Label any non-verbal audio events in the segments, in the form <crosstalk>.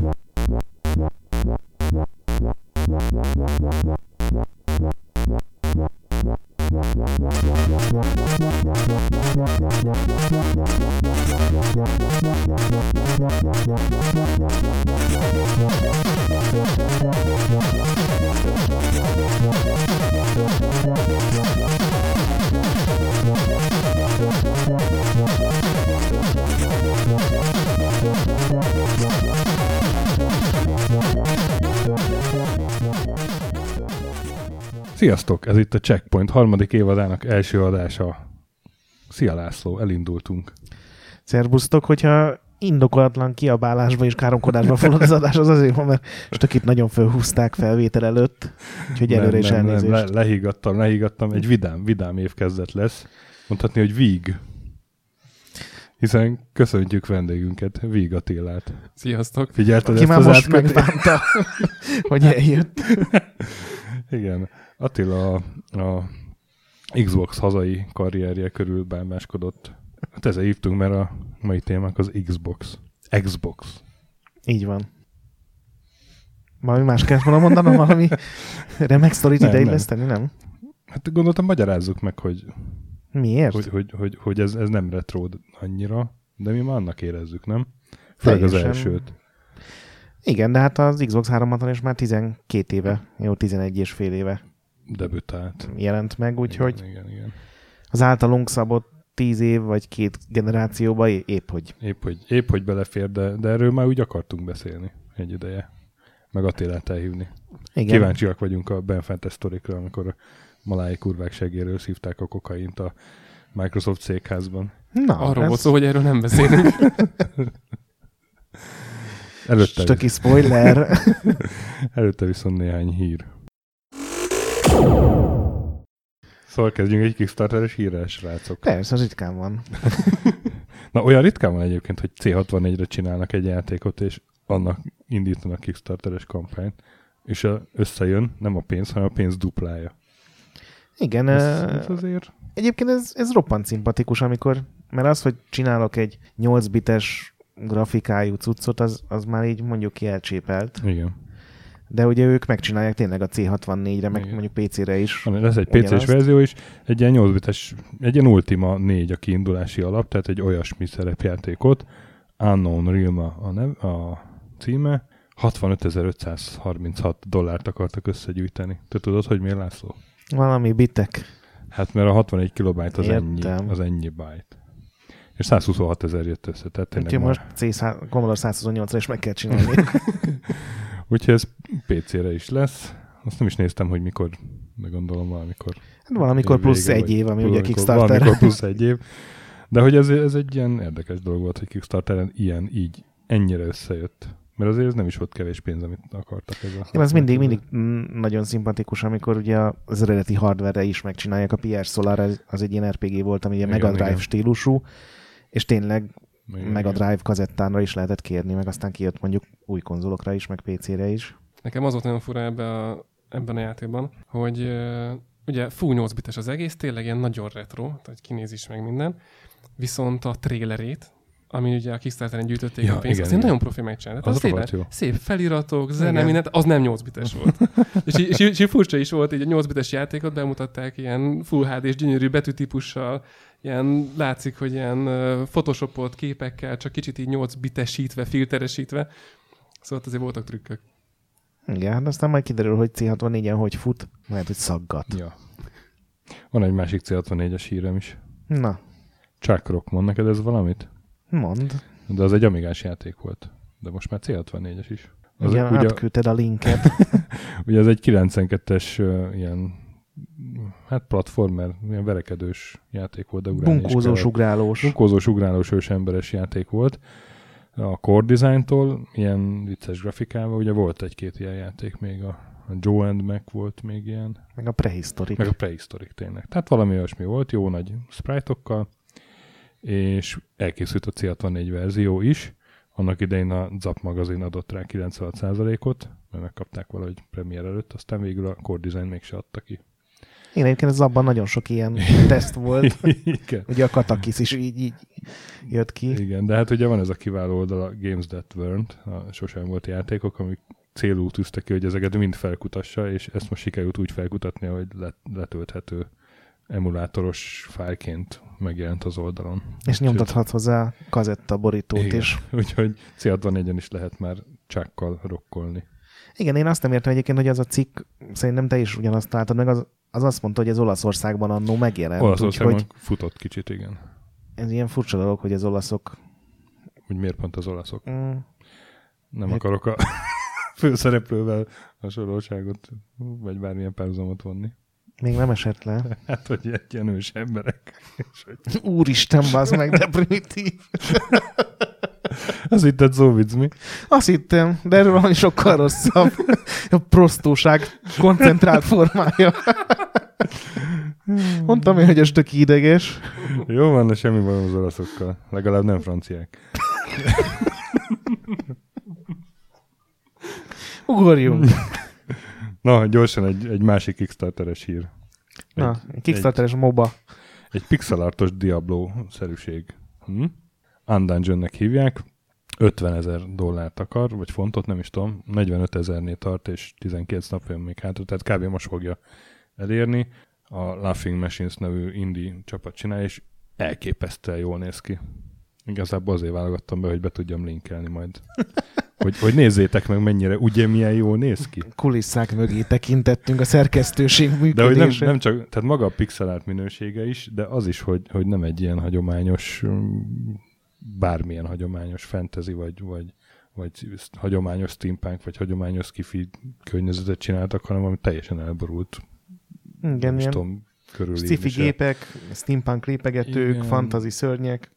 Yeah. Sziasztok! Ez itt a Checkpoint harmadik évadának első adása. Szia László, elindultunk. Szerbusztok, hogyha indokolatlan kiabálásba és káromkodásba <laughs> fordul az adás, az azért van, mert most itt nagyon fölhúzták felvétel előtt, úgyhogy előre is nem, elnézést. nem, le, lehígattam, lehígattam. Egy vidám, vidám évkezdet lesz. Mondhatni, hogy víg. Hiszen köszöntjük vendégünket, Víg Attilát. Sziasztok! Figyelted Ki ezt már az most megbánta, <laughs> hogy eljött. Igen. Attila a, a Xbox hazai karrierje körül bámáskodott. Hát ezzel hívtunk, mert a mai témánk az Xbox. Xbox. Így van. Valami más kellett volna mondanom, valami remek sztorit ideilleszteni, nem? Hát gondoltam, magyarázzuk meg, hogy, Miért? hogy, hogy, hogy, hogy ez, ez nem retro annyira, de mi már annak érezzük, nem? Főleg az elsőt. Igen, de hát az Xbox 360 és már 12 éve, jó 11 és fél éve Debütált. jelent meg, úgyhogy Igen, igen, igen. az általunk szabott 10 év vagy két generációba épp hogy. Épp, hogy, épp, hogy belefér, de, de erről már úgy akartunk beszélni egy ideje. Meg Attilát elhívni. Igen. Kíváncsiak vagyunk a benfentes sztorikra, amikor a malái kurvák segéről szívták a kokaint a Microsoft székházban. Na, Arról ez volt szó, hogy erről nem beszélünk. Előtte, stöki spoiler. <laughs> előtte viszont néhány hír. Szóval kezdjünk egy Kickstarteres hírrel, srácok. Persze, az ritkán van. <laughs> Na, olyan ritkán van egyébként, hogy C64-re csinálnak egy játékot, és annak indítanak Kickstarteres kampányt, és a, összejön nem a pénz, hanem a pénz duplája. Igen, Ez, ez, azért... egyébként ez, ez roppant szimpatikus, amikor, mert az, hogy csinálok egy 8 bites grafikájú cuccot, az, az már így mondjuk ki elcsépelt. Igen. De ugye ők megcsinálják tényleg a C64-re, meg Igen. mondjuk PC-re is. Van, lesz egy PC-s verzió is, egy ilyen 8 bites, egy ilyen Ultima 4 a kiindulási alap, tehát egy olyasmi szerepjátékot, Unknown Realm a, a, nev, a címe, 65.536 dollárt akartak összegyűjteni. Te tudod, hogy miért László? Valami bitek. Hát mert a 61 kilobyte az ennyi, Értem. az ennyi byte. És 126 ezer jött össze, tehát tényleg Úgyhogy most... most C100 Commodore 128-ra is meg kell csinálni. <laughs> Úgyhogy ez PC-re is lesz. Azt nem is néztem, hogy mikor, de gondolom valamikor. Hát valamikor Vége, plusz egy vagy év, ami ugye Kickstarter. Valamikor plusz <laughs> egy év. De hogy ez, ez egy ilyen érdekes dolog volt, hogy Kickstarteren ilyen, így, ennyire összejött. Mert azért ez nem is volt kevés pénz, amit akartak ez a... Igen, az mindig, mindig nagyon szimpatikus, amikor ugye az eredeti hardware is megcsinálják. A PR Solar az- egy ilyen RPG volt, ami Igen, Mega Drive stílusú, és tényleg Igen, Mega igen. Drive kazettánra is lehetett kérni, meg aztán kijött mondjuk új konzolokra is, meg PC-re is. Nekem az volt nagyon fura ebbe a, ebben a játékban, hogy ugye full 8 bites az egész, tényleg ilyen nagyon retro, tehát kinéz is meg minden, viszont a trailerét, ami ugye a Kickstarteren gyűjtötték Ja, a pénzt, igen, nagyon profi megcsinálni. Az Az, tényleg jó. szép feliratok, zene, Igen. mindent, az nem 8 bites <laughs> volt. és, és, és, így furcsa is volt, így a 8 bites játékot bemutatták ilyen full HD-s gyönyörű betűtípussal, ilyen látszik, hogy ilyen photoshopolt képekkel, csak kicsit így 8 bitesítve, filteresítve. Szóval azért voltak trükkök. Igen, hát aztán majd kiderül, hogy C64-en hogy fut, lehet, hogy szaggat. Ja. Van egy másik C64-es hírem is. Na, Chuck Rockman, neked ez valamit? mondd. De az egy amigás játék volt. De most már C64-es is. Az Igen, ugye, átküldted a linket. <laughs> ugye ez egy 92-es uh, ilyen hát platformer, ilyen verekedős játék volt, de ugrálni Bunkózós, ugrálós. Bunkózós, ugrálós ősemberes játék volt. A Core Design-tól ilyen vicces grafikával, ugye volt egy-két ilyen játék még, a, a Joe and Mac volt még ilyen, Meg a prehistorik. meg a Prehistoric tényleg. Tehát valami olyasmi volt, jó nagy sprite-okkal, és elkészült a C64 verzió is. Annak idején a Zap magazin adott rá 96%-ot, mert megkapták valahogy premier előtt, aztán végül a Core Design mégse adta ki. Igen, egyébként ez abban nagyon sok ilyen <laughs> teszt volt. Igen. Ugye a Katakis is így, így jött ki. Igen, de hát ugye van ez a kiváló oldal, a Games That Weren't, a sosem volt játékok, amik célú tűzte ki, hogy ezeket mind felkutassa, és ezt most sikerült úgy felkutatni, hogy let, letölthető emulátoros fájlként megjelent az oldalon. És nyomtathat hozzá kazetta borítót Igen. is. <laughs> Úgyhogy C64-en is lehet már csákkal rokkolni. Igen, én azt nem értem egyébként, hogy az a cikk, szerintem te is ugyanazt találtad meg, az, az azt mondta, hogy ez Olaszországban annó megjelent. Olaszországban Úgyhogy futott kicsit, igen. ez ilyen furcsa dolog, hogy az olaszok... Hogy miért pont az olaszok? Mm, Nem Miért? akarok a <laughs> főszereplővel hasonlóságot, vagy bármilyen párhuzamot vonni. még nem esett le. <laughs> Hát, hogy egy ilyen ős emberek. És hogy Úristen, bazd meg, de primitív. <laughs> az itt egy szó vicc, mi? Azt hittem, de erről valami sokkal rosszabb. A prostóság koncentrált formája. Mondtam én, hogy ez tök ideges. Jó van, de semmi baj az olaszokkal. Legalább nem franciák. Ugorjunk. Na, gyorsan egy, egy másik Kickstarteres hír. Egy, Na, Kickstarteres MOBA. egy pixelartos Diablo-szerűség. Hm? Undungeonnek hívják. 50 ezer dollárt akar, vagy fontot, nem is tudom. 45 ezernél tart, és 12 nap jön még hátra, tehát kb. most fogja elérni. A Laughing Machines nevű indie csapat csinál, és elképesztően jól néz ki. Igazából azért válogattam be, hogy be tudjam linkelni majd. <laughs> Hogy, hogy nézzétek meg, mennyire, ugye milyen jól néz ki. Kulisszák mögé tekintettünk a szerkesztőség De hogy nem, nem csak, tehát maga a pixel art minősége is, de az is, hogy, hogy nem egy ilyen hagyományos, mm, bármilyen hagyományos fantasy, vagy, vagy, vagy hagyományos steampunk, vagy hagyományos skifi környezetet csináltak, hanem ami teljesen elborult. Igen, nem ilyen tudom sci-fi gépek, steampunk lépegetők, Igen. fantasy szörnyek,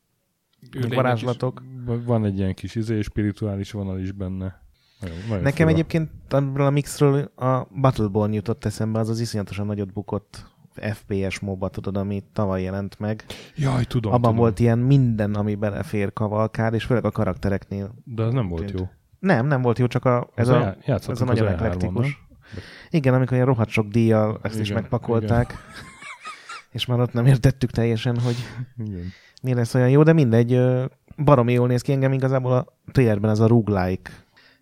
varázslatok. Van egy ilyen kis izé, spirituális vonal is benne. Nagyon, nagyon Nekem fura. egyébként abból a mixről a Battleborn jutott eszembe, az az iszonyatosan nagyot bukott FPS MOBA, tudod, ami tavaly jelent meg. Jaj, tudom, Abban tudom. volt ilyen minden, ami belefér kavalkád, és főleg a karaktereknél. De az nem volt tűnt. jó. Nem, nem volt jó, csak a, ez, Az a, ez a nagyon E3-on, eklektikus. Igen, amikor ilyen rohadt sok díjjal ezt is Igen, megpakolták. <laughs> És már ott nem értettük teljesen, hogy Igen. mi lesz olyan jó, de mindegy, baromi jól néz ki engem igazából a trailerben ez a roguelike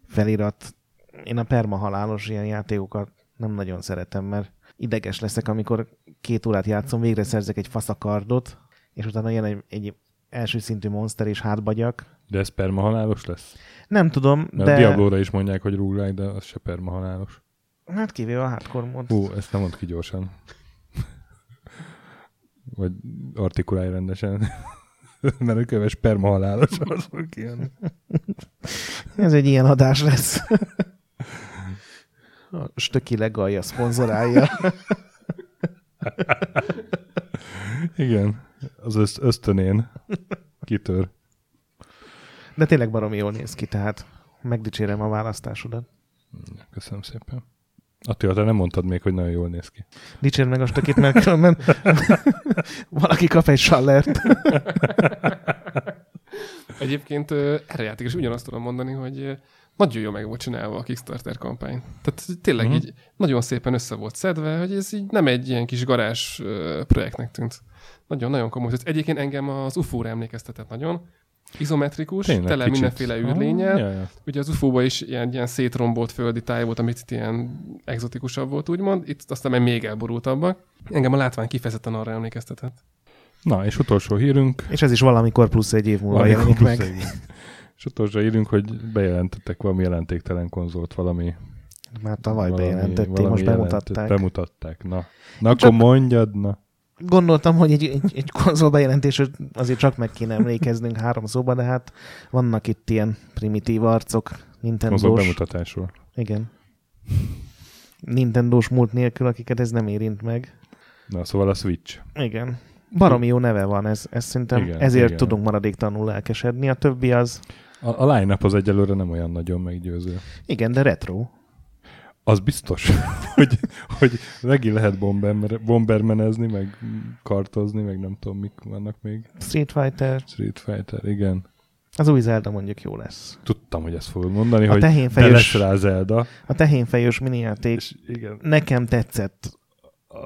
felirat. Én a permahalálos ilyen játékokat nem nagyon szeretem, mert ideges leszek, amikor két órát játszom, végre szerzek egy faszakardot, és utána jön egy, egy első szintű monster és hátbagyak. De ez permahalálos lesz? Nem tudom, Mert de... a Diablo-ra is mondják, hogy roguelike, de az se permahalálos. Hát kivéve a hardcore mod. Hú, ezt nem mondd ki gyorsan. Vagy artikulálj rendesen. <laughs> Mert a köves permahalálos az fog kijönni. Ez egy ilyen adás lesz. A Stöki legalja szponzorálja. Igen, az öszt- ösztönén kitör. De tényleg baromi jól néz ki, tehát megdicsérem a választásodat. Köszönöm szépen. Attila, te nem mondtad még, hogy nagyon jól néz ki. Dicsérd meg a stökit, mert különben valaki kap egy sallert. Egyébként erre játék is ugyanazt tudom mondani, hogy nagyon jó meg volt csinálva a Kickstarter kampány. Tehát tényleg mm. így nagyon szépen össze volt szedve, hogy ez így nem egy ilyen kis garázs projektnek tűnt. Nagyon-nagyon komoly. Ez egyébként engem az UFO-ra emlékeztetett nagyon. Izometrikus, Tényleg tele kicsit. mindenféle Ah, űrlényel. ja. Ugye az UFO-ba is ilyen, ilyen szétrombolt földi táj volt, amit itt ilyen exotikusabb volt, úgymond. Itt aztán meg még elborultabbak. Engem a látvány kifejezetten arra emlékeztetett. Na, és utolsó hírünk. És ez is valamikor plusz egy év múlva Valamikor jelenik meg. egy. És utolsó hírünk, hogy bejelentettek valami jelentéktelen konzolt, valami... Már tavaly valami, bejelentették, valami most jelentett- bemutatták. Bemutatták, na. Na akkor mondjad, na. Gondoltam, hogy egy, egy, egy konzol bejelentésről azért csak meg kéne emlékeznünk három szóba, de hát vannak itt ilyen primitív arcok, Konzol Nintendo-s. bemutatásról. Igen. Nintendo-s múlt nélkül, akiket ez nem érint meg. Na, szóval a Switch. Igen. Baromi jó neve van, ez, ez szerintem Igen, ezért igen. tudunk maradéktalanul lelkesedni. A többi az, A, a line-up az egyelőre nem olyan nagyon meggyőző. igen, de retro. Az biztos, <laughs> hogy, hogy megint lehet bomberme- bombermenezni, meg kartozni, meg nem tudom, mik vannak még. Street Fighter, Street Fighter, igen. az új Zelda mondjuk jó lesz. Tudtam, hogy ezt fogod mondani, A hogy de lesz tehénfejős, rá Zelda. a tehénfejős minijáték És igen, nekem tetszett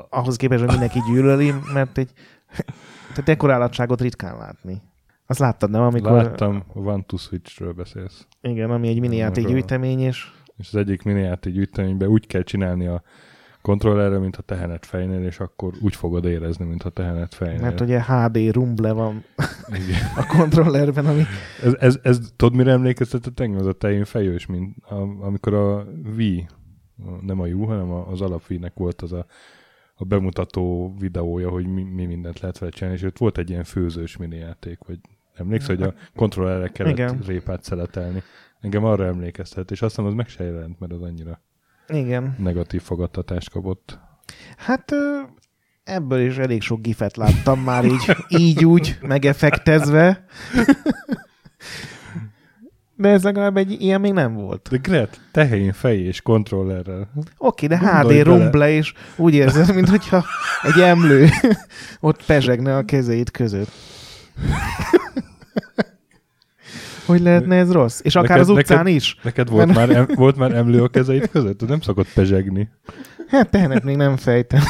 ahhoz képest, hogy mindenki gyűlöli, mert egy <laughs> tehát dekorálatságot ritkán látni. Azt láttad, nem? Amikor, Láttam, One to Switchről beszélsz. Igen, ami egy mini játékgyűjtemény, és És az egyik mini játékgyűjteményben úgy kell csinálni a kontrollerre, mint a tehenet fejnél, és akkor úgy fogod érezni, mint a tehenet fejnél. mert ugye HD rumble van Igen. <laughs> a kontrollerben, ami Ez, ez, ez, tudod, mire emlékeztetett engem? Az a tején fejős, mint a, amikor a Wii, nem a U, hanem a- az alap Wii-nek volt az a, a bemutató videója, hogy mi, mi mindent lehet vele csinálni, és ott volt egy ilyen főzős mini játék, vagy emlékszel, hogy a kontrollerre kellett Igen. Répát szeletelni. Engem arra emlékeztet, és azt hiszem, az meg se jelent, mert az annyira igen. negatív fogadtatást kapott. Hát ebből is elég sok gifet láttam már így, <laughs> így úgy megefektezve. De ez legalább egy ilyen még nem volt. De Gret, tehén fej és kontrollerrel. Oké, de Gondolj HD rumble, és úgy érzed, mintha egy emlő <laughs> ott pezsegne a kezeit között. <laughs> Hogy lehetne ez rossz? És akár Neked- az utcán neked- is? Neked volt, Mert- már, em, volt már emlő a kezeid között? Nem szokott pezsegni. Hát tehenet még nem fejtem.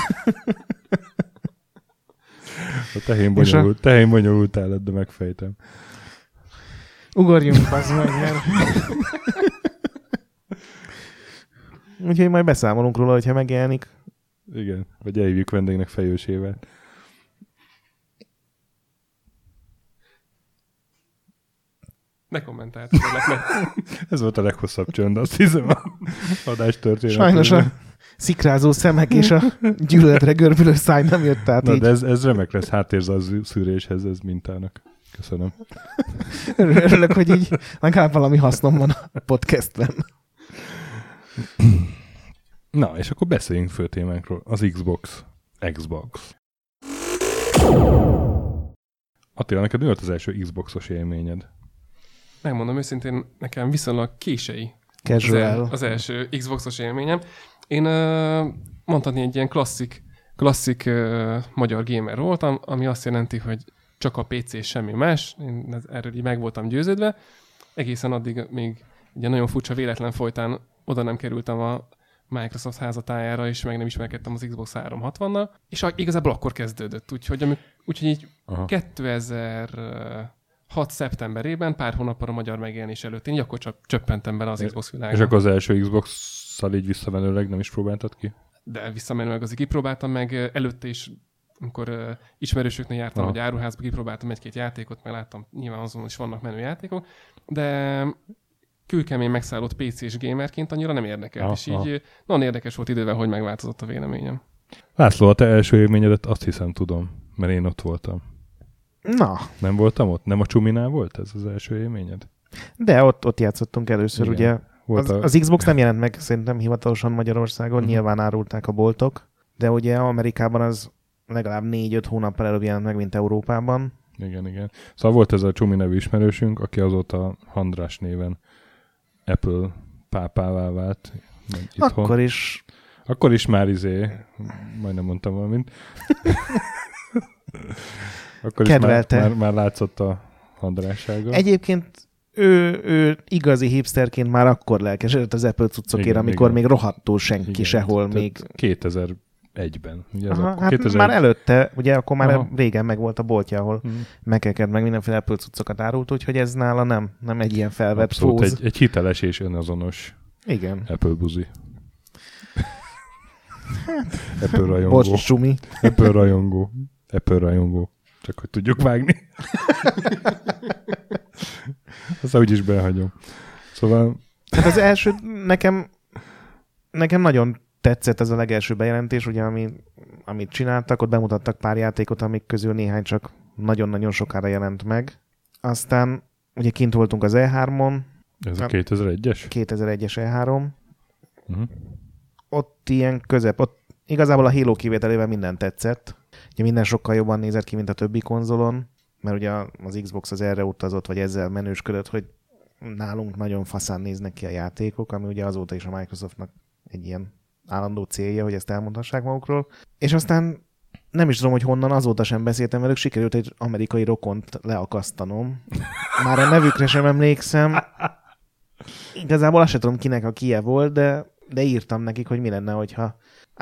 A tehén És a- bonyolult, tehén bonyolult állat, de megfejtem. Ugorjunk, bazd meg, mert... Úgyhogy majd beszámolunk róla, hogyha megjelenik. Igen, vagy elhívjuk vendégnek fejősével. Ne kommentált. <laughs> Ez volt a leghosszabb csönd, azt hiszem a adás történetében. Sajnos a szikrázó szemek és a gyűlöletre görbülő száj nem jött át Na, így. de ez, ez remek lesz hátérzal szűréshez, ez mintának. Köszönöm. Örülök, hogy így legalább valami hasznom van a podcastben. Na, és akkor beszéljünk fő témánkról. Az Xbox. Xbox. Attila, neked mi volt az első Xboxos élményed? Megmondom őszintén, nekem viszonylag késői az, Casual. el, az első Xboxos élményem. Én uh, mondhatni egy ilyen klasszik, klasszik uh, magyar gamer voltam, ami azt jelenti, hogy csak a PC és semmi más. Én erről így meg voltam győződve. Egészen addig még ugye nagyon furcsa véletlen folytán oda nem kerültem a Microsoft házatájára, és meg nem ismerkedtem az Xbox 360-nal, és igazából akkor kezdődött, úgyhogy, ami, úgyhogy így Aha. 2006. szeptemberében, pár hónappal a magyar megjelenés előtt, én akkor csak csöppentem bele az Xbox világba. És akkor az első Xbox-szal így visszamenőleg nem is próbáltad ki? De visszamenőleg azért kipróbáltam meg, előtte is, amikor uh, ismerősöknél jártam, Aha. vagy áruházba kipróbáltam egy-két játékot, meg láttam, nyilván azon is vannak menő játékok, de kőkemény megszállott PC-s gamerként annyira nem érdekelt, Aha, és így nagyon érdekes volt idővel, hogy megváltozott a véleményem. László, a te első élményedet azt hiszem tudom, mert én ott voltam. Na, Nem voltam ott? Nem a Csuminál volt ez az első élményed? de ott, ott játszottunk először, Igen. ugye. Volt Az, a... az Xbox nem jelent meg szerintem hivatalosan Magyarországon, Mhm. nyilván árulták a boltok, de ugye Amerikában az legalább 4-5 hónappal előbb jelent meg, mint Európában. Igen, igen. Szóval volt ez a Csumi nevű ismerősünk, aki azóta Handrás néven Apple pápává vált. Itthon. Akkor is Akkor is már izé, majdnem mondtam valamint. <laughs> Akkor is már, Kedvelte. már, már látszott a handrássága. Egyébként ő, ő igazi hipsterként már akkor lelkesedett az Apple cuccokért, Igen, amikor igen. még rohadtul senki Igen, sehol még. 2001-ben. Ugye ez Aha, akkor hát 2001 már előtte, ugye akkor már Aha. régen meg volt a boltja, ahol Mhm. mekeket, meg mindenféle Apple cuccokat árult, úgyhogy ez nála nem, nem egy ilyen felvett Abszolút fóz. egy, egy hiteles és önazonos Igen. Apple buzi. <laughs> Apple rajongó. Bocs. Apple rajongó. Apple rajongó. Csak hogy tudjuk vágni. <laughs> Aztán úgyis behagyom. Szóval Hát az első, nekem, nekem nagyon tetszett ez a legelső bejelentés, ugye, ami, amit csináltak, ott bemutattak pár játékot, amik közül néhány csak nagyon-nagyon sokára jelent meg. Aztán ugye kint voltunk az E3-on, ez a Hát- 2001-es? 2001-es E3, Uh-huh. ott ilyen közep, ott igazából a Halo kivételével minden tetszett. Ugye minden sokkal jobban nézett ki, mint a többi konzolon, mert ugye az Xbox az erre utazott, vagy ezzel menősködött, hogy nálunk nagyon faszán néznek ki a játékok, ami ugye azóta is a Microsoftnak egy ilyen állandó célja, hogy ezt elmondhassák magukról. És aztán nem is tudom, hogy honnan azóta sem beszéltem velük, sikerült egy amerikai rokont leakasztanom. Már a nevükre sem emlékszem. Igazából azt sem tudom, kinek a kie volt, de de írtam nekik, hogy mi lenne, hogyha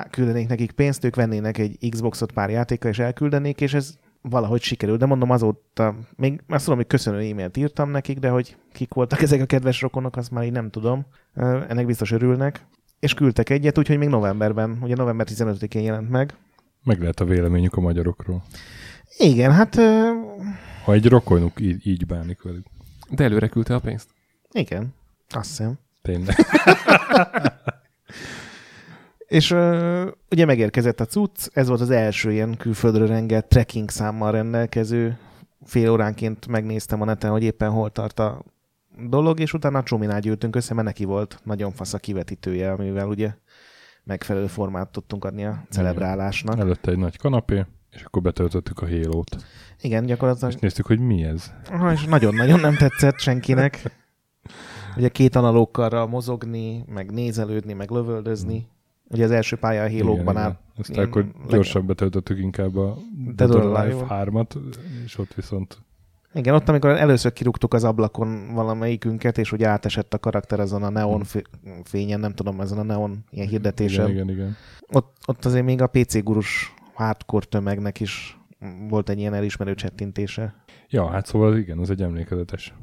küldenék nekik pénzt, ők vennének egy Xboxot pár játékra, és elküldenék, és ez valahogy sikerült, de mondom azóta, még azt tudom, hogy köszönő e-mailt írtam nekik, de hogy kik voltak ezek a kedves rokonok, azt már így nem tudom. Ennek biztos örülnek. És küldtek egyet, úgyhogy még novemberben, ugye november 15-én jelent meg. Meg lehet a véleményük a magyarokról. Igen, hát... Ha egy rokonuk így, így bánik velük. De előre küldte a pénzt. Igen, azt hiszem. Tényleg. <laughs> És uh, ugye megérkezett a cucc, ez volt az első ilyen külföldről rengelt trekking számmal rendelkező. Fél óránként megnéztem a neten, hogy éppen hol tart a dolog, és utána a Csuminál gyűltünk össze, mert neki volt nagyon fasz a kivetítője, amivel ugye megfelelő formát tudtunk adni a celebrálásnak. Előtte egy nagy kanapé, és akkor betöltöttük a hélót. Igen, gyakorlatilag. És néztük, hogy mi ez. Ha, és nagyon-nagyon nem tetszett senkinek. Ugye két analókkal mozogni, meg nézelődni, meg lövöldözni. Ugye az első pálya a hélókban áll. Aztán akkor gyorsan betöltöttük inkább a Dead or Alive 3-at, és ott viszont igen, ott amikor először kirúgtuk az ablakon valamelyikünket, és ugye átesett a karakter azon a neon fényen, nem tudom, ezen a neon ilyen hirdetésen. Igen, igen, igen. Ott, ott azért még a PC gurus hardcore tömegnek is volt egy ilyen elismerő csettintése. Ja, hát szóval igen, az egy emlékezetes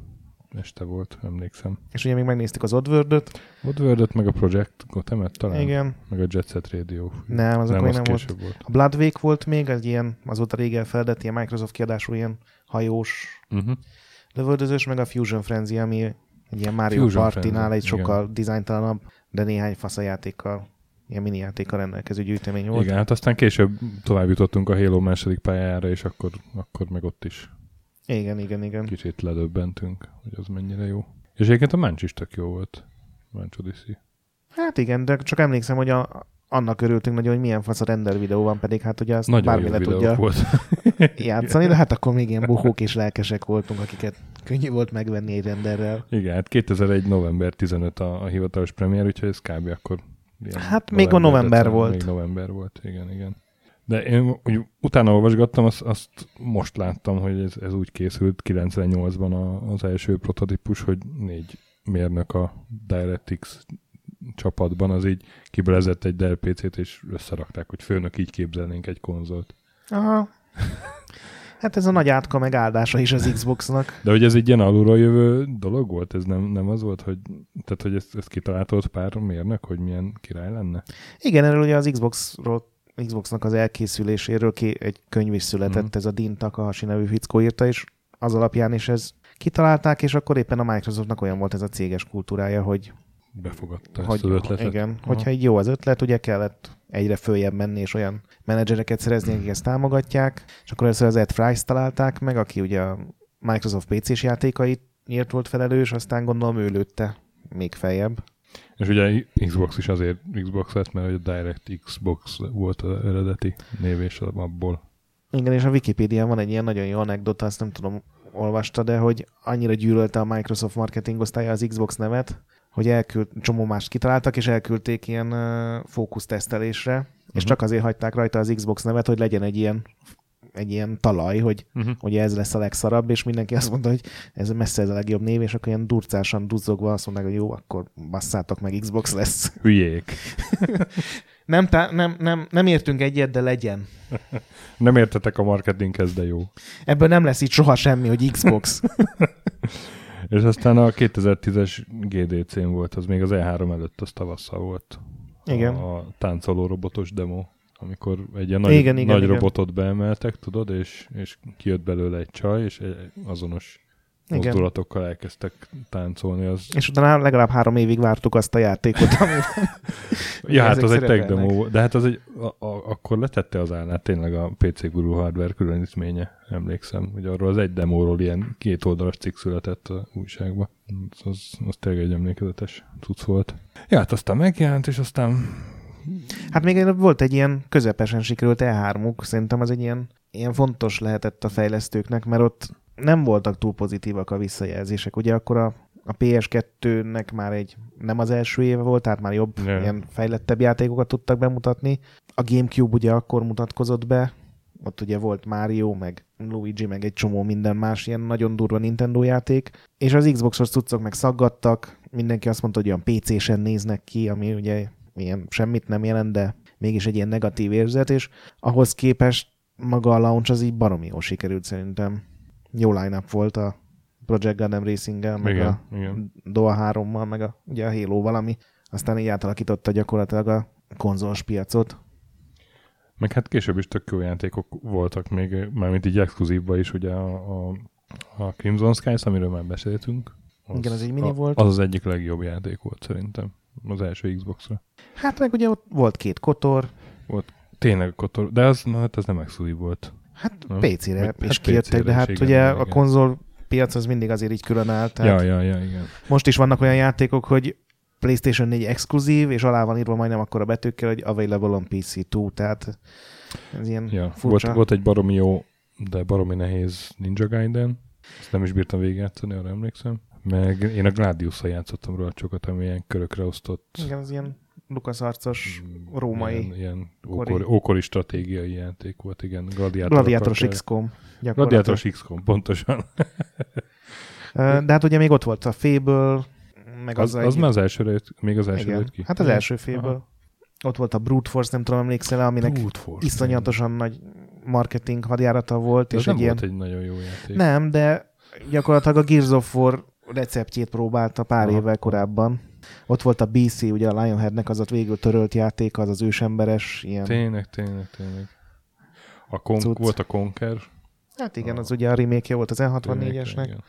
este volt, emlékszem. És ugye még megnéztük az Oddworld-öt. Oddworld-öt, meg a Project Gotemet talán. Igen. Meg a Jet Set Radio. Nem, azok nem, az nem volt. volt. A Blood Wake volt még, az ilyen, azóta rég elfeledett, ilyen Microsoft kiadású, ilyen hajós uh-huh. lövöldözős, meg a Fusion Frenzy, ami egy ilyen Mario Party-nál egy sokkal igen. dizájntalanabb, de néhány faszajátékkal ilyen mini játékkal rendelkező gyűjtemény volt. Igen, hát aztán később tovább jutottunk a Halo második pályára, és akkor, akkor meg ott is igen, igen, igen. Kicsit ledöbbentünk, hogy az mennyire jó. És egyébként a Mancs is tök jó volt. Mancs Odyssey. Hát igen, de csak emlékszem, hogy a, annak örültünk nagyon, hogy milyen fasz a render videó van, pedig hát ugye azt nagyon bármi le tudja volt. <laughs> játszani, de hát akkor még ilyen buhók és lelkesek voltunk, akiket könnyű volt megvenni egy renderrel. Igen, hát 2001. november 15 a, a hivatalos premier, úgyhogy ez kb. akkor Hát még a november volt. Még november volt, igen, igen. De én úgy utána olvasgattam, azt, azt most láttam, hogy ez, ez úgy készült 98-ban a, az első prototípus, hogy négy mérnök a DirectX csapatban, az így kibelezett egy Dell PC-t, és összerakták, hogy főnök így képzelnénk egy konzolt. Aha. Hát ez a nagy átka meg áldása is az Xboxnak. De hogy ez egy ilyen alulról jövő dolog volt? Ez nem, nem az volt, hogy, tehát, hogy ezt, ezt kitaláltott pár mérnök, hogy milyen király lenne? Igen, erről ugye az Xboxról Xboxnak az elkészüléséről ki, egy könyv is született, mm. ez a Dean Takahashi nevű fickó írta, és az alapján is ez kitalálták, és akkor éppen a Microsoftnak olyan volt ez a céges kultúrája, hogy befogadta hogy, ezt az ötletet. Igen, Aha. hogyha egy jó az ötlet, ugye kellett egyre följebb menni, és olyan menedzsereket szerezni, akik ezt támogatják, és akkor először az Ed Fries találták meg, aki ugye a Microsoft PC-s játékait írt volt felelős, aztán gondolom ő lőtte még feljebb. És ugye Xbox is azért Xbox lett, mert a Direct Xbox volt az eredeti név és abból. Igen, és a Wikipedia van egy ilyen nagyon jó anekdota, azt nem tudom, olvasta, de hogy annyira gyűlölte a Microsoft marketing osztálya az Xbox nevet, hogy elküld, csomó mást kitaláltak, és elküldték ilyen uh, fókusztesztelésre, uh-huh. és mhm. csak azért hagyták rajta az Xbox nevet, hogy legyen egy ilyen egy ilyen talaj, hogy uh-huh. ugye ez lesz a legszarabb, és mindenki azt mondta, hogy ez messze ez a legjobb név, és akkor ilyen durcásan duzzogva azt mondták, hogy jó, akkor basszátok meg, Xbox lesz. <laughs> Hülyék. <laughs> nem, tá- nem, nem, nem értünk egyet, de legyen. <laughs> nem értetek a marketinghez, de jó. Ebből nem lesz itt soha semmi, hogy Xbox. és aztán a 2010-es GDC-n volt, az még az E3 előtt, az tavasszal volt. Igen. A, a táncoló robotos demo amikor egy ilyen nagy, igen, igen, nagy igen. robotot beemeltek, tudod, és, és kijött belőle egy csaj, és egy azonos igen. mozdulatokkal elkezdtek táncolni. Az... És utána legalább három évig vártuk azt a játékot, <laughs> amiben Ja, hát az egy tech demo, de hát az egy, a, a, akkor letette az állát tényleg a PC Guru hardware különítménye, emlékszem, hogy arról az egy demóról ilyen két oldalas cikk született a újságba. Az, az, az tényleg egy emlékezetes cucc volt. Ja, hát aztán megjelent, és aztán Hát még volt egy ilyen közepesen sikerült E3-uk, szerintem az egy ilyen, ilyen fontos lehetett a fejlesztőknek, mert ott nem voltak túl pozitívak a visszajelzések. Ugye akkor a, a PS2-nek már egy nem az első éve volt, tehát már jobb, yeah. ilyen fejlettebb játékokat tudtak bemutatni. A Gamecube ugye akkor mutatkozott be, ott ugye volt Mario, meg Luigi, meg egy csomó minden más ilyen nagyon durva Nintendo játék, és az Xboxos cuccok meg szaggattak, mindenki azt mondta, hogy olyan PC-sen néznek ki, ami ugye ilyen semmit nem jelent, de mégis egy ilyen negatív érzet, és ahhoz képest maga a launch az így baromi jól sikerült szerintem. Jó line volt a Project Gundam Racing-gel, meg Igen, a igen. Doa 3-mal, meg a, ugye a Halo valami, aztán így átalakította gyakorlatilag a konzolos piacot. Meg hát később is tök jó játékok voltak még, mármint így exkluzívban is, ugye a, a, a Crimson Skies, amiről már beszéltünk. Igen, az egy mini volt. Az az egyik legjobb játék volt szerintem az első Xbox-ra. Hát meg ugye ott volt két kotor, Tényleg kotor, de az, na, hát az nem exkluzív volt. hát Nem? PC-re Vagy- is hát kijöttek, de hát igen, ugye igen, a konzol piac az mindig azért így külön áll, tehát Ja, ja, ja, igen. most is vannak olyan játékok, hogy PlayStation 4 exkluzív, és alá van írva majdnem akkor a betűkkel, hogy available on PC2, tehát ez ilyen Ja. Volt, furcsa. volt egy baromi jó, de baromi nehéz Ninja Gaiden. Ezt nem is bírtam végigjátszani, arra emlékszem. Meg én a Gladius-szal játszottam róla sokat, ami ilyen körökre osztott. Igen, az ilyen Lukas arcos mm, római Ilyen, ilyen kori- ókori, ókori stratégiai játék volt, igen. Gladiátor gladiátoros XCOM. Gladiátoros XCOM, pontosan. <laughs> De hát ugye még ott volt a Fable, meg Az, az, az egy- már az elsőre jött, még az elsőre igen. jött ki. Hát az első Fable. Aha. Ott volt a Brute Force, nem tudom, emlékszel -e, aminek Brute Force, iszonyatosan nagy marketing hadjárata volt, igen. és nem egy ilyen... volt egy nagyon jó játék. Nem, de gyakorlatilag a Gears of War receptjét próbálta pár Aha. évvel korábban. Ott volt a BC, ugye a Lionheadnek az ott végül törölt játék, az az ősemberes, ilyen... Tényleg, tényleg, tényleg. A Cucc. volt a Conker. Hát igen, az ugye a remake volt az N64-esnek. Igen.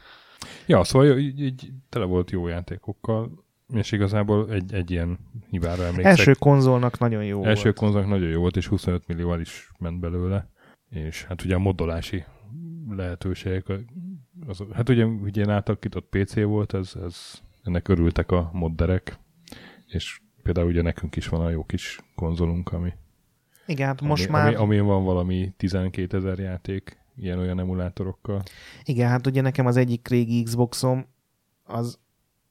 Ja, szóval így, így tele volt jó játékokkal, és igazából egy, egy ilyen hibára emlékszek. Első konzolnak nagyon jó Első volt. konzolnak nagyon jó volt, és 25 millióval is ment belőle. És hát ugye a modolási lehetőségek, az, hát ugye, ugye átalakított PC volt, ez, ez, ennek örültek a modderek, és például ugye nekünk is van a jó kis konzolunk, ami, Igen, hát most ami, már... ami, amin van valami 12 ezer játék, ilyen-olyan emulátorokkal. Igen, hát ugye nekem az egyik régi Xboxom, az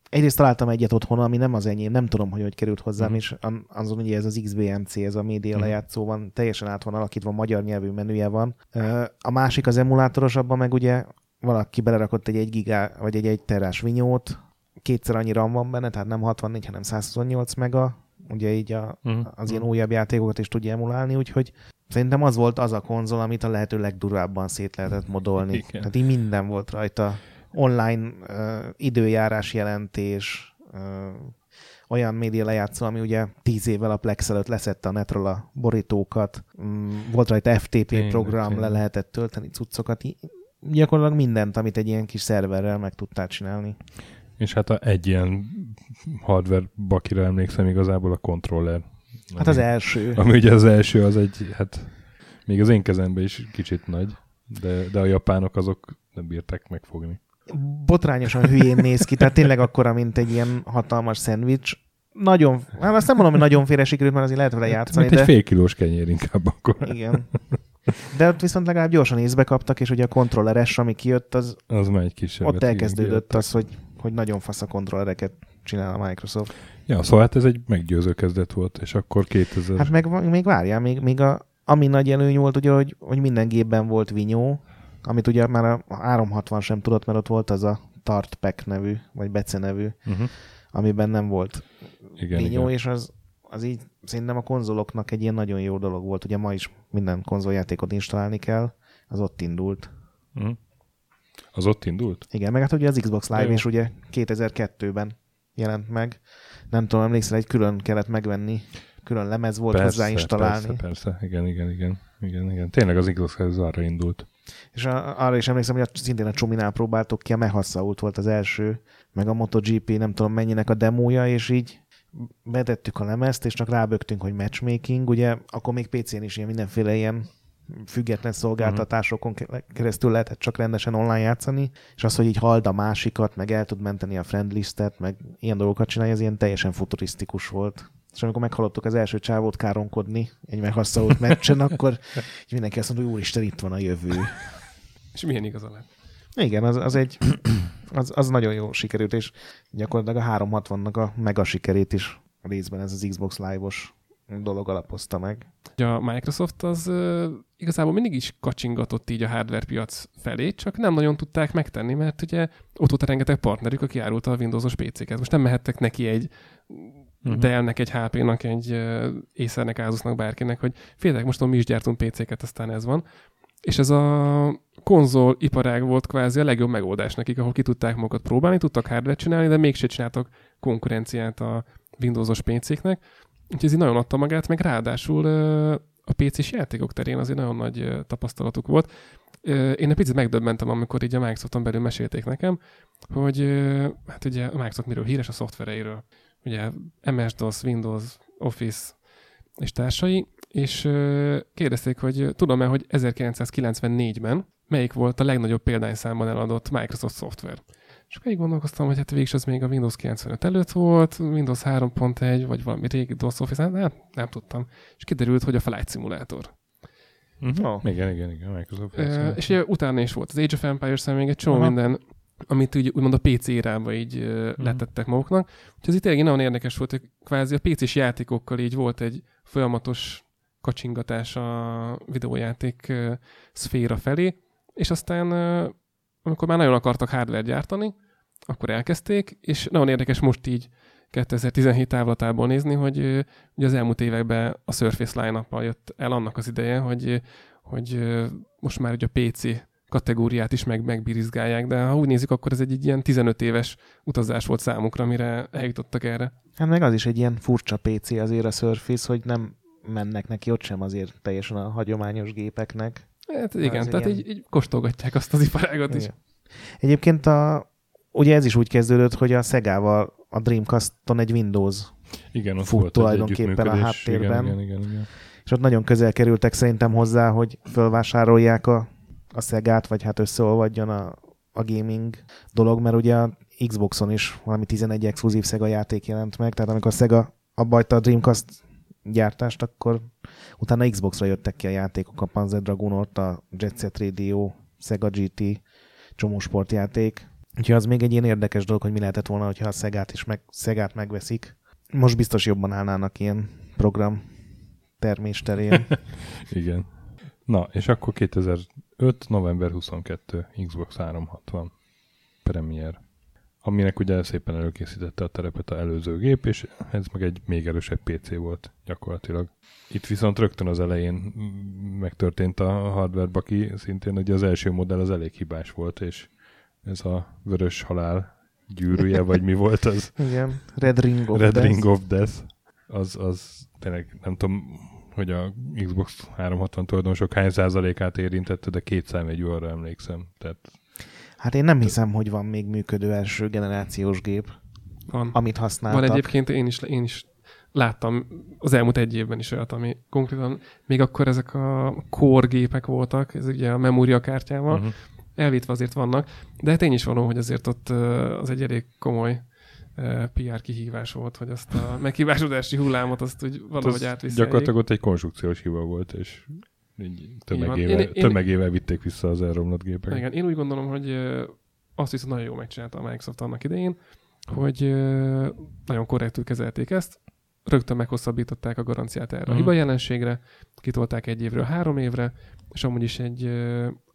egyrészt találtam egyet otthon, ami nem az enyém, nem tudom, hogy hogy került hozzám, Mhm. és azon ugye ez az XBMC, ez a média Mhm. lejátszó van, teljesen át van alakítva, magyar nyelvű menüje van. A másik az emulátoros, abban meg ugye valaki belerakott egy 1 gigá, vagy egy 1 terás vinyót, kétszer annyi RAM van benne, tehát nem 64, hanem 128 mega, ugye így a, Uh-huh. az ilyen újabb játékokat is tudja emulálni, úgyhogy szerintem az volt az a konzol, amit a lehető legdurvábban szét lehetett modolni. Igen. Tehát így minden volt rajta. Online uh, időjárás jelentés, uh, olyan média lejátszó, ami ugye tíz évvel a Plex előtt leszette a netről a borítókat, mm, volt rajta FTP Tényleg, program, le lehetett tölteni cuccokat, gyakorlatilag mindent, amit egy ilyen kis szerverrel meg tudtál csinálni. És hát a, egy ilyen hardware bakira emlékszem igazából a controller. Hát ami, az első. Ami ugye az első, az egy, hát még az én kezemben is kicsit nagy, de, de a japánok azok nem bírták megfogni. botrányosan hülyén néz ki, tehát tényleg akkora, mint egy ilyen hatalmas szendvics. Nagyon, hát azt nem mondom, hogy nagyon félre sikerült, mert azért lehet vele játszani, Mint egy de... fél kilós kenyér inkább akkor. Igen. De ott viszont legalább gyorsan észbe kaptak, és ugye a kontrolleres, ami kijött, az Az már egy kisebb. ott elkezdődött az, hogy, hogy nagyon fasz a kontrollereket csinál a Microsoft. Ja, szóval hát ez egy meggyőző kezdet volt, és akkor 2000... Hát meg, még várjál, még, még a, ami nagy előny volt, ugye, hogy, hogy minden gépben volt vinyó, amit ugye már a 360 sem tudott, mert ott volt az a Tart Pack nevű, vagy Bece nevű, uh-huh. Amiben nem volt Igen, vinyó, igen. és az, az így szerintem a konzoloknak egy ilyen nagyon jó dolog volt. Ugye ma is minden konzoljátékot installálni kell, az ott indult. Uh-huh. Az ott indult? Igen, meg hát ugye az Xbox Live is ugye 2002-ben jelent meg. Nem tudom, emlékszel, egy külön kellett megvenni, külön lemez volt persze, hozzá installálni. Persze, persze, igen, igen, igen, igen, igen. Tényleg az Xbox ez arra indult. És a, arra is emlékszem, hogy a, szintén a Csuminál próbáltuk ki, a Mehassault volt az első, meg a MotoGP nem tudom mennyinek a demója, és így betettük a lemezt, és csak rábögtünk, hogy matchmaking, ugye akkor még PC-n is ilyen mindenféle ilyen független szolgáltatásokon ke- keresztül lehetett csak rendesen online játszani, és az, hogy így hald a másikat, meg el tud menteni a friend listet, meg ilyen dolgokat csinálja, ez ilyen teljesen futurisztikus volt. És amikor meghallottuk az első csávót káronkodni egy meghasszault meccsen, akkor mindenki azt mondta, hogy úristen, itt van a jövő. És milyen igaza lett? Igen, az, az egy, az, az nagyon jó sikerült, és gyakorlatilag a 360-nak a mega sikerét is részben ez az Xbox Live-os dolog alapozta meg. A Microsoft az uh, igazából mindig is kacsingatott így a hardware piac felé, csak nem nagyon tudták megtenni, mert ugye ott volt a rengeteg partnerük, aki árulta a Windowsos PC-ket. Most nem mehettek neki egy uh-huh. Dell-nek, egy HP-nak, egy uh, Acernek, Asusnak, bárkinek, hogy féltek, most mi is gyártunk PC-ket, aztán ez van. És ez a konzol iparág volt kvázi a legjobb megoldás nekik, ahol ki tudták magukat próbálni, tudtak hardware csinálni, de mégse csináltak konkurenciát a Windowsos PC-knek. Úgyhogy ez így nagyon adta magát, meg ráadásul a PC-s játékok terén azért nagyon nagy tapasztalatuk volt. Én egy picit megdöbbentem, amikor így a Microsofton belül mesélték nekem, hogy hát ugye a Microsoft miről híres a szoftvereiről. Ugye MS-DOS, Windows, Office és társai, és kérdezték, hogy tudom-e, hogy 1994-ben melyik volt a legnagyobb példányszámban eladott Microsoft szoftver. És akkor így gondolkoztam, hogy hát végig az még a Windows 95 előtt volt, Windows 3.1, vagy valami régi DOS Office, hát nem, nem tudtam. És kiderült, hogy a Flight Simulator. Uh-huh. Oh. Igen, igen, igen, Microsoft. Uh, és ugye utána is volt az Age of empires még egy csomó uh-huh. minden, amit úgy, úgymond a PC irába így uh-huh. letettek maguknak. Úgyhogy ez itt tényleg nagyon érdekes volt, hogy kvázi a PC-s játékokkal így volt egy folyamatos kacsingatás a videójáték szféra felé, és aztán amikor már nagyon akartak hardware gyártani, akkor elkezdték, és nagyon érdekes most így 2017 távlatából nézni, hogy ugye az elmúlt években a Surface line jött el annak az ideje, hogy, hogy most már ugye a PC kategóriát is meg, megbirizgálják, de ha úgy nézzük, akkor ez egy, egy ilyen 15 éves utazás volt számukra, mire eljutottak erre. Hát meg az is egy ilyen furcsa PC azért a Surface, hogy nem mennek neki ott sem azért teljesen a hagyományos gépeknek. Hát igen, tehát ilyen... így, így kóstolgatják azt az iparágot is. Egyébként a, ugye ez is úgy kezdődött, hogy a Szegával a Dreamcast-on egy Windows igen, ott fut tulajdonképpen a háttérben. Igen, igen, igen, igen. És ott nagyon közel kerültek szerintem hozzá, hogy fölvásárolják a, a Szegát, vagy hát összeolvadjon a, a gaming dolog, mert ugye a Xboxon is valami 11 exkluzív Sega játék jelent meg, tehát amikor Sega abba a Dreamcast gyártást, akkor utána Xboxra jöttek ki a játékok, a Panzer Dragoon, a Jet Set Radio, Sega GT, csomó sportjáték. Úgyhogy az még egy ilyen érdekes dolog, hogy mi lehetett volna, hogyha a Szegát is meg, Szegát megveszik. Most biztos jobban állnának ilyen program termés terén. <laughs> Igen. Na, és akkor 2005. november 22. Xbox 360 Premier aminek ugye szépen előkészítette a terepet a előző gép, és ez meg egy még erősebb PC volt gyakorlatilag. Itt viszont rögtön az elején megtörtént a hardware baki, szintén ugye az első modell az elég hibás volt, és ez a vörös halál gyűrűje, vagy mi volt az? <laughs> Igen, Red Ring of Red Death. Ring of Death. Az, az tényleg nem tudom, hogy a Xbox 360 tulajdonosok hány százalékát érintette, de két számjegyű emlékszem. Tehát Hát én nem hiszem, hogy van még működő első generációs gép, van. amit használtak. Van egyébként, én is, én is láttam az elmúlt egy évben is olyat, ami konkrétan még akkor ezek a core gépek voltak, ez ugye a memóriakártyával, uh-huh. elvétve azért vannak, de hát én is való, hogy azért ott az egy elég komoly PR kihívás volt, hogy azt a <laughs> meghibásodási hullámot azt úgy valahogy átvisszák. Gyakorlatilag ott egy konstrukciós hiba volt, és így tömegével, én, tömegével vitték vissza az elromlott gépeket. Igen, én úgy gondolom, hogy azt viszont nagyon jól megcsinálta a Microsoft annak idején, hogy nagyon korrektül kezelték ezt, rögtön meghosszabbították a garanciát erre uh-huh. a mhm. hiba jelenségre, kitolták egy évről három évre, és amúgy is egy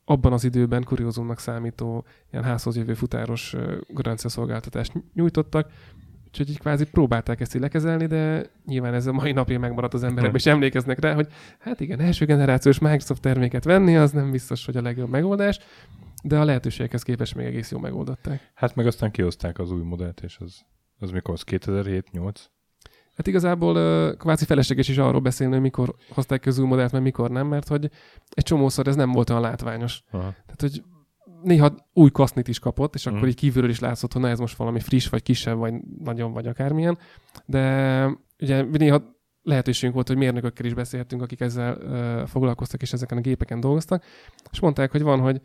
abban az időben kuriózumnak számító ilyen házhoz jövő futáros garanciaszolgáltatást nyújtottak, Úgyhogy így kvázi próbálták ezt így lekezelni, de nyilván ez a mai napja megmaradt az emberek, és emlékeznek rá, hogy hát igen, első generációs Microsoft terméket venni, az nem biztos, hogy a legjobb megoldás, de a lehetőségekhez képest még egész jól megoldották. Hát meg aztán kihozták az új modellt, és az, az mikor az 2007-8? Hát igazából kvázi felesleges is arról beszélni, hogy mikor hozták ki az új modellt, mert mikor nem, mert hogy egy csomószor ez nem volt olyan látványos. Aha. Tehát, hogy néha új kasznit is kapott, és akkor mm. így kívülről is látszott, hogy na ez most valami friss, vagy kisebb, vagy nagyon, vagy akármilyen. De ugye néha lehetőségünk volt, hogy mérnökökkel is beszélhetünk, akik ezzel uh, foglalkoztak, és ezeken a gépeken dolgoztak, és mondták, hogy van, hogy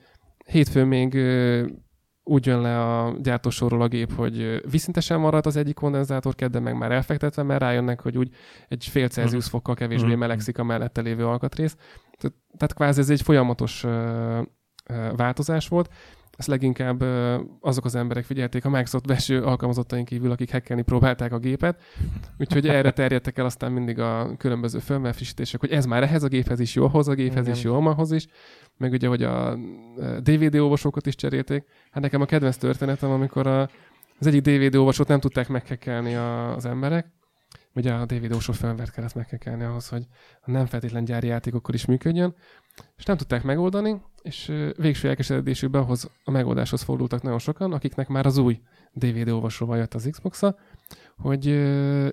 hétfőn még uh, úgy jön le a gyártósorról a gép, hogy viszintesen marad az egyik kondenzátor, kedden meg már elfektetve, mert rájönnek, hogy úgy egy fél Celsius fokkal kevésbé melegszik a mellette lévő alkatrész. Tehát kvázi ez egy folyamatos változás volt, ezt leginkább azok az emberek figyelték a Microsoft belső alkalmazottaink kívül, akik hackelni próbálták a gépet. Úgyhogy erre terjedtek el aztán mindig a különböző firmware hogy ez már ehhez a géphez is jó, ahhoz a géphez Igen. is jó, ahhoz is. Meg ugye, hogy a DVD olvasókat is cserélték. Hát nekem a kedvenc történetem, amikor a, az egyik DVD olvasót nem tudták meghekkelni az emberek, ugye a DVD olvasó firmware kellett meghekkelni ahhoz, hogy a nem feltétlen gyári játékokkal is működjön, és nem tudták megoldani, és végső elkeseredésükben ahhoz a megoldáshoz fordultak nagyon sokan, akiknek már az új DVD olvasóval jött az Xbox-a, hogy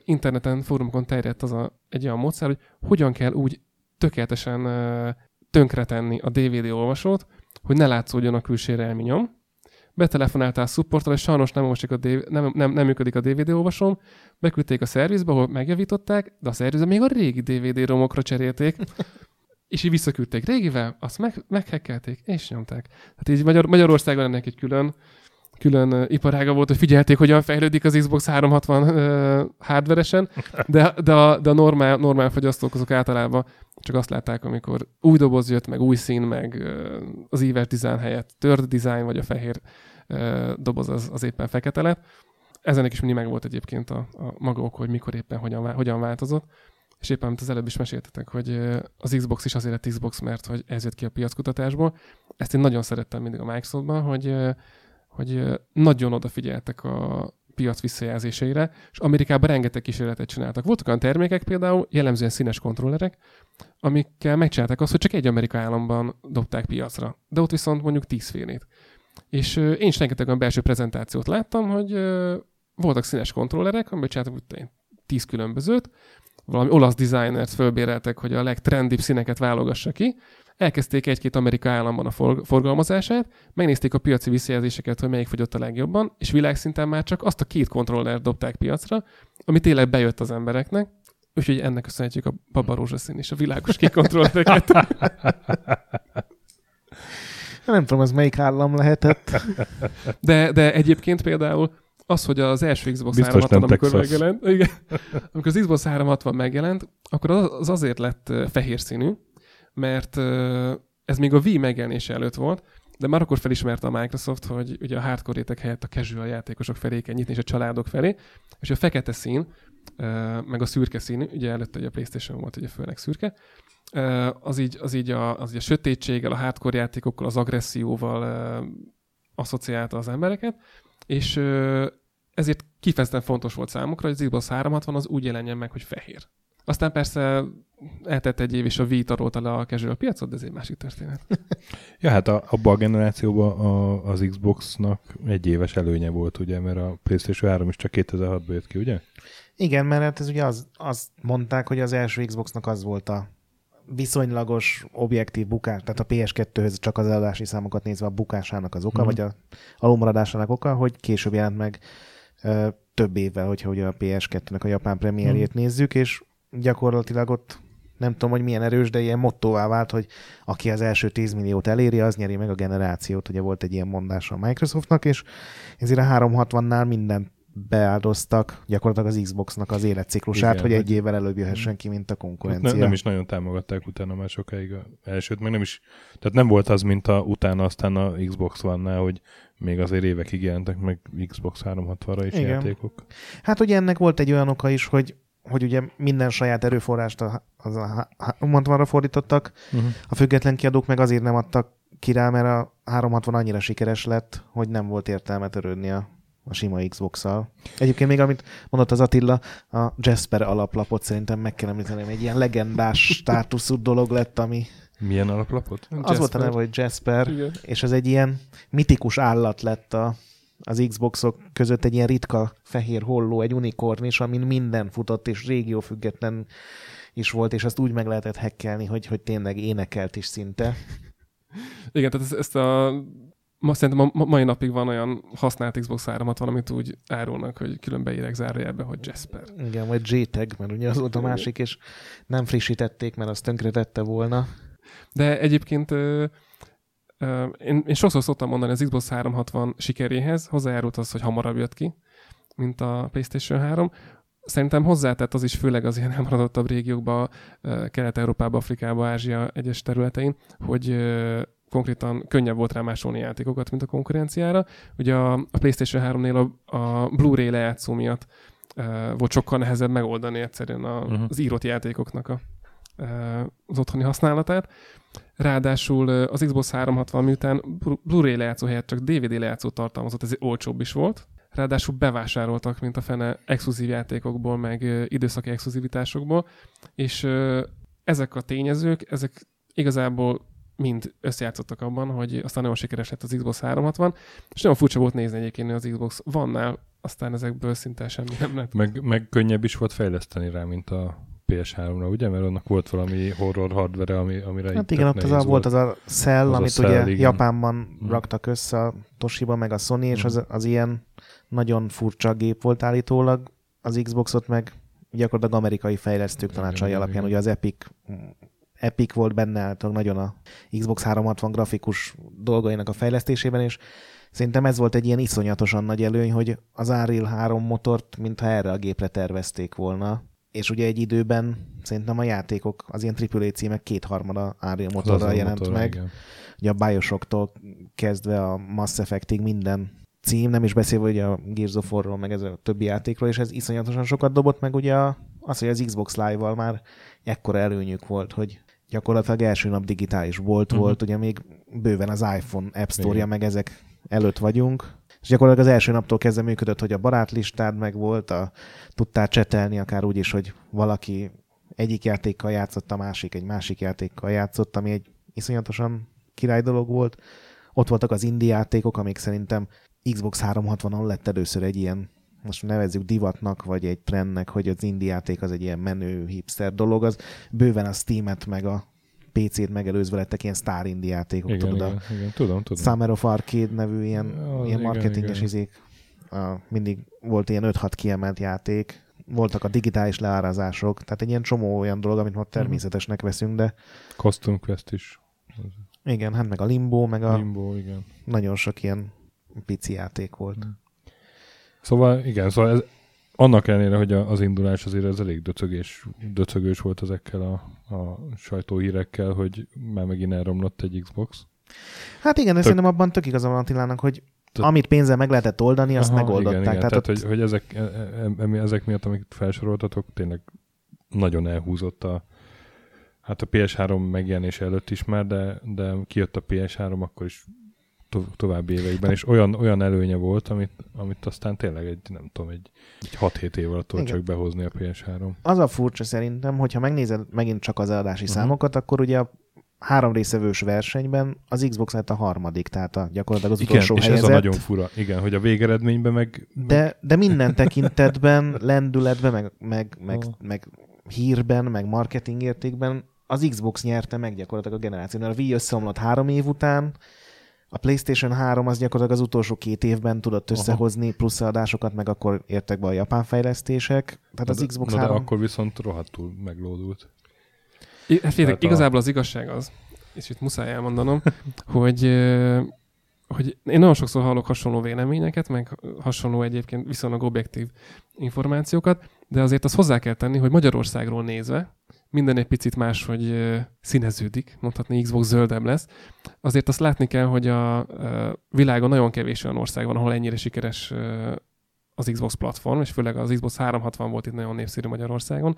interneten, fórumokon terjedt az a, egy olyan módszer, hogy hogyan kell úgy tökéletesen tönkretenni a DVD olvasót, hogy ne látszódjon a külső elminyom. Betelefonáltál supportra, és sajnos nem, a DV- nem, nem, nem működik a DVD olvasóm. Beküldték a szervizbe, ahol megjavították, de a szervizbe még a régi DVD romokra cserélték. <laughs> és így visszaküldték régivel, azt meg, meghekkelték, és nyomták. Hát így Magyar, Magyarországon ennek egy külön, külön iparága volt, hogy figyelték, hogyan fejlődik az Xbox 360 uh, hardveresen, de, de, a, de a normál, normál fogyasztók azok általában csak azt látták, amikor új doboz jött, meg új szín, meg uh, az íves design helyett tört design, vagy a fehér uh, doboz az, az éppen fekete lett. Ezenek is mindig meg volt egyébként a, a maga ok, hogy mikor éppen hogyan, hogyan változott. És éppen, amit az előbb is meséltetek, hogy az Xbox is azért lett Xbox, mert hogy ez jött ki a piackutatásból. Ezt én nagyon szerettem mindig a Microsoftban, hogy, hogy nagyon odafigyeltek a piac visszajelzéseire, és Amerikában rengeteg kísérletet csináltak. Voltak olyan termékek például, jellemzően színes kontrollerek, amikkel megcsinálták azt, hogy csak egy Amerika államban dobták piacra. De ott viszont mondjuk tízfélét. És én is rengeteg olyan belső prezentációt láttam, hogy voltak színes kontrollerek, amiből csináltak úgy én, tíz különbözőt, valami olasz designert fölbéreltek, hogy a legtrendibb színeket válogassa ki, elkezdték egy-két Amerika államban a for- forgalmazását, megnézték a piaci visszajelzéseket, hogy melyik fogyott a legjobban, és világszinten már csak azt a két kontrollert dobták piacra, ami tényleg bejött az embereknek, úgyhogy ennek köszönhetjük a baba rózsaszín és a világos kék kontrollereket. Nem tudom, ez melyik állam lehetett. De, de egyébként például az, hogy az első Xbox Biztos 360, nem amikor Texas. megjelent, igen, amikor az Xbox 360 megjelent, akkor az, az azért lett fehér színű, mert ez még a Wii megjelenése előtt volt, de már akkor felismerte a Microsoft, hogy ugye a hardcore réteg helyett a casual játékosok felé kell nyitni, és a családok felé, és a fekete szín, meg a szürke színű, ugye előtte ugye a Playstation volt ugye főleg szürke, az így, az így a, az így a sötétséggel, a hardcore játékokkal, az agresszióval asszociálta az embereket, és ezért kifejezetten fontos volt számukra, hogy az Xbox 360 az úgy jelenjen meg, hogy fehér. Aztán persze eltett egy év, és a Wii tarolta le a casual piacot, de ez egy másik történet. <laughs> Ja, hát a, abban a generációban a, az Xboxnak egy éves előnye volt, ugye, mert a PlayStation 3 is csak 2006-ban jött ki, ugye? Igen, mert hát ez ugye az, azt mondták, hogy az első Xboxnak az volt a viszonylagos objektív bukás, tehát a PS2-höz csak az eladási számokat nézve a bukásának az oka, Mhm. vagy a alulmaradásának oka, hogy később jelent meg több évvel, hogyha ugye a PS2-nek a japán premierjét nézzük, és gyakorlatilag ott nem tudom, hogy milyen erős, de ilyen mottóvá vált, hogy aki az első 10 milliót eléri, az nyeri meg a generációt. Ugye volt egy ilyen mondása a Microsoftnak, és ezért a 360-nál mindent beáldoztak gyakorlatilag az Xboxnak az életciklusát, Igen, hogy egy hogy- évvel előbb jöhessen ki, mint a Hát konkurencia. ne, nem is nagyon támogatták utána már sokáig a elsőt, meg nem is, tehát nem volt az, mint a, utána aztán a Xbox One-nál, hogy még azért évekig jelentek meg Xbox 360-ra is Igen. játékok. Hát ugye ennek volt egy olyan oka is, hogy hogy ugye minden saját erőforrást a- az a 360-ra fordítottak, Uh-huh. a független kiadók meg azért nem adtak ki rá, mert a 360 annyira sikeres lett, hogy nem volt értelme törődni a, a sima Xbox-szal. Egyébként még amit mondott az Attila, a Jasper alaplapot szerintem meg kell említeni, egy ilyen legendás státuszú dolog lett, ami Milyen alaplapot? az volt a neve, hogy Jasper, Igen. és az egy ilyen mitikus állat lett a, az Xboxok között egy ilyen ritka fehér holló, egy unikorn is, amin minden futott, és régiófüggetlen is volt, és azt úgy meg lehetett hekkelni, hogy, hogy tényleg énekelt is szinte. Igen, tehát ezt, ezt a ma, szerintem a ma- mai napig van olyan használt Xbox 360, amit úgy árulnak, hogy külön beírek zárójelbe, hogy Jasper. Igen, vagy JTAG, mert ugye az volt a másik, és nem frissítették, mert azt tönkretette volna. De egyébként ö, ö, én, én sokszor szoktam mondani, az Xbox 360 sikeréhez hozzájárult az, hogy hamarabb jött ki, mint a PlayStation 3. Szerintem hozzátett az is főleg az ilyen elmaradottabb régiókba, Kelet-Európába, Afrikába, Ázsia egyes területein, hogy ö, konkrétan könnyebb volt rá másolni játékokat, mint a konkurenciára. Ugye a, a PlayStation 3-nél a, a Blu-ray lejátszó miatt uh, volt sokkal nehezebb megoldani egyszerűen a, uh-huh. az írott játékoknak a, az otthoni használatát. Ráadásul az Xbox 360 miután Blu-ray lejátszó helyett csak DVD lejátszót tartalmazott, ez olcsóbb is volt. Ráadásul bevásároltak, mint a fene exkluzív játékokból, meg időszaki exkluzivitásokból, és ezek a tényezők, ezek igazából mind összejátszottak abban, hogy aztán nagyon sikeres lett az Xbox 360, és nagyon furcsa volt nézni egyébként az Xbox One-nál, aztán ezekből szinte semmi nem lett. Meg, meg könnyebb is volt fejleszteni rá, mint a PS3-ra, ugye? Mert annak volt valami horror hardware, ami, amire Hát igen, ott az a, volt az a Cell, az amit a cell, ugye igen. Japánban Hmm. raktak össze a Toshiba, meg a Sony, és az, az ilyen nagyon furcsa gép volt állítólag. Az Xboxot meg gyakorlatilag amerikai fejlesztők tanácsai alapján, igen. ugye az Epic Epic volt benne által nagyon a Xbox 360 grafikus dolgainak a fejlesztésében, és szerintem ez volt egy ilyen iszonyatosan nagy előny, hogy az Unreal 3 motort, mintha erre a gépre tervezték volna, és ugye egy időben szerintem a játékok, az ilyen AAA címek kétharmada Unreal motorral jelent motorra, meg. Igen. Ugye a Bioshocktól kezdve a Mass Effectig minden cím, nem is beszélve ugye a Gears of War-ról, meg ez a többi játékról, és ez iszonyatosan sokat dobott meg ugye az, hogy az Xbox Live-val már ekkora előnyük volt, hogy gyakorlatilag első nap digitális volt uh-huh. volt, ugye még bőven az iPhone App Store-ja, meg ezek előtt vagyunk, és gyakorlatilag az első naptól kezdve működött, hogy a barátlistád meg volt, a, tudtál csetelni akár úgy is, hogy valaki egyik játékkal játszott, a másik egy másik játékkal játszott, ami egy iszonyatosan király dolog volt. Ott voltak az indie játékok, amik szerintem Xbox 360-on lett először egy ilyen, most nevezzük divatnak, vagy egy trendnek, hogy az indie játék az egy ilyen menő, hipster dolog, az bőven a Steam-et meg a PC-t megelőzve lettek ilyen sztár indie játékok, Igen, tudod, a igen, igen, tudom, tudom. Summer of Arcade nevű ilyen, Ja, ilyen igen, marketinges igen. izék. A, mindig volt ilyen 5-6 kiemelt játék. Voltak a digitális leárazások, tehát egy ilyen csomó olyan dolog, amit Mhm. most természetesnek veszünk, de Costume Quest is. igen, hát meg a Limbo, meg a Limbo, igen. nagyon sok ilyen pici játék volt. Szóval igen, szóval ez, annak ellenére, hogy az indulás azért ez elég döcögés, döcögős volt ezekkel a, a sajtóhírekkel, hogy már megint elromlott egy Xbox. Hát igen, Tök- szerintem abban tök igaza van Attilának, hogy Tök- amit pénzzel meg lehetett oldani, azt Aha, megoldották. Igen, igen. Tehát, ott- hogy, hogy ezek, e- e- ezek miatt, amiket felsoroltatok, tényleg nagyon elhúzott a hát a PS3 megjelenése előtt is már, de, de kijött a PS3 akkor is to- további éveikben, és olyan, olyan előnye volt, amit, amit aztán tényleg egy, nem tudom, egy, egy 6-7 év alatt Igen. csak behozni a PS3. az a furcsa szerintem, hogyha megnézed megint csak az eladási Mhm. uh-huh. számokat, akkor ugye a három részevős versenyben az Xbox lett a harmadik, tehát a, gyakorlatilag az Igen, utolsó és helyezett. ez a nagyon fura. Igen, hogy a végeredményben meg... De, de minden tekintetben, <laughs> lendületben, meg, meg, meg, Ah. meg hírben, meg marketing értékben az Xbox nyerte meg gyakorlatilag a generációnál. A Wii összeomlott három év után, a PlayStation 3 az gyakorlatilag az utolsó két évben tudott Aha. összehozni plusz adásokat, meg akkor értek be a japán fejlesztések. Tehát az de, Xbox na, de 3... akkor viszont rohadtul meglódult. I- Hát a- igazából az igazság az, és itt muszáj elmondanom, <laughs> hogy, hogy én nagyon sokszor hallok hasonló véleményeket, meg hasonló egyébként viszonylag objektív információkat, de azért azt hozzá kell tenni, hogy Magyarországról nézve minden egy picit más, hogy színeződik, mondhatni Xbox zöldebb lesz. Azért azt látni kell, hogy a világon nagyon kevés olyan ország van, ahol ennyire sikeres az Xbox platform, és főleg az Xbox 360 volt itt nagyon népszerű Magyarországon,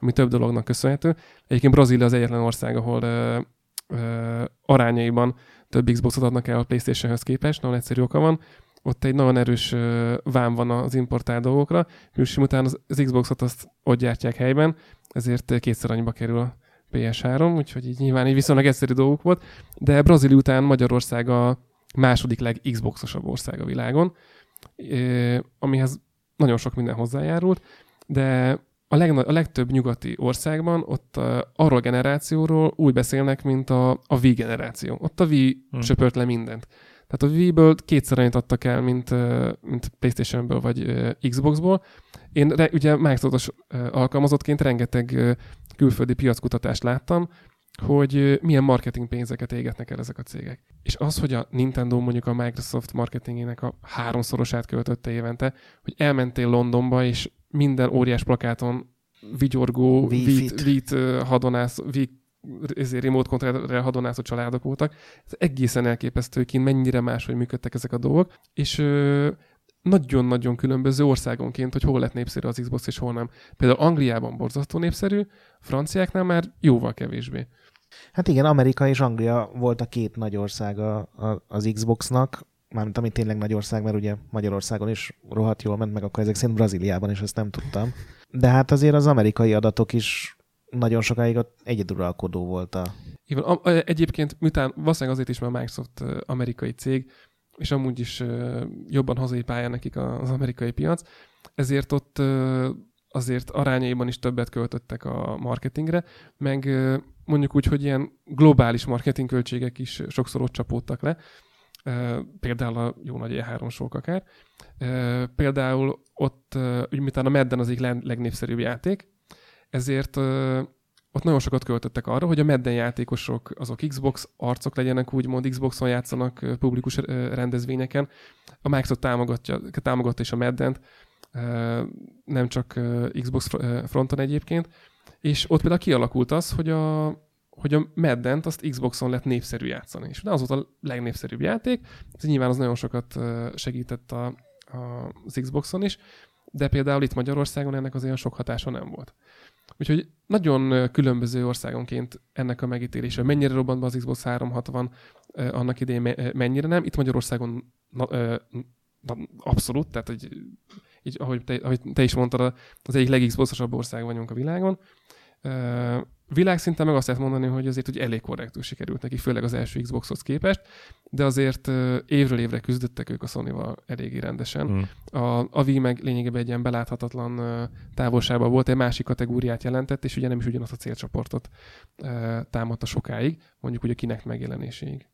ami több dolognak köszönhető. Egyébként Brazília az egyetlen ország, ahol ö, ö, arányaiban több Xboxot adnak el a PlayStation-höz képest, nagyon egyszerű oka van. Ott egy nagyon erős vám van az importált dolgokra, és miután az, Xboxot azt ott gyártják helyben, ezért kétszer annyiba kerül a PS3, úgyhogy így nyilván egy viszonylag egyszerű dolguk volt, de Brazília után Magyarország a második leg-Xboxosabb ország a világon, amihez nagyon sok minden hozzájárult, de a, legna- a legtöbb nyugati országban ott uh, arról generációról úgy beszélnek, mint a, a Wii generáció. Ott a Hm. hmm. söpört le mindent. Tehát a Wii-ből kétszer annyit adtak el, mint, mint PlayStation-ből vagy Xbox-ból. Én re, ugye Microsoftos alkalmazottként rengeteg külföldi piackutatást láttam, hogy milyen marketing pénzeket égetnek el ezek a cégek. És az, hogy a Nintendo mondjuk a Microsoft marketingének a háromszorosát költötte évente, hogy elmentél Londonba, és minden óriás plakáton vigyorgó, vít, vít hadonász, vít remote controllerre hadonászott családok voltak. Ez egészen elképesztő, kint mennyire máshogy működtek ezek a dolgok, és ö, nagyon-nagyon különböző országonként, hogy hol lett népszerű az Xbox és hol nem. Például Angliában borzasztó népszerű, franciáknál már jóval kevésbé. Hát igen, Amerika és Anglia volt a két nagy országa a- az Xboxnak, mármint ami tényleg nagy ország, mert ugye Magyarországon is rohadt jól ment, meg akkor ezek szerint Brazíliában is, ezt nem tudtam. De hát azért az amerikai adatok is nagyon sokáig ott egyeduralkodó volt a... Igen, egyébként miután valószínűleg azért is, mert a Microsoft amerikai cég, és amúgy is jobban hazai pályán nekik az amerikai piac, ezért ott azért arányaiban is többet költöttek a marketingre, meg mondjuk úgy, hogy ilyen globális marketingköltségek is sokszor ott csapódtak le, például a jó nagy E3 sok akár. Például ott, úgy miután a Madden az egyik leg- legnépszerűbb játék, ezért ott nagyon sokat költöttek arra, hogy a Madden játékosok azok Xbox arcok legyenek, úgymond Xboxon játszanak publikus rendezvényeken. A Microsoft támogatja, támogatta is a Madden-t, ö, nem csak Xbox fronton egyébként, és ott például kialakult az, hogy a, hogy a Madden-t azt Xboxon lett népszerű játszani. És az volt a legnépszerűbb játék, ez nyilván az nagyon sokat segített a, a, az Xboxon is, de például itt Magyarországon ennek az olyan sok hatása nem volt. Úgyhogy nagyon különböző országonként ennek a megítélése. Mennyire robbant be az Xbox 360 ö, annak idején, mennyire nem. Itt Magyarországon na, na, abszolút, tehát hogy, így, ahogy, te, ahogy te is mondtad, az egyik legixboxosabb ország vagyunk a világon. Világszinten meg azt lehet mondani, hogy azért hogy elég korrektül sikerült neki, főleg az első Xboxhoz képest, de azért évről évre küzdöttek ők a Sony-val eléggé rendesen. Mm. A, a Wii meg lényegében egy ilyen beláthatatlan távolságban volt, egy másik kategóriát jelentett, és ugye nem is ugyanazt a célcsoportot támadta sokáig, mondjuk ugye a Kinect megjelenéséig.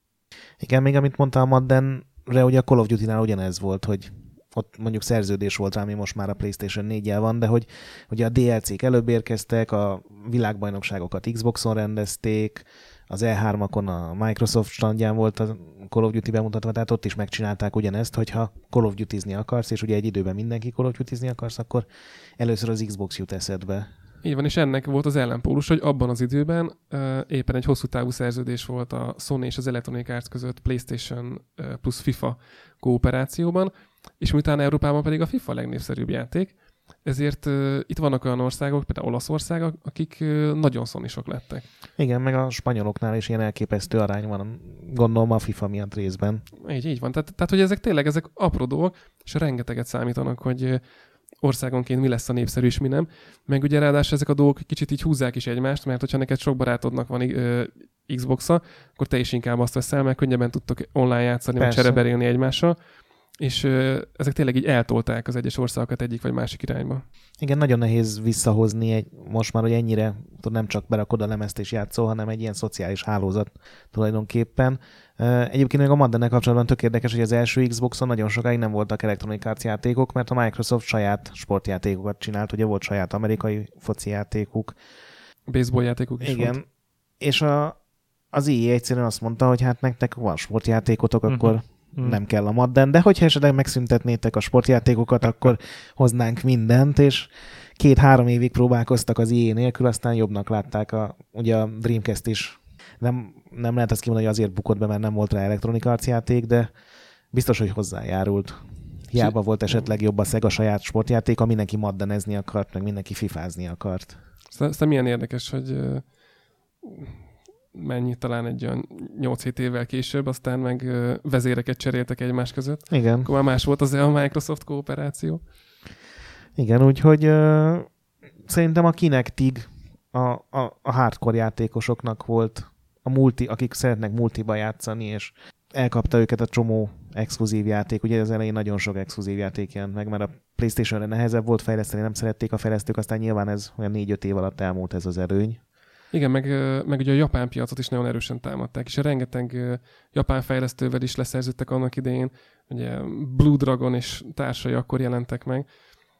Igen, még amit mondtam a Maddenre, ugye a Call of Duty-nál ugyanez volt, hogy ott mondjuk szerződés volt rá, ami most már a PlayStation 4 van, de hogy ugye a DLC-k előbb érkeztek, a világbajnokságokat Xboxon rendezték, az E3-akon a Microsoft standján volt a Call of Duty bemutatva, tehát ott is megcsinálták ugyanezt, hogyha Call of Duty-zni akarsz, és ugye egy időben mindenki Call of Duty-zni akarsz, akkor először az Xbox jut eszedbe. Így van, és ennek volt az ellenpólus, hogy abban az időben uh, éppen egy hosszú távú szerződés volt a Sony és az Electronic Arts között PlayStation uh, plusz FIFA kooperációban, és miután Európában pedig a FIFA legnépszerűbb játék, ezért uh, itt vannak olyan országok, például Olaszország, akik uh, nagyon szonisok lettek. Igen, meg a spanyoloknál is ilyen elképesztő arány van, gondolom a FIFA miatt részben. Így, így van. Tehát, tehát, hogy ezek tényleg ezek apró dolgok, és rengeteget számítanak, hogy országonként mi lesz a népszerű és mi nem. Meg ugye ráadásul ezek a dolgok kicsit így húzzák is egymást, mert hogyha neked sok barátodnak van ö, Xbox-a, akkor te is inkább azt veszel, mert könnyebben tudtok online játszani, Persze. csereberélni egymással. És ezek tényleg így eltolták az egyes országokat egyik vagy másik irányba. Igen, nagyon nehéz visszahozni egy, most már, hogy ennyire tudod, nem csak berakod a lemezt és játszol, hanem egy ilyen szociális hálózat tulajdonképpen. Egyébként még a Maddennel kapcsolatban tök érdekes, hogy az első Xboxon nagyon sokáig nem voltak Electronic Arts játékok, mert a Microsoft saját sportjátékokat csinált, ugye volt saját amerikai foci játékuk. Baseball játékok is Igen, volt. és a, az EA egyszerűen azt mondta, hogy hát nektek van sportjátékotok, akkor Mhm. nem kell a Madden, de hogyha esetleg megszüntetnétek a sportjátékokat, akkor hoznánk mindent, és két-három évig próbálkoztak az IE nélkül, aztán jobbnak látták a, ugye a Dreamcast is. Nem, nem lehet azt kimondani, hogy azért bukott be, mert nem volt rá Electronic Arts játék, de biztos, hogy hozzájárult. Hiába volt esetleg jobb a Sega saját sportjáték, ami mindenki maddenezni akart, meg mindenki fifázni akart. Aztán, milyen érdekes, hogy mennyi, talán egy olyan 8-7 évvel később, aztán meg vezéreket cseréltek egymás között. Igen. Akkor már más volt az a Microsoft kooperáció. Igen, úgyhogy ö, szerintem a Kinectig a, a, a hardcore játékosoknak volt a multi, akik szeretnek multiba játszani, és elkapta őket a csomó exkluzív játék. Ugye az elején nagyon sok exkluzív játék jelent meg, mert a Playstation-re nehezebb volt fejleszteni, nem szerették a fejlesztők, aztán nyilván ez olyan 4-5 év alatt elmúlt ez az erőny. Igen, meg, meg ugye a japán piacot is nagyon erősen támadták, és rengeteg japán fejlesztővel is leszerződtek annak idején, ugye Blue Dragon és társai akkor jelentek meg,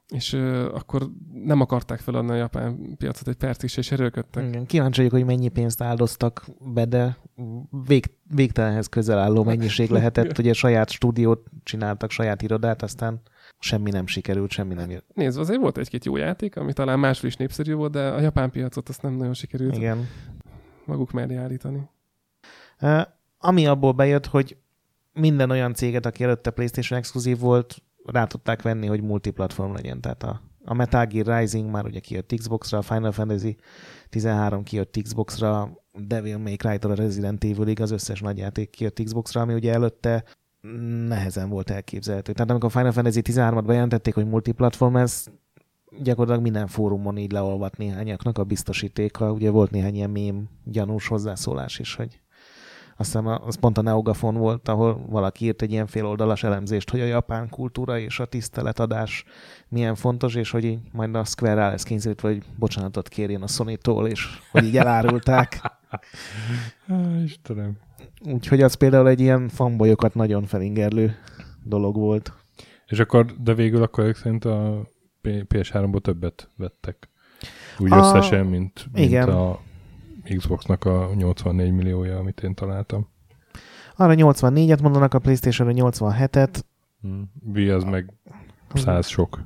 és ö, akkor nem akarták feladni a japán piacot egy percig se, és erőlködtek. Igen, kíváncsi vagyok, hogy mennyi pénzt áldoztak be, de vég, végtelenhez közel álló mennyiség <laughs> lehetett. Ugye saját stúdiót csináltak, saját irodát, aztán semmi nem sikerült, semmi nem jött. Nézd, azért volt egy-két jó játék, ami talán máshol is népszerű volt, de a japán piacot azt nem nagyon sikerült Igen. maguk mellé állítani. Uh, ami abból bejött, hogy minden olyan céget, aki előtte PlayStation exkluzív volt, rá tudták venni, hogy multiplatform legyen. Tehát a, a Metal Gear Rising már ugye kijött Xbox-ra, a Final Fantasy 13 kijött Xbox-ra, Devil May cry a Resident Evil-ig az összes nagy játék kijött Xbox-ra, ami ugye előtte nehezen volt elképzelhető. Tehát amikor Final Fantasy 13-at bejelentették, hogy multiplatform, ez gyakorlatilag minden fórumon így leolvat néhányaknak a biztosítéka. Ugye volt néhány ilyen mém gyanús hozzászólás is, hogy aztán az pont a Neogafon volt, ahol valaki írt egy ilyen féloldalas elemzést, hogy a japán kultúra és a tiszteletadás milyen fontos, és hogy így majd a Square rá lesz kényszerítve, hogy bocsánatot kérjen a Sony-tól, és hogy így elárulták. <laughs> Istenem. Úgyhogy az például egy ilyen fanbolyokat nagyon felingerlő dolog volt. És akkor, de végül akkor szerint a PS3-ból többet vettek. Úgy a... összesen, mint, mint igen. a Xboxnak a 84 milliója, amit én találtam. Arra 84-et mondanak, a Playstation-ra 87-et. Hmm. Wii az meg 100 sok.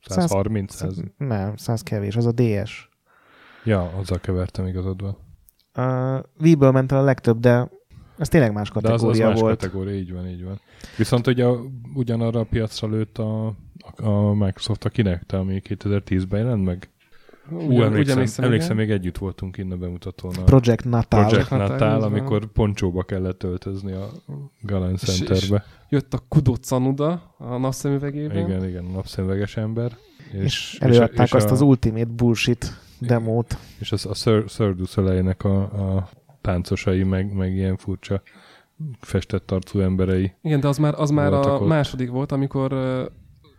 130? 100, 100, nem, 100 kevés, az a DS. Ja, azzal kevertem igazad van. A Wii-ből ment el a legtöbb, de ez tényleg más kategória de az, az más volt. kategória, így van, így van. Viszont ugye ugyanarra a piacra lőtt a, a, a Microsoft a kinect ami 2010-ben jelent meg. Ú, emlékszem, emlékszem, emlékszem még együtt voltunk innen bemutatón. A Project Natal. Project Natal, amikor poncsóba kellett öltözni a Galen Centerbe. jött a Kudot Sanuda a napszemüvegében. Igen, igen, a napszemüveges ember. És, és előadták és azt a, az Ultimate Bullshit demót. És az a Sir, Sir a, a táncosai, meg, meg ilyen furcsa festett arcú emberei. Igen, de az már, az már a ott. második volt, amikor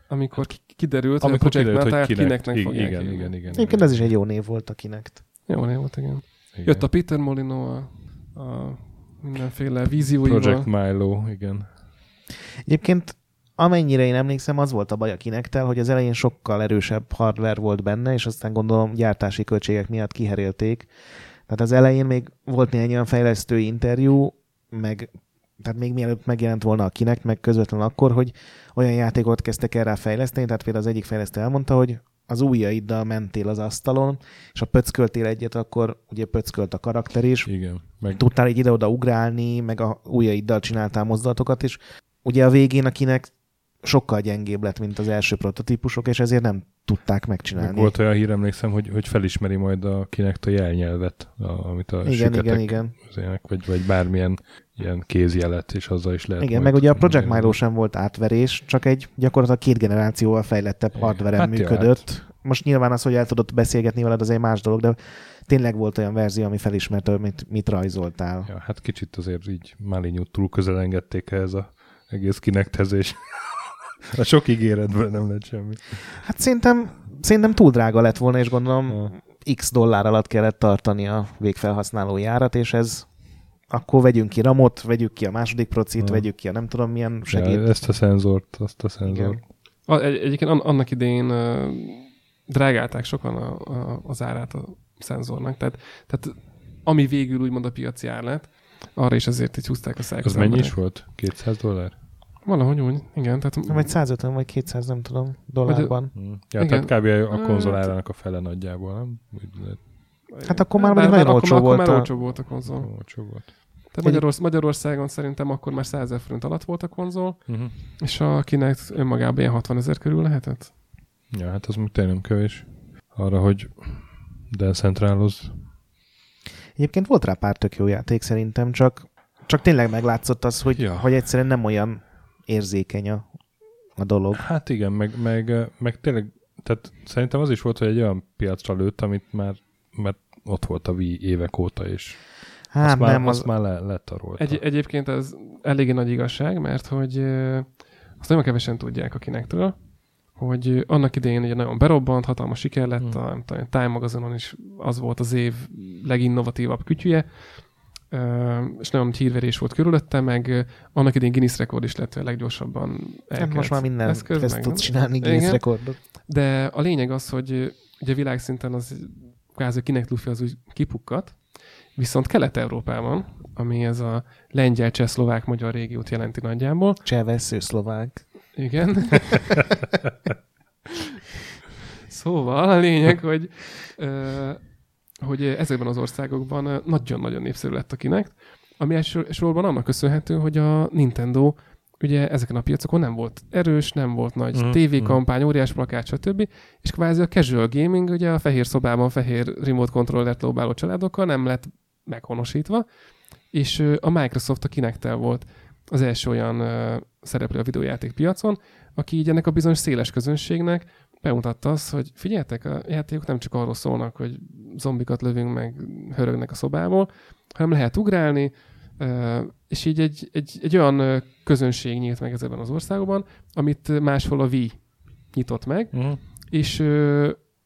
amikor kiderült, amikor hogy a Project kiderült, hogy kinek, kineknek igen, igen, igen, igen, Egyébként ez is egy jó név volt a kinek. Jó név volt, igen. igen. Jött a Peter Molino a, a mindenféle vízióival. Project Milo, igen. Egyébként amennyire én emlékszem, az volt a baj a kinektel, hogy az elején sokkal erősebb hardware volt benne, és aztán gondolom gyártási költségek miatt kiherélték. Tehát az elején még volt néhány olyan fejlesztői interjú, meg tehát még mielőtt megjelent volna a kinek, meg közvetlenül akkor, hogy olyan játékot kezdtek el rá fejleszteni, tehát például az egyik fejlesztő elmondta, hogy az ujjaiddal mentél az asztalon, és ha pöcköltél egyet, akkor ugye pöckölt a karakter is. Igen. Meg... Tudtál így ide-oda ugrálni, meg a ujjaiddal csináltál mozdulatokat is. Ugye a végén, akinek sokkal gyengébb lett, mint az első prototípusok, és ezért nem tudták megcsinálni. Meg volt olyan hír, emlékszem, hogy, hogy felismeri majd a kinek a jelnyelvet, a, amit a igen, igen, igen. vagy, vagy bármilyen ilyen kézjelet, és azzal is lehet. Igen, meg ugye a Project Milo sem volt átverés, csak egy gyakorlatilag két generációval fejlettebb hardware hát működött. Ja, hát. Most nyilván az, hogy el tudott beszélgetni veled, az egy más dolog, de tényleg volt olyan verzió, ami felismerte, mit, mit rajzoltál. Ja, hát kicsit azért így Malinyút túl közel engedték ehhez a egész kinektezés. A sok ígéretből nem lett semmi. Hát szerintem, szerintem túl drága lett volna, és gondolom ha. x dollár alatt kellett tartani a végfelhasználó járat, és ez akkor vegyünk ki ramot, vegyük ki a második procit, ha. vegyük ki a nem tudom milyen segít. Ja, ezt a szenzort, azt a szenzort. A, egy, egyébként annak idején uh, drágálták sokan a, a, az árát a szenzornak, tehát, tehát ami végül úgymond a piaci ár lett, arra is azért így húzták a száját. Az mennyi is volt? 200 dollár? Valahogy úgy, igen. Tehát... Vagy 150 vagy 200, nem tudom, dollárban. Vagy, ja, igen. tehát kb. a konzolárának a fele nagyjából, nem? Hát akkor már mondjuk nagyon olcsó volt. Akkor már olcsó volt a konzol. Olcsó volt. Tehát Magyarorsz- Magyarországon szerintem akkor már 100 ezer forint alatt volt a konzol, uh-huh. és akinek önmagában ilyen 60 ezer körül lehetett. Ja, hát az még tényleg nem kevés. Arra, hogy decentrálozz. Egyébként volt rá pár tök jó játék szerintem, csak, csak tényleg meglátszott az, hogy, ja. hogy egyszerűen nem olyan érzékeny a, a dolog. Hát igen, meg, meg, meg tényleg, tehát szerintem az is volt, hogy egy olyan piacra lőtt, amit már, már ott volt a Wii évek óta, és Hát azt már, nem, azt az... már le, letarolta. Egy, egyébként ez eléggé nagy igazság, mert hogy azt nagyon kevesen tudják akinektől, hogy annak idején ugye nagyon berobbant, hatalmas siker lett, hmm. a, nem tudom, Time Magazinon is az volt az év leginnovatívabb kütyüje, és nagyon hírverés volt körülötte, meg annak idén Guinness rekord is lett a leggyorsabban hát most már minden eszköz, kezd tud csinálni Guinness igen. rekordot. De a lényeg az, hogy ugye világszinten az kvázi kinek Luffy az úgy kipukkat, viszont Kelet-Európában, ami ez a lengyel, cseh, szlovák, magyar régiót jelenti nagyjából. Cseh, szlovák. Igen. <laughs> szóval a lényeg, hogy ö, hogy ezekben az országokban nagyon-nagyon népszerű lett a Kinect, ami elsősorban annak köszönhető, hogy a Nintendo ugye ezeken a piacokon nem volt erős, nem volt nagy mm, TV-kampány, mm. óriás plakát, stb. És kvázi a casual gaming, ugye a fehér szobában fehér remote controllert lóbáló családokkal nem lett meghonosítva, és a Microsoft a kinect volt az első olyan szereplő a videójáték piacon, aki így ennek a bizonyos széles közönségnek bemutatta azt, hogy figyeljetek, a játékok nem csak arról szólnak, hogy zombikat lövünk meg, hörögnek a szobából, hanem lehet ugrálni, és így egy, egy, egy olyan közönség nyílt meg ezekben az országokban, amit máshol a Wii nyitott meg, uh-huh. és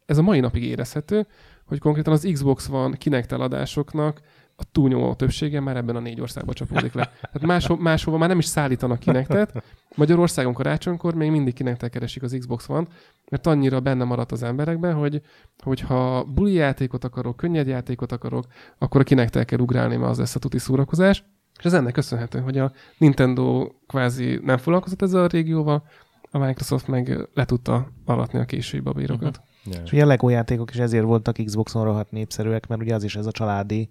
ez a mai napig érezhető, hogy konkrétan az Xbox van Kinect eladásoknak a túlnyomó többsége már ebben a négy országban csapódik le. Tehát máshol, máshova már nem is szállítanak Kinectet. Magyarországon karácsonykor még mindig kinektel keresik az Xbox van, mert annyira benne maradt az emberekben, hogy hogyha buli játékot akarok, könnyed játékot akarok, akkor a kinektel kell ugrálni, mert az lesz a tuti szórakozás. És ez ennek köszönhető, hogy a Nintendo kvázi nem foglalkozott ezzel a régióval, a Microsoft meg le tudta alatni a késői babírokat. Uh-huh. Yeah. És ugye a LEGO játékok is ezért voltak Xboxon rohadt népszerűek, mert ugye az is ez a családi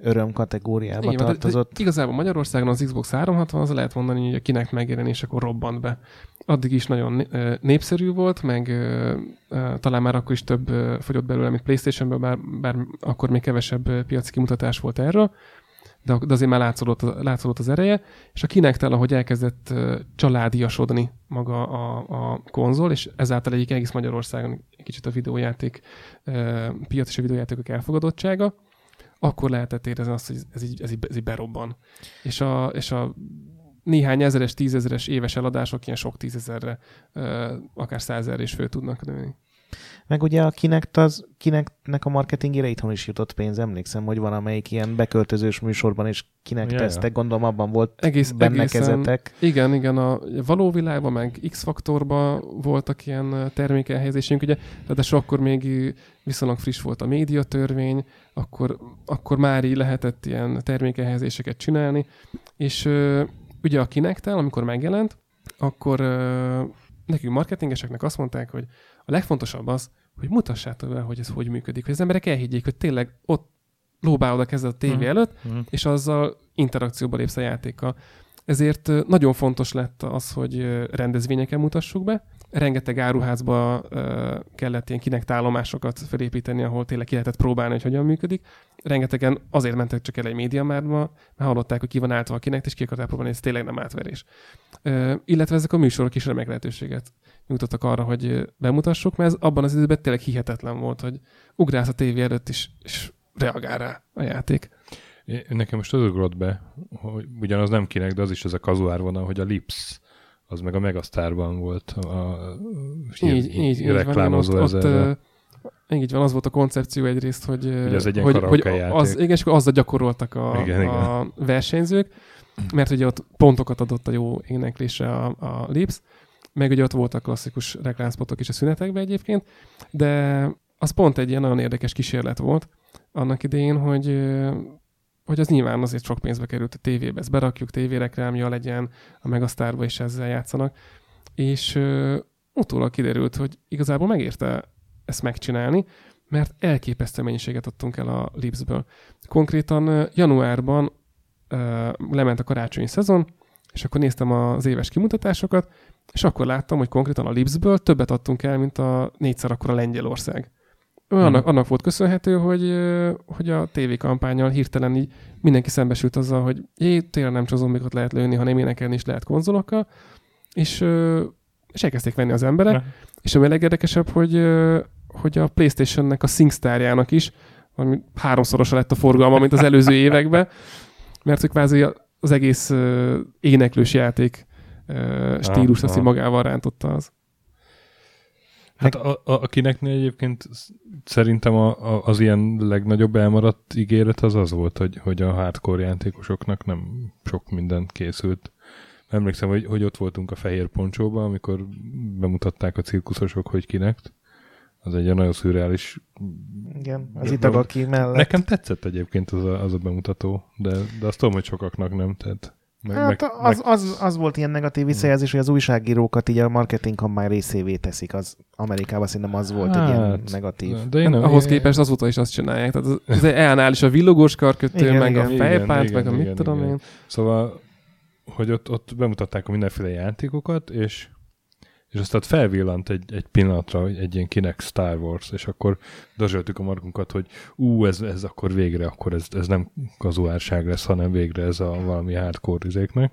öröm kategóriába Igen, tartozott. De igazából Magyarországon az Xbox 360 az lehet mondani, hogy kinek megjelenés, akkor robbant be. Addig is nagyon népszerű volt, meg talán már akkor is több fogyott belőle, mint Playstation-ből, bár, bár akkor még kevesebb piaci kimutatás volt erről, de, de azért már látszódott, látszódott az ereje, és a Kinect-tel, ahogy elkezdett családiasodni maga a, a konzol, és ezáltal egyik egész Magyarországon egy kicsit a videójáték piac és a videójátékok elfogadottsága, akkor lehetett érezni azt, hogy ez így, ez így, ez így berobban. És a, és a néhány ezeres, tízezeres éves eladások ilyen sok tízezerre, akár százezerre is föl tudnak nőni. Meg ugye a Kinect az, Kinectnek a marketingére itthon is jutott pénz, emlékszem, hogy van amelyik ilyen beköltözős műsorban is Kinect yeah. tesztek, gondolom abban volt Egész, benne egészen, kezetek. Igen, igen, a való világban, meg X-faktorban voltak ilyen termékelhelyezésünk, ugye, de akkor még viszonylag friss volt a médiatörvény, akkor, akkor már így lehetett ilyen termékelhelyezéseket csinálni, és ugye a kinect amikor megjelent, akkor nekünk marketingeseknek azt mondták, hogy a legfontosabb az, hogy mutassátok be, hogy ez hogy működik, hogy az emberek elhiggyék, hogy tényleg ott lóbálod a kezed a tévé mm. előtt, mm. és azzal interakcióba lépsz a játékkal. Ezért nagyon fontos lett az, hogy rendezvényeken mutassuk be. Rengeteg áruházba kellett ilyen kinektálomásokat felépíteni, ahol tényleg ki lehetett próbálni, hogy hogyan működik. Rengetegen azért mentek csak el egy médiamárba, mert hallották, hogy ki van álltva a kinek, és ki akarták próbálni, ez tényleg nem átverés. Illetve ezek a műsorok is remek lehetőséget nyújtottak arra, hogy bemutassuk, mert ez abban az időben tényleg hihetetlen volt, hogy ugrálsz a tévé előtt is, és reagál rá a játék. Nekem most az ugrott be, hogy ugyanaz nem kinek, de az is ez a kazuár vonal, hogy a Lips az meg a Megasztárban volt a, így, így, így reklámozó van, ott, ott, így van, az volt a koncepció egyrészt, hogy, hogy, ez egy hogy, hogy az, igen, és akkor azzal gyakoroltak a, igen, a igen. versenyzők, mert ugye ott pontokat adott a jó éneklésre a, a Lips, meg ugye ott voltak klasszikus reklámspotok is a szünetekben egyébként, de az pont egy ilyen nagyon érdekes kísérlet volt annak idején, hogy hogy az nyilván azért sok pénzbe került a tévébe, ezt berakjuk, tévéreklámja legyen, a Megasztárba is ezzel játszanak, és uh, utólag kiderült, hogy igazából megérte ezt megcsinálni, mert elképesztő mennyiséget adtunk el a Lipsből. Konkrétan januárban uh, lement a karácsonyi szezon, és akkor néztem az éves kimutatásokat, és akkor láttam, hogy konkrétan a Lipsből többet adtunk el, mint a négyszer akkor a Lengyelország. Annak, hmm. annak volt köszönhető, hogy, hogy a TV kampányal hirtelen így mindenki szembesült azzal, hogy jé, tényleg nem csak zombikat lehet lőni, hanem énekelni is lehet konzolokkal, és, és elkezdték venni az emberek, ne. és ami a legérdekesebb, hogy, hogy a Playstation-nek a SingStar-jának is valami háromszorosa lett a forgalma, mint az előző <laughs> években, mert hogy kvázi az egész éneklős játék stílus, azt magával rántotta az. Hát a, a, akinek egyébként szerintem a, a, az ilyen legnagyobb elmaradt ígéret az az volt, hogy, hogy a hardcore játékosoknak nem sok mindent készült. Emlékszem, hogy, hogy ott voltunk a Fehér Poncsóban, amikor bemutatták a cirkuszosok, hogy kinek. Az egy nagyon szürreális... Igen, az Itagaki mellett. Nekem tetszett egyébként az a, az a bemutató, de, de azt tudom, hogy sokaknak nem, tehát... Meg, Hát meg, az, meg, az, az volt ilyen negatív visszajelzés, hogy az újságírókat így a marketing kampány részévé teszik. Az Amerikában szerintem az volt egy ilyen Hát, negatív. de én nem, Ahhoz képest azóta is azt csinálják. Tehát az, az EA-nál is a villogós karkötő, Igen, meg igen. a fejpánt, Igen, meg a igen, mit tudom igen. én. Szóval, hogy ott, ott bemutatták a mindenféle játékokat, és, és aztán felvillant egy, egy pillanatra egy ilyen kinek Star Wars, és akkor dazsoltuk a markunkat, hogy ú, ez, ez akkor végre, akkor ez, ez nem kazuárság lesz, hanem végre ez a valami hardcore izéknek,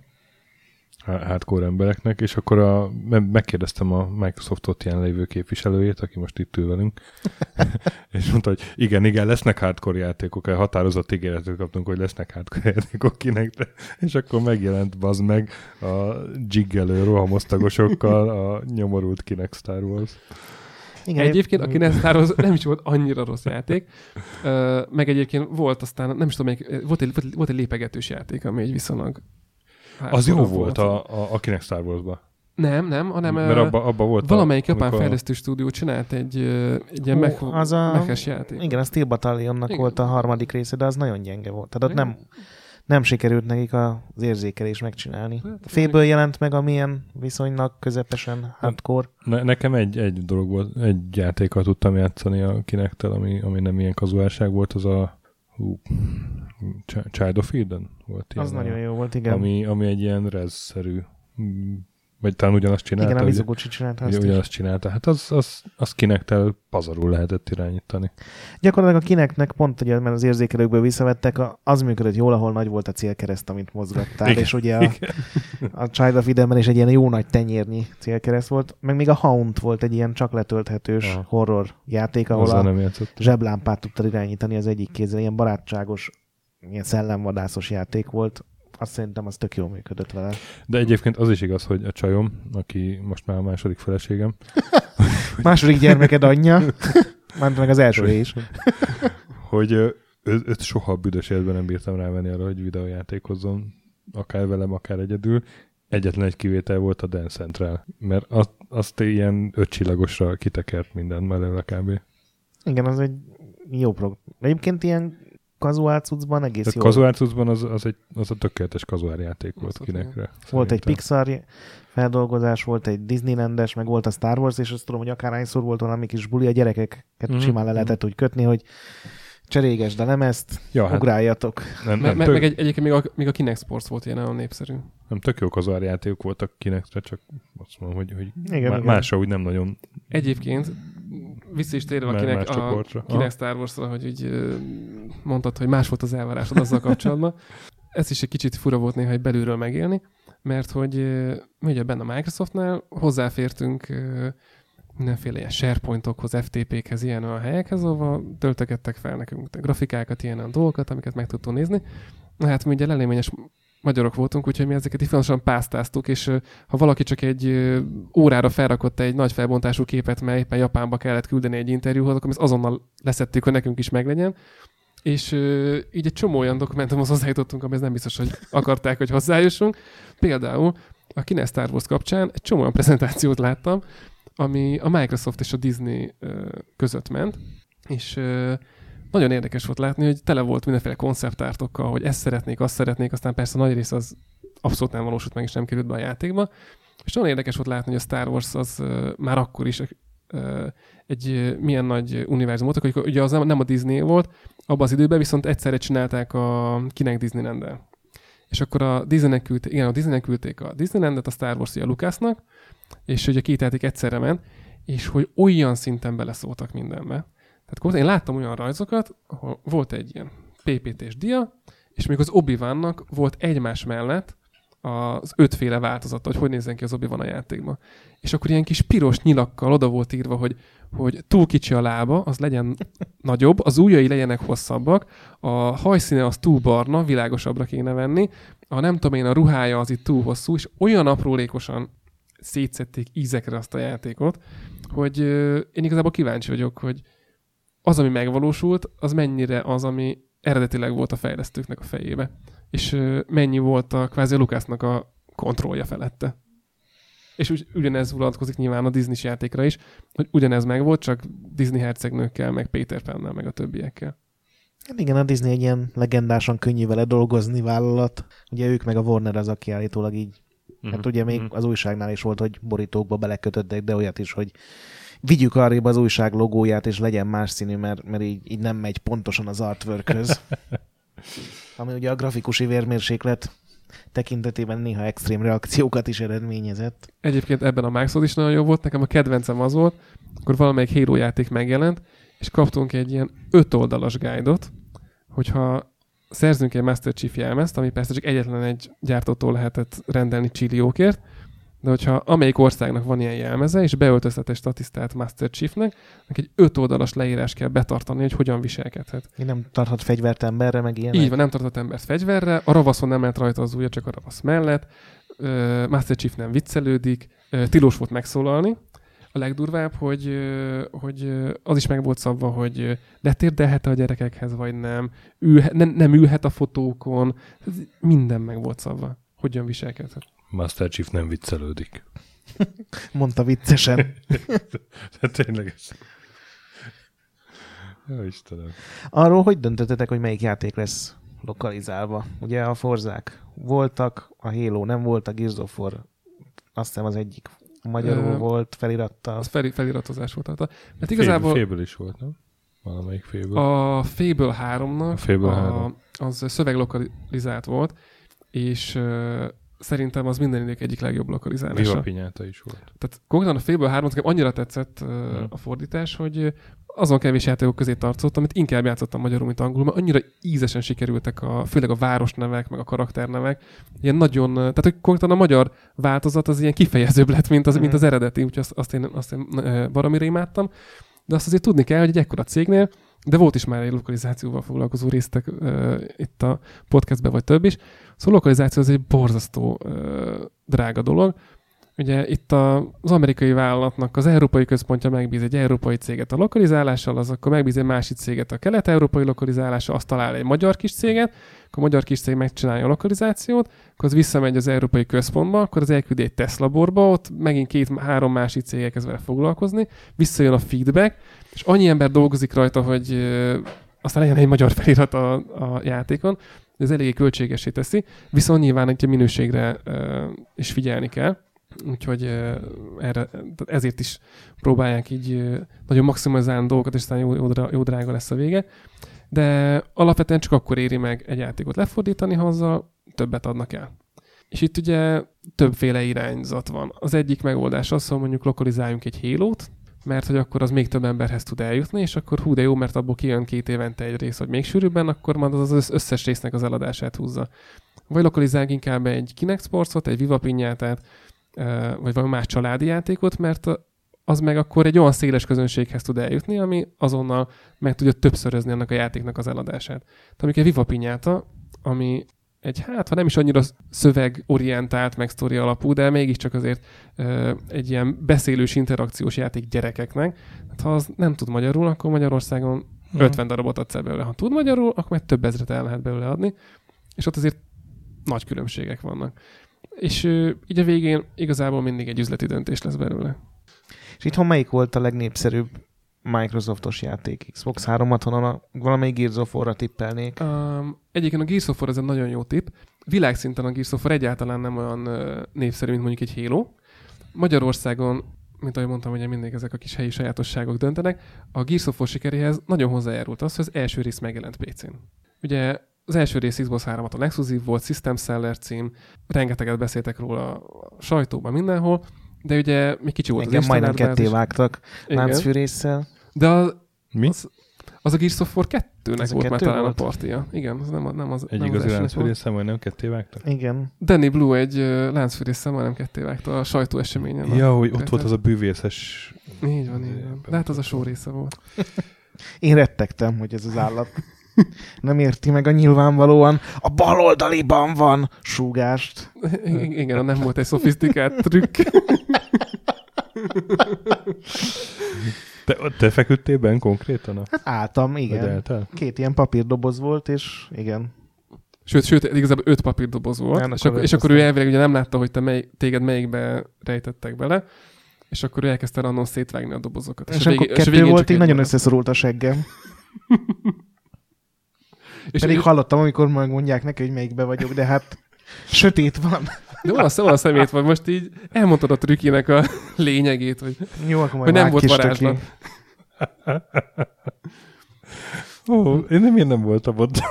hardcore embereknek, és akkor a, me- megkérdeztem a Microsoft ott ilyen lévő képviselőjét, aki most itt ül velünk, <laughs> és mondta, hogy igen, igen, lesznek hardcore játékok, határozott ígéretet kaptunk, hogy lesznek hardcore játékok kinek, de és akkor megjelent bazd meg a jiggelő rohamosztagosokkal a nyomorult kinek Star Wars. Igen, Egyébként a Kinectáros nem is volt annyira rossz játék, meg egyébként volt aztán, nem is tudom, melyik, volt egy, volt egy lépegetős játék, ami egy viszonylag... Az jó hardcore volt a, a, a kinek Star Wars-ba. Nem, nem, hanem Mert abba, abba volt valamelyik a, japán amikor- fejlesztő stúdió csinált egy, egy ilyen mech, az a- meches játék. Igen, a Steel Battalionnak Igen. volt a harmadik része, de az nagyon gyenge volt. Tehát ott nem, nem sikerült nekik az érzékelés megcsinálni. Hát, Féből jelent meg, amilyen viszonylag közepesen hardcore. Ne, nekem egy, egy dolog volt, egy játékkal tudtam játszani a kinektel, ami, ami nem ilyen kazuálság volt, az a hú, Ch- Child of Eden volt ilyen. Az a- nagyon jó volt, igen. Ami, ami egy ilyen rez-szerű, mm, vagy talán ugyanazt csinálta. igen, a Mizuguchi csinálta azt is. ugyanazt csinálta. Hát az, az, az kinektel pazarul lehetett irányítani. Gyakorlatilag a kineknek pont, ugye, mert az érzékelőkből visszavettek, az működött jól, ahol nagy volt a célkereszt, amit mozgattál, Igen, és ugye a, a Child of Edenben is egy ilyen jó nagy tenyérnyi célkereszt volt, meg még a Hound volt egy ilyen csak letölthetős Aha. horror játék, ahol Azzal a nem játszott. zseblámpát tudtad irányítani az egyik kézzel, ilyen barátságos, ilyen szellemvadászos játék volt. Azt szerintem az tök jól működött vele. De egyébként az is igaz, hogy a csajom, aki most már a második feleségem, <laughs> Második gyermeked anyja, már meg az első is. hogy őt soha büdös életben nem bírtam rávenni arra, hogy videójátékozzon, akár velem, akár egyedül. Egyetlen egy kivétel volt a Dance Central, mert azt, azt ilyen ötcsillagosra kitekert minden belőle kb. Igen, az egy jó program. Egyébként ilyen kazuál cuccban egész Tehát jó. kazuárcucban az, az, egy, az a tökéletes kazuár játék volt Az kinekre. Volt egy. Pixar feldolgozás, volt egy Disneylandes, meg volt a Star Wars, és azt tudom, hogy akárhányszor volt valami kis buli, a gyerekeket mm-hmm. simán le lehetett úgy kötni, hogy cseréges, de nem ezt, Ja, hát, ugráljatok. nem, nem, me, tök, meg egy, egyébként még a, még a Kinect Sports volt ilyen nagyon népszerű. nem tök jó kazuár játékok voltak kinekre, csak azt mondom, hogy, hogy Igen, má, igen. másra úgy nem nagyon Egyébként vissza is térve a Más- kinek, más a csoportra. kinek Star Wars-ra, hogy úgy ö, mondtad, hogy más volt az elvárásod azzal kapcsolatban. Ez is egy kicsit fura volt néha egy belülről megélni, mert hogy mi ugye benne a Microsoftnál hozzáfértünk mindenféle ilyen SharePointokhoz, FTP-khez, ilyen olyan helyekhez, ahol töltögettek fel nekünk grafikákat, ilyen olyan dolgokat, amiket meg tudtunk nézni. Hát mi ugye leléményes magyarok voltunk, úgyhogy mi ezeket ifjanosan pásztáztuk, és ha valaki csak egy órára felrakott egy nagy felbontású képet, mely éppen Japánba kellett küldeni egy interjúhoz, akkor ezt azonnal leszettük, hogy nekünk is meglegyen. És így egy csomó olyan dokumentumhoz hozzájutottunk, amihez nem biztos, hogy akarták, hogy hozzájussunk. Például a Kine Star Wars kapcsán egy csomó olyan prezentációt láttam, ami a Microsoft és a Disney között ment, és nagyon érdekes volt látni, hogy tele volt mindenféle konceptártokkal, hogy ezt szeretnék, azt szeretnék, aztán persze nagy rész az abszolút nem valósult meg, és nem került be a játékba. És nagyon érdekes volt látni, hogy a Star Wars az már akkor is egy milyen nagy univerzum volt, hogy ugye az nem, a Disney volt, abban az időben viszont egyszerre csinálták a Kinek disneyland -el. És akkor a Disneynek küldték, igen, a Disneynek küldték a Disneylandet, a Star Wars a Lucasnak, és ugye két játék egyszerre ment, és hogy olyan szinten beleszóltak mindenbe. Tehát én láttam olyan rajzokat, ahol volt egy ilyen PPT-s dia, és még az obi volt egymás mellett az ötféle változata, hogy hogy nézzen ki az obi a játékban. És akkor ilyen kis piros nyilakkal oda volt írva, hogy, hogy túl kicsi a lába, az legyen <laughs> nagyobb, az ujjai legyenek hosszabbak, a hajszíne az túl barna, világosabbra kéne venni, a nem tudom én, a ruhája az itt túl hosszú, és olyan aprólékosan szétszették ízekre azt a játékot, hogy én igazából kíváncsi vagyok, hogy az, ami megvalósult, az mennyire az, ami eredetileg volt a fejlesztőknek a fejébe. És mennyi volt a kvázi a Lucasnak a kontrollja felette. És úgy, ugyanez vonatkozik nyilván a disney játékra is, hogy ugyanez megvolt, csak Disney hercegnőkkel, meg Peter Pannel, meg a többiekkel. Hát igen, a Disney egy ilyen legendásan könnyű vele dolgozni vállalat. Ugye ők meg a Warner az, aki állítólag így Mhm. Hát ugye még Mhm. az újságnál is volt, hogy borítókba belekötöttek, de olyat is, hogy vigyük arrébb az újság logóját, és legyen más színű, mert, mert így, így nem megy pontosan az artworkhöz. <laughs> Ami ugye a grafikusi vérmérséklet tekintetében néha extrém reakciókat is eredményezett. Egyébként ebben a Maxod is nagyon jó volt, nekem a kedvencem az volt, akkor valamelyik Halo játék megjelent, és kaptunk egy ilyen öt oldalas guide-ot, hogyha szerzünk egy Master Chief jelmezt, ami persze csak egyetlen egy gyártótól lehetett rendelni csilliókért, de hogyha amelyik országnak van ilyen jelmeze, és beöltöztet egy statisztát Master Chiefnek, neki egy öt oldalas leírás kell betartani, hogy hogyan viselkedhet. Én nem tarthat fegyvert emberre, meg ilyen. Így van, nem tartott embert fegyverre, a ravaszon nem lehet rajta az ujja, csak a ravasz mellett, Ö, Master Chief nem viccelődik, Ö, tilos volt megszólalni. A legdurvább, hogy, hogy az is meg volt szabva, hogy letérdelhet a gyerekekhez, vagy nem, ülhet, nem, nem ülhet a fotókon, minden meg volt szabva, hogyan viselkedhet. Master Chief nem viccelődik. <laughs> Mondta viccesen. <laughs> Hát tényleg ez. Jó Istenem. Arról hogy döntöttetek, hogy melyik játék lesz lokalizálva? Ugye a Forzák voltak, a Halo nem volt, a Gears of War azt hiszem az egyik magyarul Ö, volt felirattal. Az fel, feliratozás volt. Mert Igazából... igazából Féből is volt, nem? Valamelyik féből. A Fable 3-nak A Fable a, 3. az szöveglokalizált volt, és uh, szerintem az minden idők egyik legjobb lokalizálása. Viva Pinyáta is volt. Tehát konkrétan a Fable 3 nekem annyira tetszett uh, Mhm. a fordítás, hogy azon kevés játékok közé tartozott, amit inkább játszottam magyarul, mint angolul, mert annyira ízesen sikerültek, a, főleg a városnevek, meg a karakternevek. Ilyen nagyon, tehát hogy konkrétan a magyar változat az ilyen kifejezőbb lett, mint az, Mhm. mint az eredeti, úgyhogy azt, azt én, azt én baromira imádtam. De azt azért tudni kell, hogy egy ekkora cégnél, de volt is már egy lokalizációval foglalkozó résztek uh, itt a podcastben, vagy több is. Szóval lokalizáció az egy borzasztó uh, drága dolog. Ugye itt a, az amerikai vállalatnak az európai központja megbíz egy európai céget a lokalizálással, az akkor megbíz egy másik céget a kelet-európai lokalizálással, azt talál egy magyar kis céget, akkor a magyar kis cég megcsinálja a lokalizációt, akkor az visszamegy az európai központba, akkor az elküldi egy tesztlaborba, ott megint két-három másik cég elkezd foglalkozni, visszajön a feedback, és annyi ember dolgozik rajta, hogy aztán legyen egy magyar felirat a, a játékon, ez eléggé költségesé teszi, viszont nyilván egy minőségre ö, is figyelni kell, úgyhogy erre, ezért is próbálják így nagyon maximalizálni dolgokat, és aztán jó, jó, jó drága lesz a vége. De alapvetően csak akkor éri meg egy játékot lefordítani, ha azzal többet adnak el. És itt ugye többféle irányzat van. Az egyik megoldás az, hogy mondjuk lokalizáljunk egy hélót, mert hogy akkor az még több emberhez tud eljutni, és akkor hú de jó, mert abból kijön két évente egy rész, vagy még sűrűbben, akkor majd az az összes résznek az eladását húzza. Vagy lokalizáljunk inkább egy Kinect Sportsot, egy Viva Pinyátát, vagy valami más családi játékot, mert az meg akkor egy olyan széles közönséghez tud eljutni, ami azonnal meg tudja többszörözni annak a játéknak az eladását. Tehát egy Viva Pinyáta, ami egy, hát ha nem is annyira szövegorientált, meg sztori alapú, de mégiscsak azért ö, egy ilyen beszélős interakciós játék gyerekeknek. Hát ha az nem tud magyarul, akkor Magyarországon 50 darabot adsz el belőle. Ha tud magyarul, akkor meg több ezret el lehet belőle adni. És ott azért nagy különbségek vannak. És így a végén igazából mindig egy üzleti döntés lesz belőle. És itthon melyik volt a legnépszerűbb Microsoftos játék? Xbox 360-on a valamelyik Gears of War-ra tippelnék. Um, egyébként a Gears of War ez egy nagyon jó tipp. Világszinten a Gears of War egyáltalán nem olyan uh, népszerű, mint mondjuk egy Halo. Magyarországon, mint ahogy mondtam, ugye mindig ezek a kis helyi sajátosságok döntenek, a Gears of War sikeréhez nagyon hozzájárult az, hogy az első rész megjelent PC-n. Ugye az első rész Xbox 360 exkluzív volt, System Seller cím, rengeteget beszéltek róla a sajtóban mindenhol, de ugye még kicsi volt Engem az majdnem ketté vágtak láncfűrésszel. De az, Mi? Az, az a Gears of War 2-nek Ez a volt már kettő talán volt? a partia. Igen, az nem, a- nem az Egy nem az igazi láncfűrésze, majdnem ketté vágtak? Igen. Danny Blue egy uh, láncfűrészsel majdnem ketté vágta a sajtóeseményen. Ja, hogy ott volt az a bűvészes... Így van, így van. De hát az a show része volt. <laughs> Én rettegtem, hogy ez az állat <laughs> nem érti meg a nyilvánvalóan a baloldaliban van súgást. I- igen, nem volt egy szofisztikált trükk. <laughs> Te, te feküdtél benn konkrétan? A... Hát álltam, igen. Két ilyen papírdoboz volt, és igen. Sőt, sőt, igazából öt papírdoboz volt. Nem, és, akkor és akkor ő elvileg ugye nem látta, hogy te mely, téged melyikbe rejtettek bele, és akkor ő elkezdte random szétvágni a dobozokat. És, a akkor a kettő végén volt, így nagyon maradt. összeszorult a seggem. <laughs> És, Pedig és, hallottam, amikor megmondják neki, hogy melyikbe vagyok, de hát sötét van. de olasz, olasz szemét van, most így elmondtad a trükkének a lényegét, hogy, Jó, akkor majd hogy nem volt varázslat. Ó, én nem, én nem voltam ott.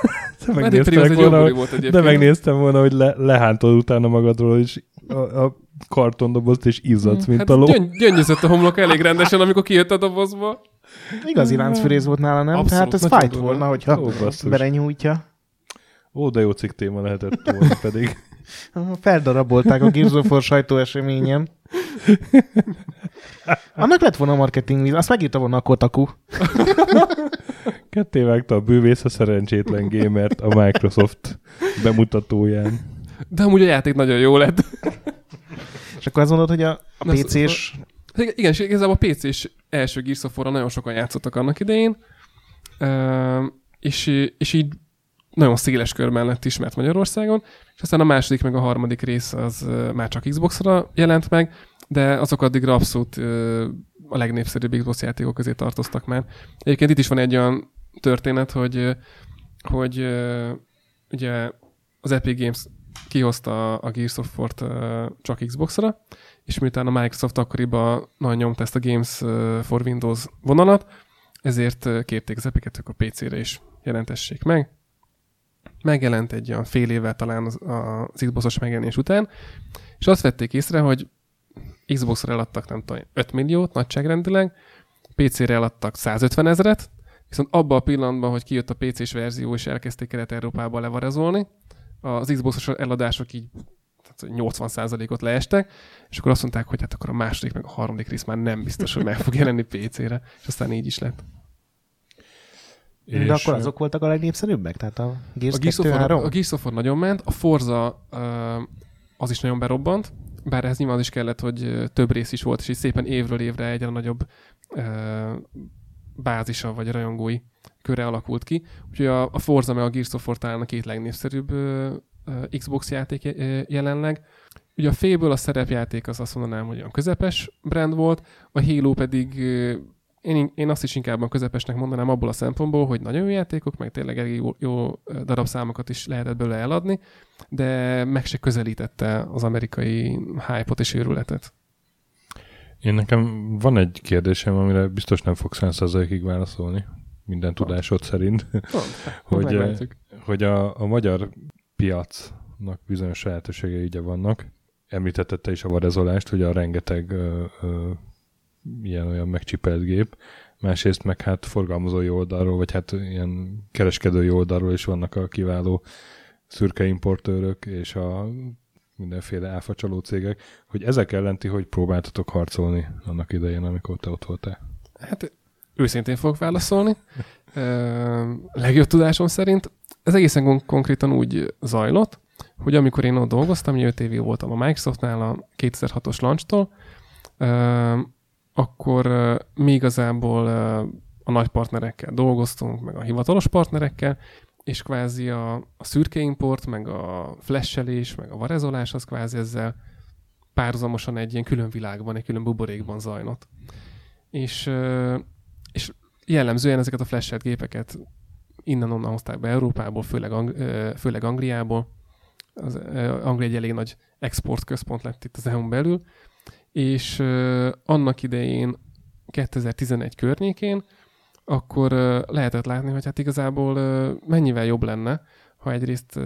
De megnéztem volna, volt de megnéztem volna, hogy le, lehántod utána magadról, és a, a kartondobozt, és izzadsz, mint Hát a ló. gyöngy, gyöngyözött a homlok elég rendesen, amikor kijött a dobozba. Igazi láncfűrész volt nála, nem? Abszolút, Tehát ez fájt durva. volna, hogyha Ó, basszus. belenyújtja. Ó, de jó cikk téma lehetett volna pedig. <laughs> Feldarabolták a War sajtóeseményen. Annak lett volna marketing, azt megírta volna a Kotaku. <laughs> Ketté vágta a bűvész a szerencsétlen gamert a Microsoft bemutatóján. De amúgy a játék nagyon jó lett. És akkor azt mondod, hogy a, a Na, PC-s... Igen, igen, és igazából a PC-s első Gears of War-ra nagyon sokan játszottak annak idején, és, és így nagyon széles körben lett ismert Magyarországon, és aztán a második meg a harmadik rész az már csak Xbox-ra jelent meg, de azok addigra abszolút a legnépszerűbb Xbox játékok közé tartoztak már. Egyébként itt is van egy olyan történet, hogy, hogy ugye az Epic Games kihozta a Gears of War-t csak Xbox-ra, és miután a Microsoft akkoriban nagyon nyomta ezt a Games for Windows vonalat, ezért kérték az hogy a PC-re is jelentessék meg. Megjelent egy olyan fél évvel talán az, az Xbox-os megjelenés után, és azt vették észre, hogy Xbox-ra eladtak nem tudom, 5 milliót nagyságrendileg, PC-re eladtak 150 ezeret, viszont abban a pillanatban, hogy kijött a PC-s verzió, és elkezdték Kelet-Európába levarezolni, az Xbox-os eladások így tehát 80%-ot leestek, és akkor azt mondták, hogy hát akkor a második, meg a harmadik rész már nem biztos, hogy meg fog jelenni PC-re, és aztán így is lett. De akkor azok voltak a legnépszerűbbek? Tehát a Gears A Gears, of 2, War, 3? a Gears of War nagyon ment, a Forza az is nagyon berobbant, bár ez nyilván az is kellett, hogy több rész is volt, és így szépen évről évre egyre nagyobb bázisa vagy rajongói köre alakult ki. Úgyhogy a, a Forza meg a Gears of War talán a két legnépszerűbb ö, ö, Xbox játék jelenleg. Ugye a Fable, a szerepjáték az azt mondanám, hogy olyan közepes brand volt, a Halo pedig ö, én, én azt is inkább a közepesnek mondanám abból a szempontból, hogy nagyon jó játékok, meg tényleg elég jó, jó darabszámokat is lehetett belőle eladni, de meg se közelítette az amerikai hype-ot és őrületet. Én nekem van egy kérdésem, amire biztos nem fogsz 100%-ig válaszolni, minden tudásod szerint, <laughs> hogy, megmentük. hogy a, a magyar piacnak bizonyos sajátosságei ugye vannak. Említetted te is a varezolást, hogy a rengeteg ö, ö, ilyen-olyan megcsipelt gép. Másrészt meg hát forgalmazói oldalról, vagy hát ilyen kereskedői oldalról is vannak a kiváló szürke importőrök és a mindenféle áfacsaló cégek, hogy ezek ellenti, hogy próbáltatok harcolni annak idején, amikor te ott voltál. Hát őszintén fogok válaszolni. Legjobb tudásom szerint ez egészen kon- konkrétan úgy zajlott, hogy amikor én ott dolgoztam, 5 évig voltam a Microsoftnál a 2006-os launchtól, akkor mi igazából a nagy partnerekkel dolgoztunk, meg a hivatalos partnerekkel, és kvázi a, a szürke import, meg a flashelés, meg a varezolás, az kvázi ezzel párhuzamosan egy ilyen külön világban, egy külön buborékban zajlott. És, és jellemzően ezeket a flashet gépeket innen-onnan hozták be Európából, főleg, Ang- főleg Angliából. Az, Anglia egy elég nagy export központ lett itt az EU-n belül, és annak idején 2011 környékén akkor lehetett látni, hogy hát igazából mennyivel jobb lenne, ha egyrészt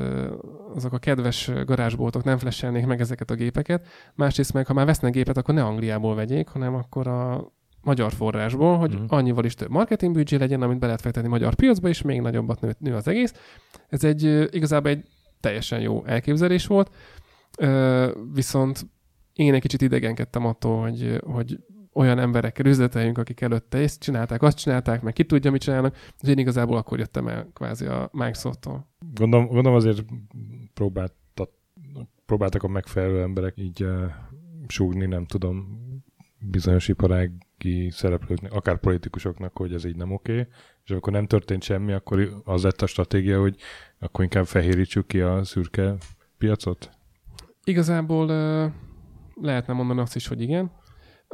azok a kedves garázsboltok nem flashelnék meg ezeket a gépeket, másrészt meg, ha már vesznek gépet, akkor ne Angliából vegyék, hanem akkor a magyar forrásból, hogy uh-huh. annyival is több marketingbüdzsé legyen, amit be lehet fektetni magyar piacba, és még nagyobbat nő, nő az egész. Ez egy igazából egy teljesen jó elképzelés volt, viszont én egy kicsit idegenkedtem attól, hogy, hogy olyan emberekkel üzleteljünk, akik előtte ezt csinálták, azt csinálták, meg ki tudja, mit csinálnak, és én igazából akkor jöttem el kvázi a Microsoft-tól. Gondolom, gondolom azért próbáltat, próbáltak a megfelelő emberek így uh, súgni, nem tudom, bizonyos iparági szereplőknek, akár politikusoknak, hogy ez így nem oké, okay. és akkor nem történt semmi, akkor az lett a stratégia, hogy akkor inkább fehérítsük ki a szürke piacot? Igazából ö, lehetne mondani azt is, hogy igen.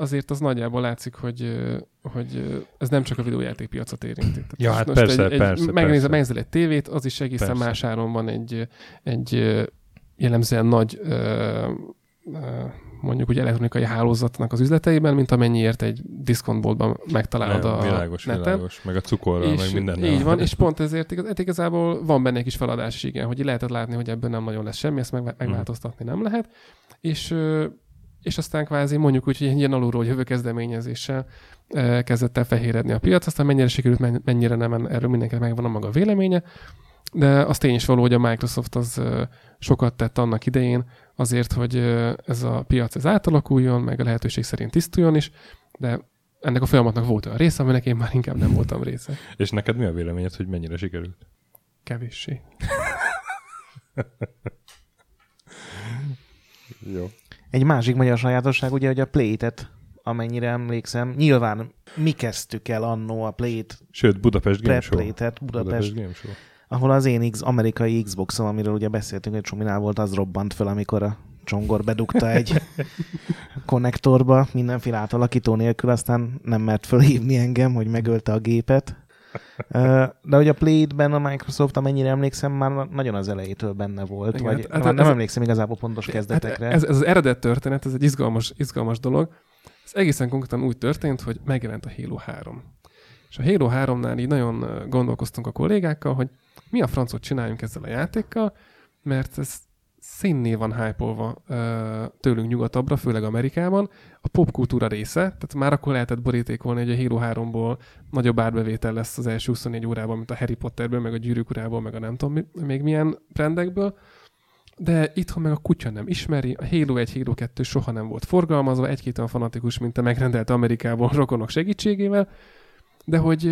Azért az nagyjából látszik, hogy, hogy ez nem csak a videójáték piacot érinti. Tehát Ja, hát most persze, egy, egy, persze, persze. megnézel egy tévét, az is egészen Persze. más áron van egy, egy jellemzően nagy mondjuk úgy elektronikai hálózatnak az üzleteiben, mint amennyiért egy diszkontboltban megtalálod Nem, a világos, neten. világos. Meg a cukorral, meg minden. Így van, és pont ezért igaz, hát igazából van benne egy kis feladás igen, hogy lehetett látni, hogy ebből nem nagyon lesz semmi, ezt meg, megváltoztatni nem lehet. És, és aztán kvázi mondjuk úgy, hogy ilyen alulról jövő kezdeményezéssel ö, kezdett el fehéredni a piac, aztán mennyire sikerült, men- mennyire nem, erről mindenkinek megvan a maga véleménye, de az tény is való, hogy a Microsoft az ö, sokat tett annak idején azért, hogy ö, ez a piac ez átalakuljon, meg a lehetőség szerint tisztuljon is, de ennek a folyamatnak volt olyan része, aminek én már inkább nem voltam része. És neked mi a véleményed, hogy mennyire sikerült? Kevéssé. <laughs> Jó. Egy másik magyar sajátosság ugye, hogy a Play-et, amennyire emlékszem, nyilván mi kezdtük el annó a Play-t, Sőt, Budapest Game Show. Budapest, Budapest Game Show. ahol az én X, amerikai Xboxom, amiről ugye beszéltünk, hogy Csominál volt, az robbant föl, amikor a csongor bedugta egy <laughs> konnektorba mindenféle átalakító nélkül, aztán nem mert fölhívni engem, hogy megölte a gépet. De hogy a Play-ben a Microsoft, amennyire emlékszem, már nagyon az elejétől benne volt, Igen, vagy hát- hát, nem ez- emlékszem igazából pontos kezdetekre. Hát ez, ez az eredet történet, ez egy izgalmas, izgalmas dolog. Ez egészen konkrétan úgy történt, hogy megjelent a Halo 3. És a Halo 3-nál így nagyon gondolkoztunk a kollégákkal, hogy mi a francot csináljunk ezzel a játékkal, mert ez színné van hype tőlünk nyugatabbra, főleg Amerikában. A popkultúra része, tehát már akkor lehetett borítékolni, hogy a Halo 3-ból nagyobb árbevétel lesz az első 24 órában, mint a Harry Potterből, meg a Gyűrűk urából, meg a nem tudom még milyen brandekből de itthon meg a kutya nem ismeri, a Halo 1, Halo 2 soha nem volt forgalmazva, egy-két olyan fanatikus, mint a megrendelt Amerikából rokonok segítségével, de hogy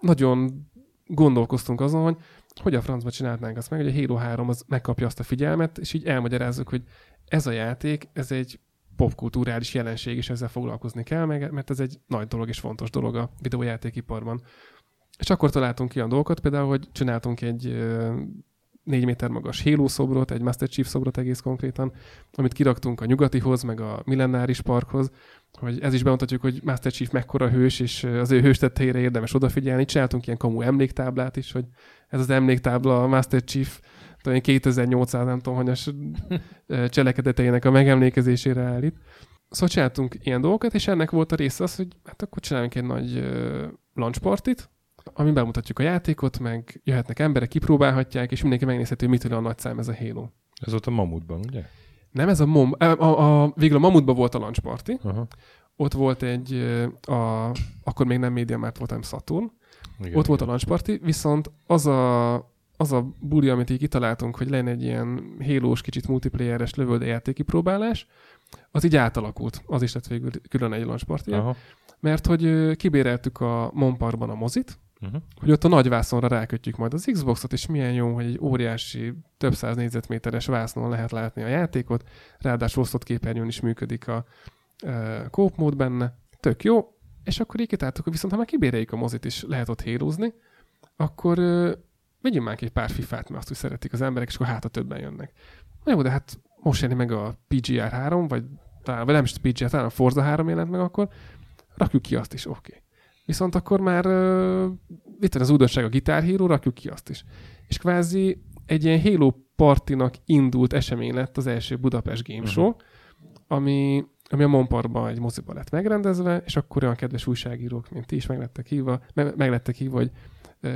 nagyon gondolkoztunk azon, hogy hogy a francba csinálnánk azt meg, hogy a Halo 3 az megkapja azt a figyelmet, és így elmagyarázzuk, hogy ez a játék, ez egy popkulturális jelenség, és ezzel foglalkozni kell, meg, mert ez egy nagy dolog és fontos dolog a videójátékiparban. És akkor találtunk ki olyan dolgokat, például, hogy csináltunk egy 4 méter magas Halo szobrot, egy Master Chief szobrot egész konkrétan, amit kiraktunk a nyugatihoz, meg a millenáris parkhoz, hogy ez is bemutatjuk, hogy Master Chief mekkora hős, és az ő hőstetteire érdemes odafigyelni. Csináltunk ilyen kamu emléktáblát is, hogy ez az emléktábla a Master Chief talán 2800, nem tudom, hanyas <laughs> cselekedeteinek a megemlékezésére állít. Szóval csináltunk ilyen dolgokat, és ennek volt a része az, hogy hát akkor csináljunk egy nagy uh, launch partit, amin bemutatjuk a játékot, meg jöhetnek emberek, kipróbálhatják, és mindenki megnézheti, hogy mitől a nagy szám ez a Halo. Ez volt a Mamutban, ugye? Nem, ez a mom, a, a, a, végül a Mamutban volt a launch party, Aha. ott volt egy, ö, a, akkor még nem Media Mart volt, hanem Saturn, Igen, ott volt a igen. launch party, viszont az a, az a buli, amit így kitaláltunk, hogy legyen egy ilyen hélós, kicsit multiplayeres lövölde játékipróbálás, az így átalakult. Az is lett végül külön egy launch party mert hogy ö, kibéreltük a Monparkban a mozit, Uh-huh. hogy ott a nagy vászonra rákötjük majd az Xboxot, és milyen jó, hogy egy óriási, több száz négyzetméteres vásznon lehet látni a játékot, ráadásul osztott képernyőn is működik a uh, kóp mód benne, tök jó, és akkor így kitáltuk, viszont ha már kibéreljük a mozit, és lehet ott hérózni, akkor uh, vegyünk már egy pár fifát, mert azt úgy szeretik az emberek, és akkor hát a többen jönnek. Na jó, de hát most jelenik meg a PGR 3, vagy talán, vagy nem is PGR, talán a Forza 3 jelent meg akkor, rakjuk ki azt is, oké. Okay. Viszont akkor már uh, itt van az újdonság a Guitar Hero, rakjuk ki azt is. És kvázi egy ilyen Halo partinak indult esemény lett az első Budapest Game Show, uh-huh. ami, ami a Monparkban egy moziba lett megrendezve, és akkor olyan kedves újságírók, mint ti is meg lettek hívva, meg, meg lettek hívva, hogy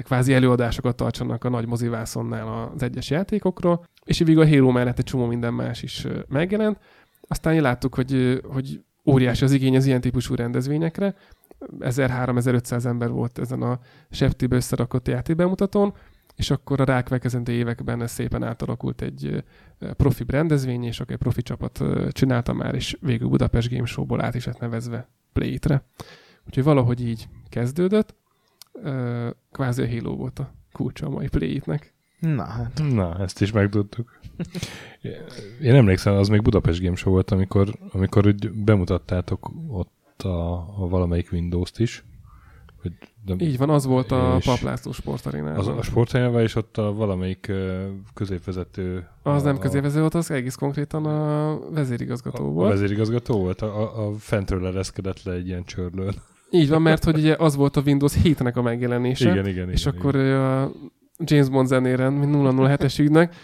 kvázi előadásokat tartsanak a nagy mozivászonnál az egyes játékokról, és végül a Halo mellett egy csomó minden más is megjelent. Aztán láttuk, hogy, hogy óriási az igény az ilyen típusú rendezvényekre, 1300-1500 ember volt ezen a septibe összerakott játékbemutatón, és akkor a rákvekezendő években ez szépen átalakult egy profi rendezvény, és akkor egy profi csapat csinálta már, és végül Budapest Game Show-ból át is lett nevezve Play-tre. Úgyhogy valahogy így kezdődött. Kvázi a Halo volt a kulcsa a mai Play-nek. Na, hát Na, ezt is megtudtuk. Én emlékszem, az még Budapest Game Show volt, amikor, amikor úgy bemutattátok ott a, a valamelyik Windows-t is. Hogy nem, Így van, az volt a Paplászló sportarénában. az, a sportanyával és ott a valamelyik középvezető. Az a, nem közévező volt, az egész konkrétan a vezérigazgató a, a volt. vezérigazgató volt, a, a, a fentről ereszkedett le egy ilyen csörlőn. Így van, mert hogy ugye az volt a Windows 7-nek a megjelenése. Igen, igen, és igen, akkor ő a James Bond zenéren, mint 007-es ügynek,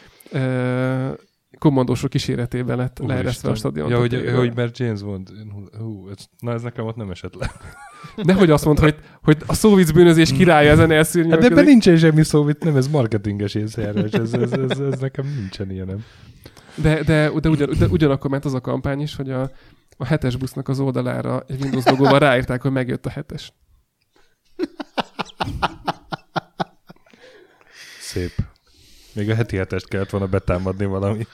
kommandósok kíséretében lett Úristen. leeresztve a stadion. Ja, hogy, hogy mert James Bond. Hú, ez, na ez nekem ott nem esett le. <laughs> Nehogy azt mondd, hogy, hogy a szóvic bűnözés királya ezen elszűrni. Hát ebben nincsen semmi szó, itt nem ez marketinges észjárás, ez, ez, ez, ez, nekem nincsen ilyenem. De, de, de, ugyan, de ugyanakkor ment az a kampány is, hogy a, a hetes busznak az oldalára egy Windows logóval ráírták, hogy megjött a hetes. Szép. Még a heti hetest kellett volna betámadni valami.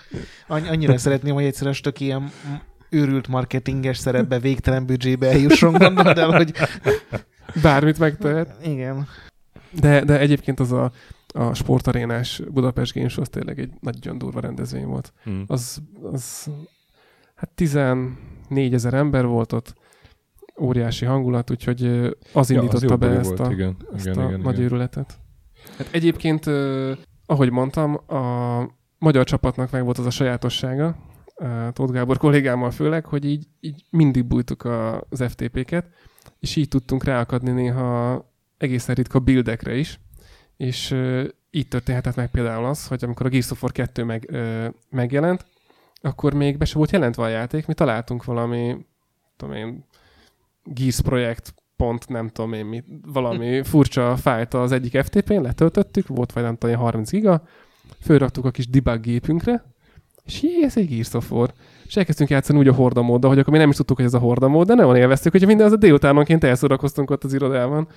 Annyi, annyira szeretném, hogy egyszer tök ilyen őrült marketinges szerepbe, végtelen büdzsébe eljusson, gondolod el, hogy Bármit megtehet. igen. De, de egyébként az a, a sportarénás Budapest Games az tényleg egy nagyon durva rendezvény volt. Hm. Az, az hát 14 ezer ember volt ott, óriási hangulat, úgyhogy az Ja, indította jó be buli ezt, volt, a, igen, ezt igen, a igen, nagy igen. őrületet. Hát egyébként, ahogy mondtam, a magyar csapatnak meg volt az a sajátossága, Tóth Gábor kollégámmal főleg, hogy így, így mindig bújtuk az FTP-ket, és így tudtunk ráakadni néha egészen ritka buildekre is, és így történhetett meg például az, hogy amikor a Gears of War 2 meg, ö, megjelent, akkor még be se volt jelentve a játék, mi találtunk valami, tudom én, Gears projekt pont nem tudom én mi, valami furcsa fájlt az egyik FTP-n, letöltöttük, volt vagy nem tudom, ilyen 30 giga, fölraktuk a kis debug gépünkre, és jé, ez egy Gears of War. És elkezdtünk játszani úgy a horda móddal, hogy akkor mi nem is tudtuk, hogy ez a horda mód, de nagyon élveztük, hogy minden az a délutánonként elszórakoztunk ott az irodában.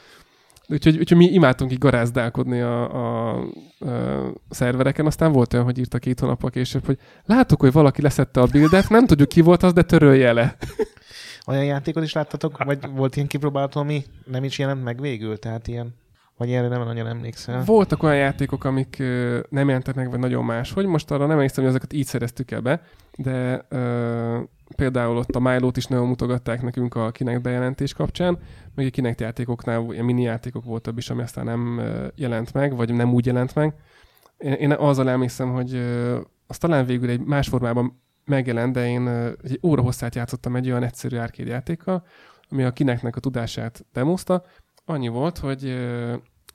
Úgyhogy, úgyhogy mi imádtunk így garázdálkodni a, a, a, szervereken, aztán volt olyan, hogy írta két hónappal később, hogy láttuk, hogy valaki leszette a buildet, nem tudjuk ki volt az, de törölje le. Olyan játékot is láttatok, vagy volt ilyen kipróbálható, ami nem is jelent meg végül, tehát ilyen, vagy erre nem nagyon emlékszel. Voltak olyan játékok, amik nem jelentek meg, vagy nagyon más. Hogy most arra nem emlékszem, hogy ezeket így szereztük el be, de ö, például ott a Milo-t is nagyon mutogatták nekünk a Kinect bejelentés kapcsán, meg a Kinect játékoknál ilyen mini játékok volt több is, ami aztán nem jelent meg, vagy nem úgy jelent meg. Én, én azzal emlékszem, hogy ö, az talán végül egy más formában megjelent, de én egy óra hosszát játszottam egy olyan egyszerű arcade játékkal, ami a Kinectnek a tudását demozta. Annyi volt, hogy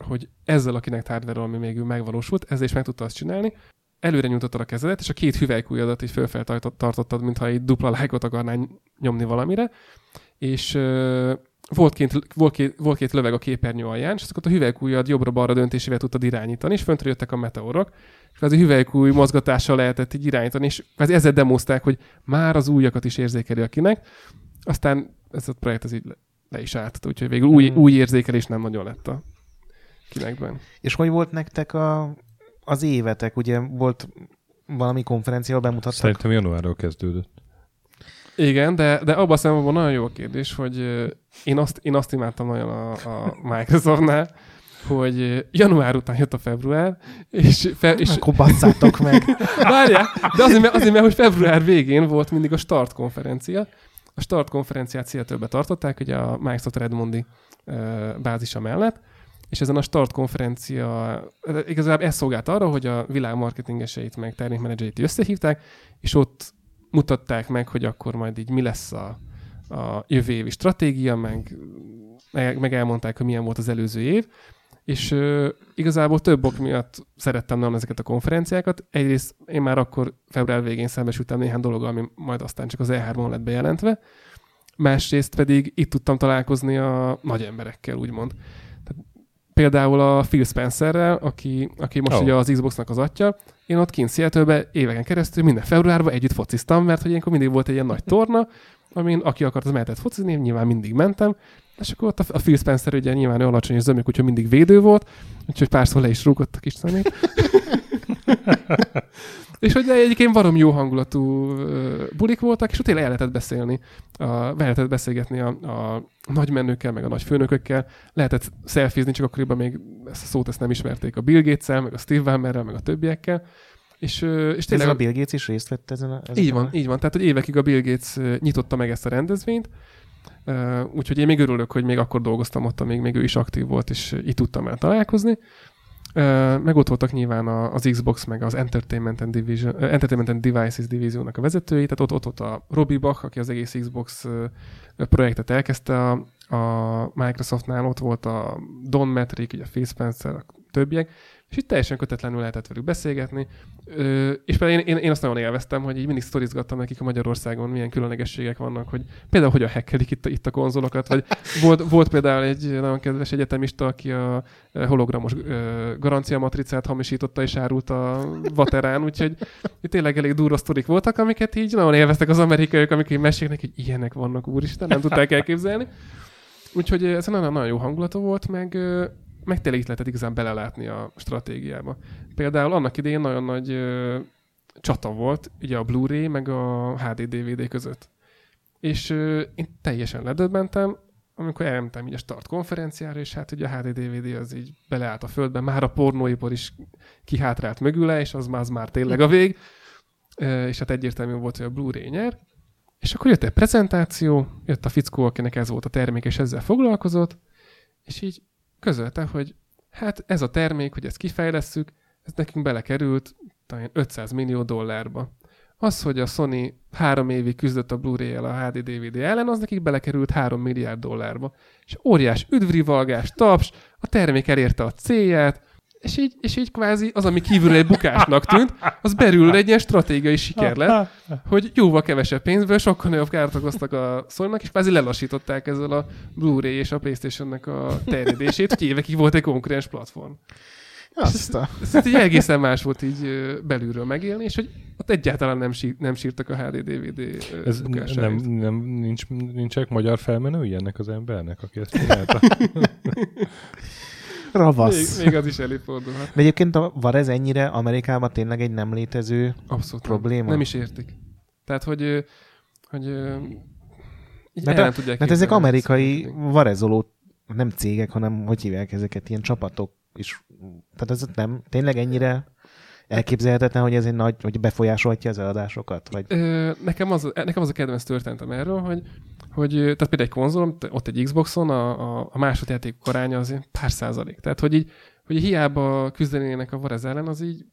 hogy ezzel a Kinect hardware ami még megvalósult, ezzel is meg tudta azt csinálni, előre nyújtottad a kezedet, és a két hüvelykújadat így fölfel tartott- tartottad, mintha egy dupla lájkot akarnál nyomni valamire, és volt, két, volt, két, volt két löveg a képernyő alján, és azokat a hüvelykújad jobbra-balra döntésével tudtad irányítani, és föntről jöttek a meteorok, és az hüvelykúj mozgatással lehetett így irányítani, és kvázi ezzel demozták, hogy már az újakat is érzékeli a kinek, aztán ez a projekt ez így le, le is állt, úgyhogy végül új, Mhm. új érzékelés nem nagyon lett a kinekben. És hogy volt nektek a, az évetek? Ugye volt valami konferencia, bemutattak. Szerintem januárról kezdődött. Igen, de, de abban a szempontból nagyon jó a kérdés, hogy én azt, én azt imádtam nagyon a, a Microsoftnál, hogy január után jött a február, és, fe, és Akkor basszátok meg. <laughs> várjál, de azért, mert, azért, mert hogy február végén volt mindig a start konferencia. A start konferenciát Seattle-be tartották, ugye a Microsoft Redmondi ö, bázisa mellett, és ezen a start konferencia igazából ez szolgált arra, hogy a világ marketingeseit meg termékmenedzsereit összehívták, és ott mutatták meg, hogy akkor majd így mi lesz a, a jövő évi stratégia, meg, meg, meg elmondták, hogy milyen volt az előző év, és ö, igazából több ok miatt szerettem nagyon ezeket a konferenciákat. Egyrészt én már akkor február végén szembesültem néhány dologgal, ami majd aztán csak az E3-on lett bejelentve, másrészt pedig itt tudtam találkozni a nagy emberekkel, úgymond. Például a Phil Spencerrel, aki, aki most oh. ugye az Xboxnak az atya, én ott kint seattle éveken keresztül minden februárban együtt fociztam, mert hogy ilyenkor mindig volt egy ilyen nagy <laughs> torna, amin aki akart, az mehetett focizni, nyilván mindig mentem, és akkor ott a, a Phil Spencer ugye nyilván ő alacsony és zömök, úgyhogy mindig védő volt, úgyhogy párszor le is rúgott a kis szemét. <laughs> <laughs> és hogy egyébként varom jó hangulatú bulik voltak, és ott tényleg el lehetett beszélni, a, el lehetett beszélgetni a, a nagy menőkkel, meg a nagy főnökökkel, lehetett szelfizni, csak akkoriban még ezt a szót ezt nem ismerték a Bill gates meg a Steve Ballmerrel, meg a többiekkel. És, és Tényleg tényleg a Bill Gates is részt vett ezen a... ezen így a- van, így van. Tehát, hogy évekig a Bill Gates nyitotta meg ezt a rendezvényt, úgyhogy én még örülök, hogy még akkor dolgoztam ott, amíg még ő is aktív volt, és itt tudtam el találkozni. Meg ott voltak nyilván az Xbox, meg az Entertainment and, Division, Entertainment and Devices divíziónak a vezetői, tehát ott, ott, ott a Robbie Bach, aki az egész Xbox projektet elkezdte a, a Microsoftnál, ott volt a Don Metric, ugye a Phil Spencer, a többiek, és itt teljesen kötetlenül lehetett velük beszélgetni, Ö, és például én, én, én azt nagyon élveztem, hogy így mindig sztorizgattam nekik a Magyarországon, milyen különlegességek vannak, hogy például hogyan hackelik itt, itt a konzolokat, vagy volt, volt például egy nagyon kedves egyetemista, aki a hologramos garancia matricát hamisította és árult a Vaterán, úgyhogy itt tényleg elég durva sztorik voltak, amiket így nagyon élveztek az amerikaiak, amik így mesélnek, hogy ilyenek vannak, úristen, nem tudták elképzelni. Úgyhogy ez nagyon, nagyon jó hangulata volt, meg meg tényleg itt lehetett igazán belelátni a stratégiába. Például annak idején nagyon nagy ö, csata volt, ugye a Blu-ray meg a HD DVD között. És ö, én teljesen ledöbbentem, amikor elmentem így a start konferenciára, és hát ugye a HD DVD az így beleállt a földbe, már a pornóipar is kihátrált mögüle, és az már, az már tényleg a vég. Ö, és hát egyértelmű volt, hogy a Blu-ray nyer. És akkor jött egy prezentáció, jött a fickó, akinek ez volt a termék, és ezzel foglalkozott, és így közölte, hogy hát ez a termék, hogy ezt kifejlesszük, ez nekünk belekerült talán 500 millió dollárba. Az, hogy a Sony három évig küzdött a Blu-ray el a HD DVD ellen, az nekik belekerült 3 milliárd dollárba. És óriás üdvrivalgás, taps, a termék elérte a célját, és így, és így kvázi az, ami kívül egy bukásnak tűnt, az belül egy ilyen stratégiai siker lett, hogy jóval kevesebb pénzből sokkal nagyobb kárt okoztak a szólnak, és kvázi lelassították ezzel a Blu-ray és a Playstation-nek a terjedését, hogy évekig volt egy konkurens platform. Azt a... Ez, ez így egészen más volt így belülről megélni, és hogy ott egyáltalán nem, sír, nem sírtak a HD DVD Ez nem, nem, nincs, nincsek magyar felmenői ennek az embernek, aki ezt csinálta? <laughs> Ravasz. Még, még az is előfordulhat. De egyébként a, van ez ennyire Amerikában tényleg egy nem létező Abszolút probléma? Nem, nem is értik. Tehát, hogy, hogy így mert, el nem tudják mert ezek amerikai varezoló, nem cégek, hanem hogy hívják ezeket, ilyen csapatok is. Tehát ez nem tényleg ennyire elképzelhetetlen, hogy ez egy nagy, hogy befolyásolhatja az eladásokat? Vagy... Ö, nekem, az, nekem az a kedvenc történetem erről, hogy, hogy tehát például egy konzolom, ott egy Xboxon a, a, a másodjátékok aránya az pár százalék. Tehát, hogy így, hogy hiába küzdenének a Varez ellen, az így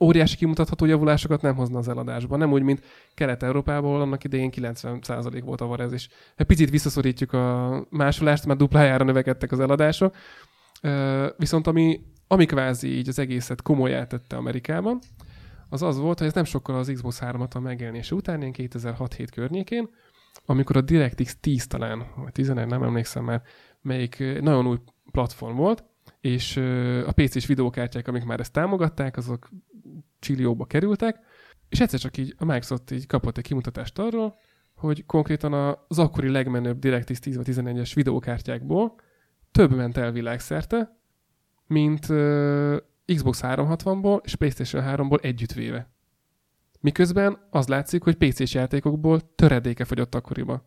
óriási kimutatható javulásokat nem hozna az eladásban. Nem úgy, mint Kelet-Európában, annak idején 90% volt a Varez, és ha picit visszaszorítjuk a másolást, már duplájára növekedtek az eladások. Viszont ami, ami kvázi így az egészet komolyá tette Amerikában, az az volt, hogy ez nem sokkal az Xbox 360 megjelenése után, ilyen 2006-7 környékén, amikor a DirectX 10 talán, vagy 11, nem emlékszem már, melyik nagyon új platform volt, és a PC-s videókártyák, amik már ezt támogatták, azok csillióba kerültek, és egyszer csak így a Microsoft így kapott egy kimutatást arról, hogy konkrétan az akkori legmenőbb DirectX 10 vagy 11-es videókártyákból több ment el világszerte, mint uh, Xbox 360-ból és PlayStation 3-ból együttvéve. Miközben az látszik, hogy PC-s játékokból töredéke fogyott akkoriban.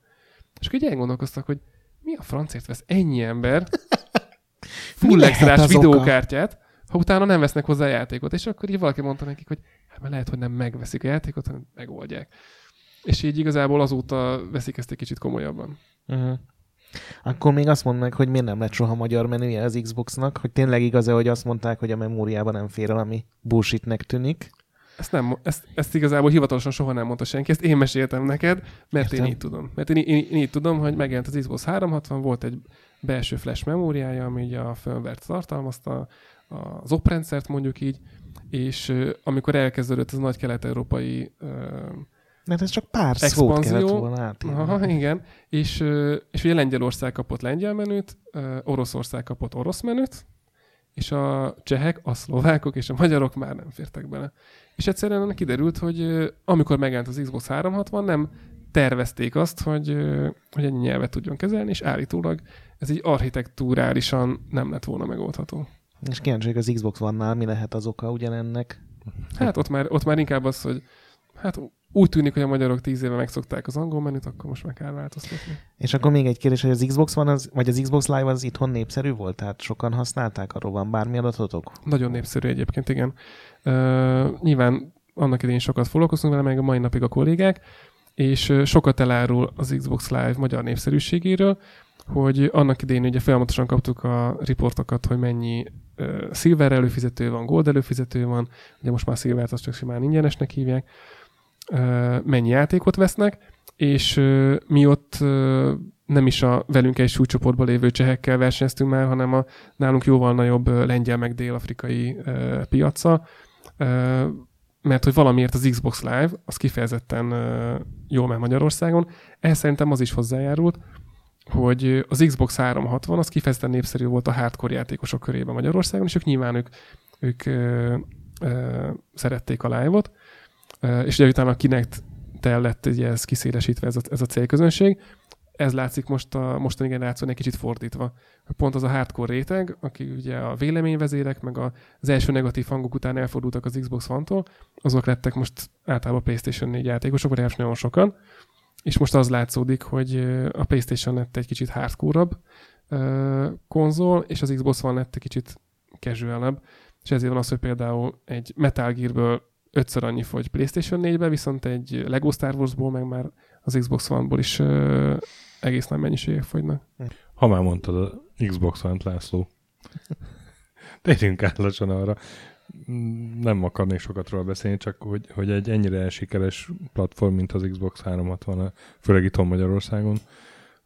És akkor így elgondolkoztak, hogy mi a francért vesz ennyi ember <laughs> full extrás videókártyát, ha utána nem vesznek hozzá játékot. És akkor így valaki mondta nekik, hogy hát mert lehet, hogy nem megveszik a játékot, hanem megoldják. És így igazából azóta veszik ezt egy kicsit komolyabban. Uh-huh. Akkor még azt mondd meg, hogy miért nem lett soha magyar menüje az Xboxnak, hogy tényleg igaz-e, hogy azt mondták, hogy a memóriában nem fér el, ami bullshitnek tűnik. Ezt, nem, ezt, ezt igazából hivatalosan soha nem mondta senki, ezt én meséltem neked, mert Értem. én így tudom. Mert én, én, én így tudom, hogy megjelent az Xbox 360, volt egy belső flash memóriája, ami ugye a firmware tartalmazta, az oprendszert mondjuk így, és amikor elkezdődött az nagy kelet-európai mert ez csak pár szót kellett volna. Aha, igen. És, és ugye Lengyelország kapott lengyel menüt, Oroszország kapott orosz menüt, és a csehek, a szlovákok és a magyarok már nem fértek bele. És egyszerűen kiderült, hogy amikor megjelent az Xbox 360, nem tervezték azt, hogy, hogy ennyi nyelvet tudjon kezelni, és állítólag ez így architektúrálisan nem lett volna megoldható. És kíváncsi, az Xbox One-nál mi lehet az oka ugyanennek? Hát ott már, ott már inkább az, hogy hát úgy tűnik, hogy a magyarok tíz éve megszokták az angol menüt, akkor most meg kell változtatni. És akkor még egy kérdés, hogy az Xbox van, az, vagy az Xbox Live az itthon népszerű volt? Tehát sokan használták? Arról van bármi adatotok? Nagyon népszerű egyébként, igen. Uh, nyilván annak idején sokat foglalkoztunk vele, meg a mai napig a kollégák, és ö, sokat elárul az Xbox Live magyar népszerűségéről, hogy annak idején ugye folyamatosan kaptuk a riportokat, hogy mennyi uh, Silver előfizető van, Gold előfizető van, ugye most már Silvert azt csak simán ingyenesnek hívják, mennyi játékot vesznek, és mi ott nem is a velünk egy súlycsoportban lévő csehekkel versenyeztünk már, hanem a nálunk jóval nagyobb lengyel meg dél-afrikai piaca, mert hogy valamiért az Xbox Live az kifejezetten jól megy Magyarországon. Ehhez szerintem az is hozzájárult, hogy az Xbox 360 az kifejezetten népszerű volt a hardcore játékosok körében Magyarországon, és ők nyilván ők, ők ö, ö, szerették a live-ot, és ugye utána a Kinect tel lett ugye ez kiszélesítve ez a, ez a célközönség. Ez látszik most a mostani generáción egy kicsit fordítva. Pont az a hardcore réteg, aki ugye a véleményvezérek, meg az első negatív hangok után elfordultak az Xbox One-tól, azok lettek most általában PlayStation 4 játékosok, vagy nagyon sokan, és most az látszódik, hogy a PlayStation lett egy kicsit hardcore konzol, és az Xbox One lett egy kicsit casual és ezért van az, hogy például egy Metal Gearből ötször annyi fogy PlayStation 4-be, viszont egy Lego Star Wars-ból meg már az Xbox One-ból is uh, egész nagy mennyiségek fogynak. Ha már mondtad a Xbox One-t, László. <laughs> Térjünk át lassan arra. Nem akarnék sokat róla beszélni, csak hogy, hogy egy ennyire sikeres platform, mint az Xbox 360, főleg itt Magyarországon,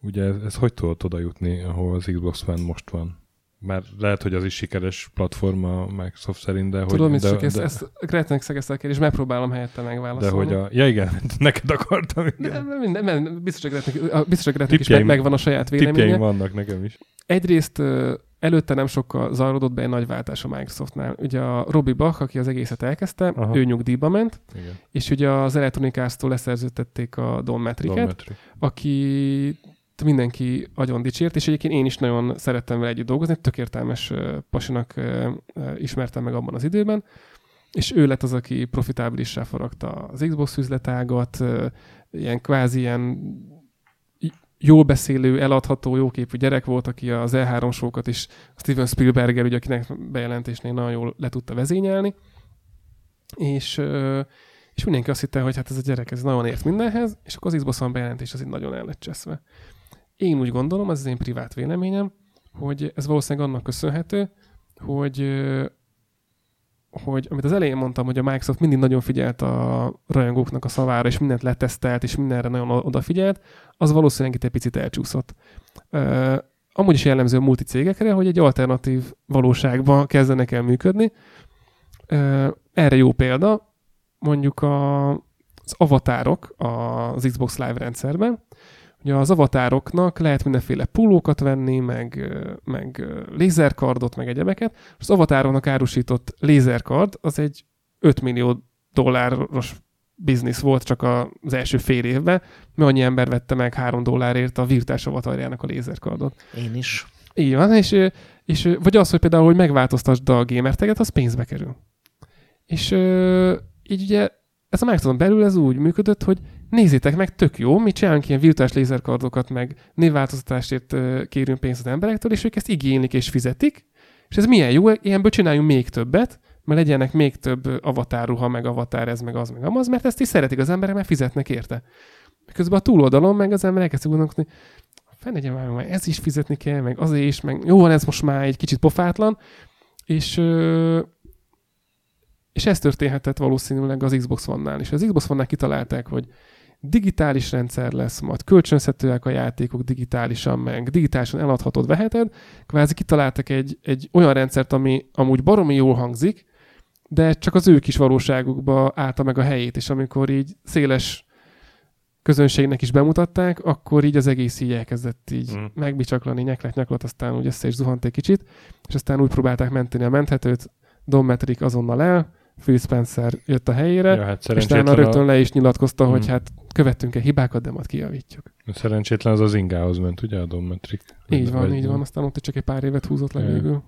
ugye ez, ez hogy tudott oda jutni, ahol az Xbox One most van? Már lehet, hogy az is sikeres platform a Microsoft szerint, de Tudom, hogy... de, de, ezt, ezt rettenek szegeztek és megpróbálom helyette megválaszolni. De hogy a... Ja igen, <laughs> neked akartam. Igen. Nem, nem, nem, biztos, hogy Gretnek is meg, megvan a saját véleménye. Tippjeim vannak nekem is. Egyrészt előtte nem sokkal zajlódott be egy nagy váltás a Microsoftnál. Ugye a Robbie Bach, aki az egészet elkezdte, Aha. ő nyugdíjba ment, Igen. és ugye az Electronic Arts-tól leszerződtették a Don Metriket, aki mindenki agyon dicsért, és egyébként én is nagyon szerettem vele együtt dolgozni, tök értelmes pasinak ismertem meg abban az időben, és ő lett az, aki profitábilissá faragta az Xbox üzletágat, ilyen kvázi ilyen jól beszélő, eladható, jóképű gyerek volt, aki az E3 sókat is Steven Spielberger, ugye, akinek bejelentésnél nagyon jól le tudta vezényelni. És, és mindenki azt hitte, hogy hát ez a gyerek ez nagyon ért mindenhez, és akkor az Xbox One bejelentés az így nagyon el lett cseszve. Én úgy gondolom, ez az én privát véleményem, hogy ez valószínűleg annak köszönhető, hogy hogy amit az elején mondtam, hogy a Microsoft mindig nagyon figyelt a rajongóknak a szavára, és mindent letesztelt, és mindenre nagyon odafigyelt, az valószínűleg itt egy picit elcsúszott. Amúgy is jellemző a multicégekre, hogy egy alternatív valóságban kezdenek el működni. Uh, erre jó példa, mondjuk a, az avatárok az Xbox Live rendszerben, Ugye az avatároknak lehet mindenféle pulókat venni, meg, meg lézerkardot, meg egyebeket. Az avatároknak árusított lézerkard az egy 5 millió dolláros biznisz volt csak az első fél évben, mert annyi ember vette meg 3 dollárért a virtuális avatarjának a lézerkardot. Én is. Így van, és, és vagy az, hogy például, hogy megváltoztasd a gamerteget, az pénzbe kerül. És így ugye ez a Microsofton belül ez úgy működött, hogy nézzétek meg, tök jó, mi csinálunk ilyen virtuális lézerkardokat, meg névváltoztatásért kérünk pénzt az emberektől, és ők ezt igénylik és fizetik, és ez milyen jó, ilyenből csináljunk még többet, mert legyenek még több avatárruha, meg avatár ez, meg az, meg amaz, mert ezt is szeretik az emberek, mert fizetnek érte. Közben a túloldalon meg az emberek ezt gondolkodni, fenn már, már ez is fizetni kell, meg az is, meg jó van, ez most már egy kicsit pofátlan, és és ez történhetett valószínűleg az Xbox One-nál is. Az Xbox One-nál kitalálták, hogy digitális rendszer lesz, majd kölcsönzhetőek a játékok digitálisan, meg digitálisan eladhatod, veheted. Kvázi kitaláltak egy, egy olyan rendszert, ami amúgy baromi jól hangzik, de csak az ő kis valóságukba állta meg a helyét, és amikor így széles közönségnek is bemutatták, akkor így az egész így elkezdett így mm. megbicsaklani, nyeklet, nyaklat, aztán úgy össze is zuhant egy kicsit, és aztán úgy próbálták menteni a menthetőt, Metric azonnal el, Phil Spencer jött a helyére, ja, hát és utána rögtön a... le is nyilatkozta, hmm. hogy hát követtünk-e hibákat, de majd kijavítjuk. Szerencsétlen az az ingához ment, ugye, a Dometric? Így van, vagy így van, aztán ott csak egy pár évet húzott le ja. végül.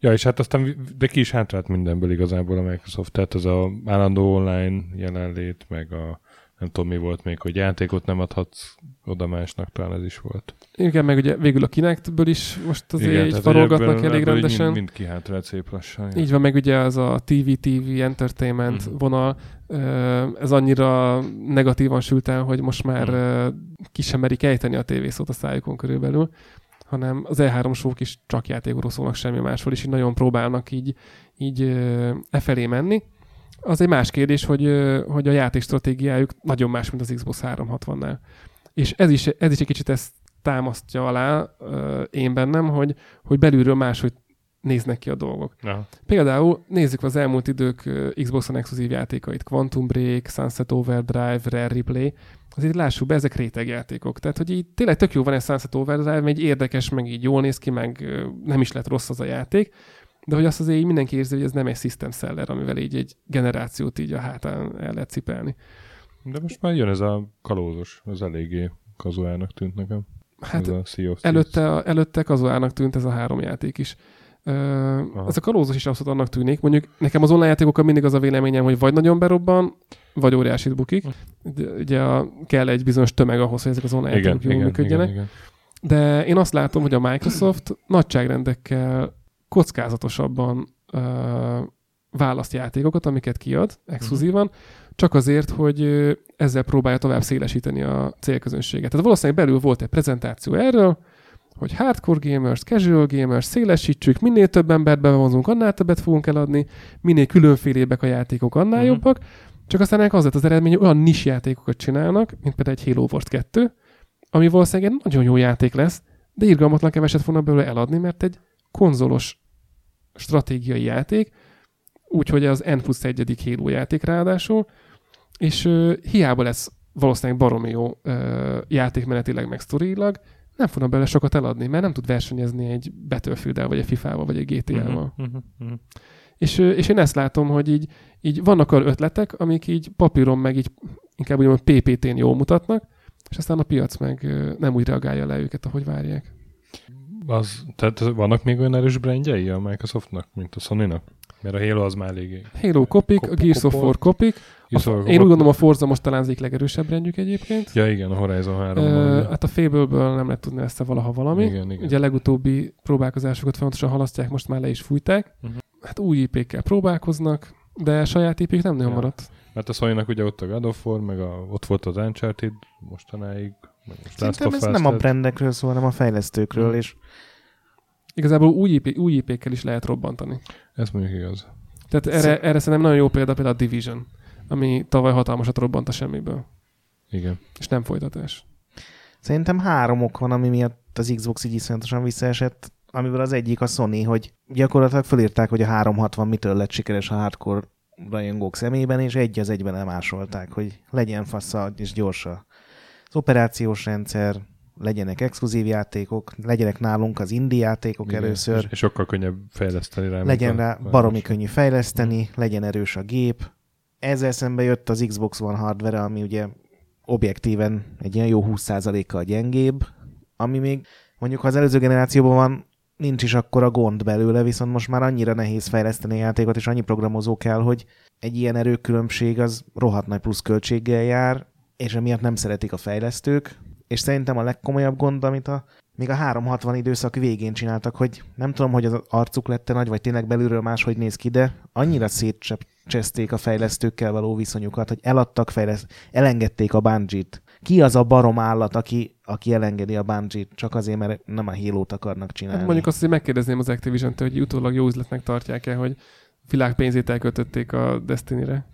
Ja, és hát aztán, de ki is hátrált mindenből igazából a Microsoft, tehát az a állandó online jelenlét, meg a nem tudom mi volt még, hogy játékot nem adhatsz oda másnak, talán ez is volt. Igen, meg ugye végül a Kinectből is most azért Igen, így farolgatnak elég ebből rendesen. Mind, mind kihátrált szép lassan. Így van, meg ugye az a TV-TV entertainment Mhm. vonal, ez annyira negatívan sült el, hogy most már ö, ki sem merik ejteni a tévészót a szájukon körülbelül, hanem az E3 sók is csak játékról szólnak semmi másról, és így nagyon próbálnak így, így e felé menni. Az egy más kérdés, hogy, hogy a játékstratégiájuk nagyon más, mint az Xbox 360-nál. És ez is, ez is egy kicsit ezt támasztja alá én bennem, hogy, hogy belülről máshogy néznek ki a dolgok. Ja. Például nézzük az elmúlt idők Xbox-on exkluzív játékait. Quantum Break, Sunset Overdrive, Rare Replay. Azért lássuk be, ezek rétegjátékok. Tehát, hogy így tényleg tök jó van ez Sunset Overdrive, egy érdekes, meg így jól néz ki, meg nem is lett rossz az a játék, de hogy azt azért így mindenki érzi, hogy ez nem egy system seller, amivel így egy generációt így a hátán el lehet cipelni. De most már jön ez a kalózos, az eléggé kazuálnak tűnt nekem. Hát ez a előtte, előtte kazuálnak tűnt ez a három játék is. Ö, ez a kalózos is abszolút annak tűnik. Mondjuk nekem az online játékokkal mindig az a véleményem, hogy vagy nagyon berobban, vagy óriásit bukik. De, ugye a, kell egy bizonyos tömeg ahhoz, hogy ezek az online igen, játékok jól igen, működjenek. igen, igen. De én azt látom, hogy a Microsoft nagyságrendekkel kockázatosabban ö, választ játékokat, amiket kiad exkluzívan, csak azért, hogy ezzel próbálja tovább szélesíteni a célközönséget. Tehát valószínűleg belül volt egy prezentáció erről, hogy hardcore gamers, casual gamers, szélesítsük, minél több embert bevonzunk, annál többet fogunk eladni, minél különfélébbek a játékok, annál Mhm. jobbak. Csak aztán ennek az lett az eredmény, hogy olyan nis játékokat csinálnak, mint például egy Halo Wars 2, ami valószínűleg egy nagyon jó játék lesz, de irgalmatlan keveset fognak belőle eladni, mert egy konzolos stratégiai játék, úgyhogy az N plusz egyedik Halo játék ráadásul, és ö, hiába lesz valószínűleg baromi jó ö, játékmenetileg, meg sztorilag, nem fognak belőle sokat eladni, mert nem tud versenyezni egy battlefield vagy egy FIFA-val, vagy egy GTA-val. Mhm, mhm, mhm. És, ö, és én ezt látom, hogy így, így vannak olyan ötletek, amik így papíron, meg így inkább úgy PPT-n jól mutatnak, és aztán a piac meg nem úgy reagálja le őket, ahogy várják. Az, tehát vannak még olyan erős brandjei a Microsoftnak, mint a Sony-nak? Mert a Halo az már eléggé. Halo kopik, a Kop- Gears of. War kopik. A, én úgy gondolom a Forza most talán az egyik legerősebb rendjük egyébként. Ja igen, a Horizon 3 Ö, hát a Fable-ből nem lehet tudni ezt valaha valami. Igen, igen. Ugye a legutóbbi próbálkozásokat folyamatosan halasztják, most már le is fújták. Mhm. Hát új IP-kkel próbálkoznak, de saját IP-k nem nagyon Ja. maradt. Mert a sony ugye ott a God of War, meg a, ott volt az Uncharted mostanáig, Szerintem ez nem a brandekről szól, hanem a fejlesztőkről, Mm. és Igazából új, IP, új IP-kkel is lehet robbantani. Ez mondjuk igaz. Tehát erre, erre szerintem nagyon jó példa például a Division, ami tavaly hatalmasat robbant a semmiből, Igen. és nem folytatás. Szerintem három ok van, ami miatt az Xbox így iszonyatosan visszaesett, amiből az egyik a Sony, hogy gyakorlatilag fölírták, hogy a 360 mitől lett sikeres a hardcore rajongók szemében, és egy az egyben elmásolták, hogy legyen fassa és gyorsa. Az operációs rendszer, legyenek exkluzív játékok, legyenek nálunk az indie játékok Igen. először, És, és sokkal könnyebb fejleszteni rá. legyen a- rá a- baromi könnyű fejleszteni, legyen erős a gép. Ezzel szembe jött az Xbox One hardware, ami ugye objektíven egy ilyen jó 20%-kal gyengébb, ami még mondjuk ha az előző generációban van, nincs is akkora gond belőle, viszont most már annyira nehéz fejleszteni a játékot, és annyi programozó kell, hogy egy ilyen erőkülönbség az rohadt nagy pluszköltséggel jár, és emiatt nem szeretik a fejlesztők, és szerintem a legkomolyabb gond, amit a még a 360 időszak végén csináltak, hogy nem tudom, hogy az arcuk lette nagy, vagy tényleg belülről máshogy néz ki, de annyira szétcseszték a fejlesztőkkel való viszonyukat, hogy eladtak fejleszt, elengedték a Bungie-t. Ki az a barom állat, aki, aki elengedi a Bungie-t, csak azért, mert nem a Halo-t akarnak csinálni? Hát mondjuk azt, hogy megkérdezném az Activision-től, hogy utólag jó üzletnek tartják-e, hogy világ pénzét elköltötték a Destiny-re.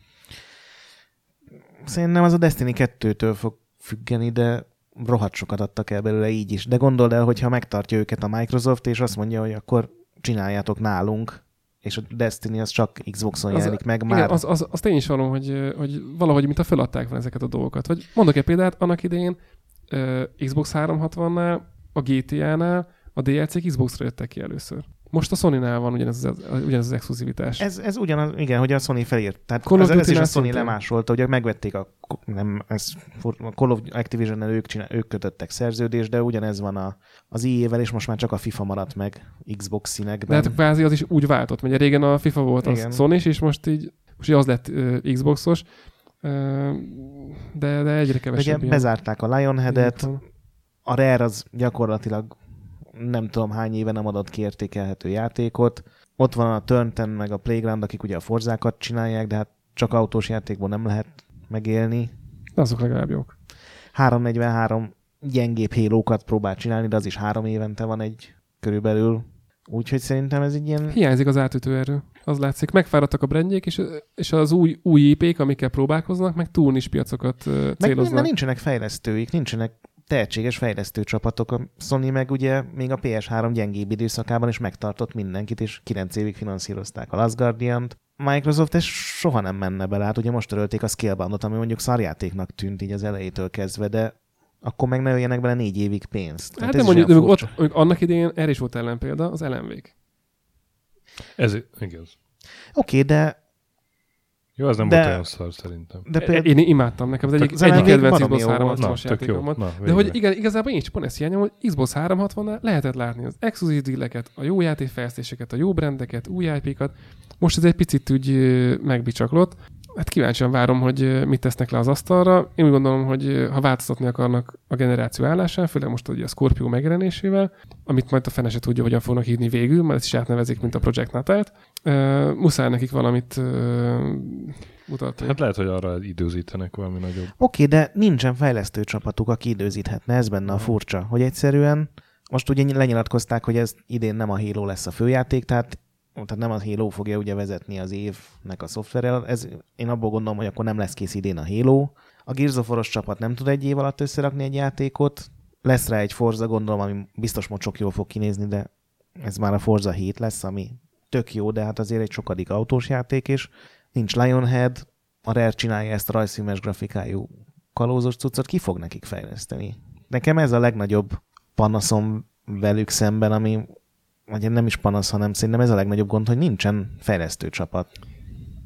Szerintem az a Destiny 2-től fog függeni, de rohadt sokat adtak el belőle így is. De gondold el, hogyha megtartja őket a Microsoft, és azt mondja, hogy akkor csináljátok nálunk, és a Destiny az csak Xboxon Az- jelenik meg Igen, már. az, az, azt én is hallom, hogy, hogy valahogy mint a feladták van ezeket a dolgokat. Vagy mondok egy példát, annak idején Xbox 360-nál, a GTA-nál a DLC-k Xbox-ra jöttek ki előszor. Most a Sony-nál van ugyanez az, ugyanez az exkluzivitás. Ez, ez ugyanaz, igen, hogy a Sony felírt. Tehát Call az, ez is a Sony szintén. lemásolta, hogy megvették a, nem, ez, a Call of Activision-nel ők, csinál, ők kötöttek szerződést, de ugyanez van a, az EA-vel, és most már csak a FIFA maradt meg Xbox De színekben. hát kvázi az is úgy váltott, mert régen a FIFA volt Igen. sony és most így most így az lett uh, Xboxos, Ö, De, de egyre kevesebb ilyen. bezárták a Lionhead-et, a Rare az gyakorlatilag nem tudom hány éve nem adott kiértékelhető játékot. Ott van a Turn meg a Playground, akik ugye a forzákat csinálják, de hát csak autós játékból nem lehet megélni. De azok legalább jók. 343 gyengébb hélókat próbál csinálni, de az is három évente van egy körülbelül. Úgyhogy szerintem ez egy ilyen... Hiányzik az átütő erő. Az látszik. Megfáradtak a brandjék, és, és az új, új IP-k, amikkel próbálkoznak, meg túl is piacokat ö, Meg céloznak. nem, nincsenek fejlesztőik, nincsenek tehetséges fejlesztő csapatok. A Sony meg ugye még a PS3 gyengébb időszakában is megtartott mindenkit, és 9 évig finanszírozták a Last Guardian-t. Microsoft ez soha nem menne bele, hát ugye most törölték a Scaleboundot, ami mondjuk szarjátéknak tűnt így az elejétől kezdve, de akkor meg ne öljenek bele négy évig pénzt. Hát de is mondjuk, de mondjuk furcsa. ott, mondjuk annak idején erre is volt ellenpélda, az LMV-k. Ez igaz. Oké, de, Jó, az nem De- volt olyan szar szerintem. de például... Én imádtam, nekem az egyik, az egyik kedvenc Xbox jó volt. 360-as Na, tök játékom jó. volt. Na, De hogy igen, igazából én is pont ezt hiányom, hogy Xbox 360-nál lehetett látni az exkluzív dealeket, a jó játékfejlesztéseket, a jó brandeket, új IP-kat. Most ez egy picit úgy megbicsaklott. Hát kíváncsian várom, hogy mit tesznek le az asztalra. Én úgy gondolom, hogy ha változtatni akarnak a generáció állásán, főleg most ugye a Scorpio megjelenésével, amit majd a fene se tudja, hogyan fognak hívni végül, mert ezt is átnevezik, mint a Project Natalt. Uh, muszáj nekik valamit uh, mutatni. Hát lehet, hogy arra időzítenek valami nagyobb. Oké, de nincsen fejlesztő csapatuk, aki időzíthetne, ez benne a furcsa, hogy egyszerűen most ugye lenyilatkozták, hogy ez idén nem a Halo lesz a főjáték, tehát, tehát nem a Halo fogja ugye vezetni az évnek a szoftverrel. Ez, én abból gondolom, hogy akkor nem lesz kész idén a Halo. A Gears csapat nem tud egy év alatt összerakni egy játékot. Lesz rá egy Forza, gondolom, ami biztos sok jól fog kinézni, de ez már a Forza 7 lesz, ami tök jó, de hát azért egy sokadik autós játék, és nincs Lionhead, a Rare csinálja ezt a rajzfilmes grafikájú kalózos cuccot, ki fog nekik fejleszteni? Nekem ez a legnagyobb panaszom velük szemben, ami vagy nem is panasz, hanem szerintem ez a legnagyobb gond, hogy nincsen fejlesztő csapat.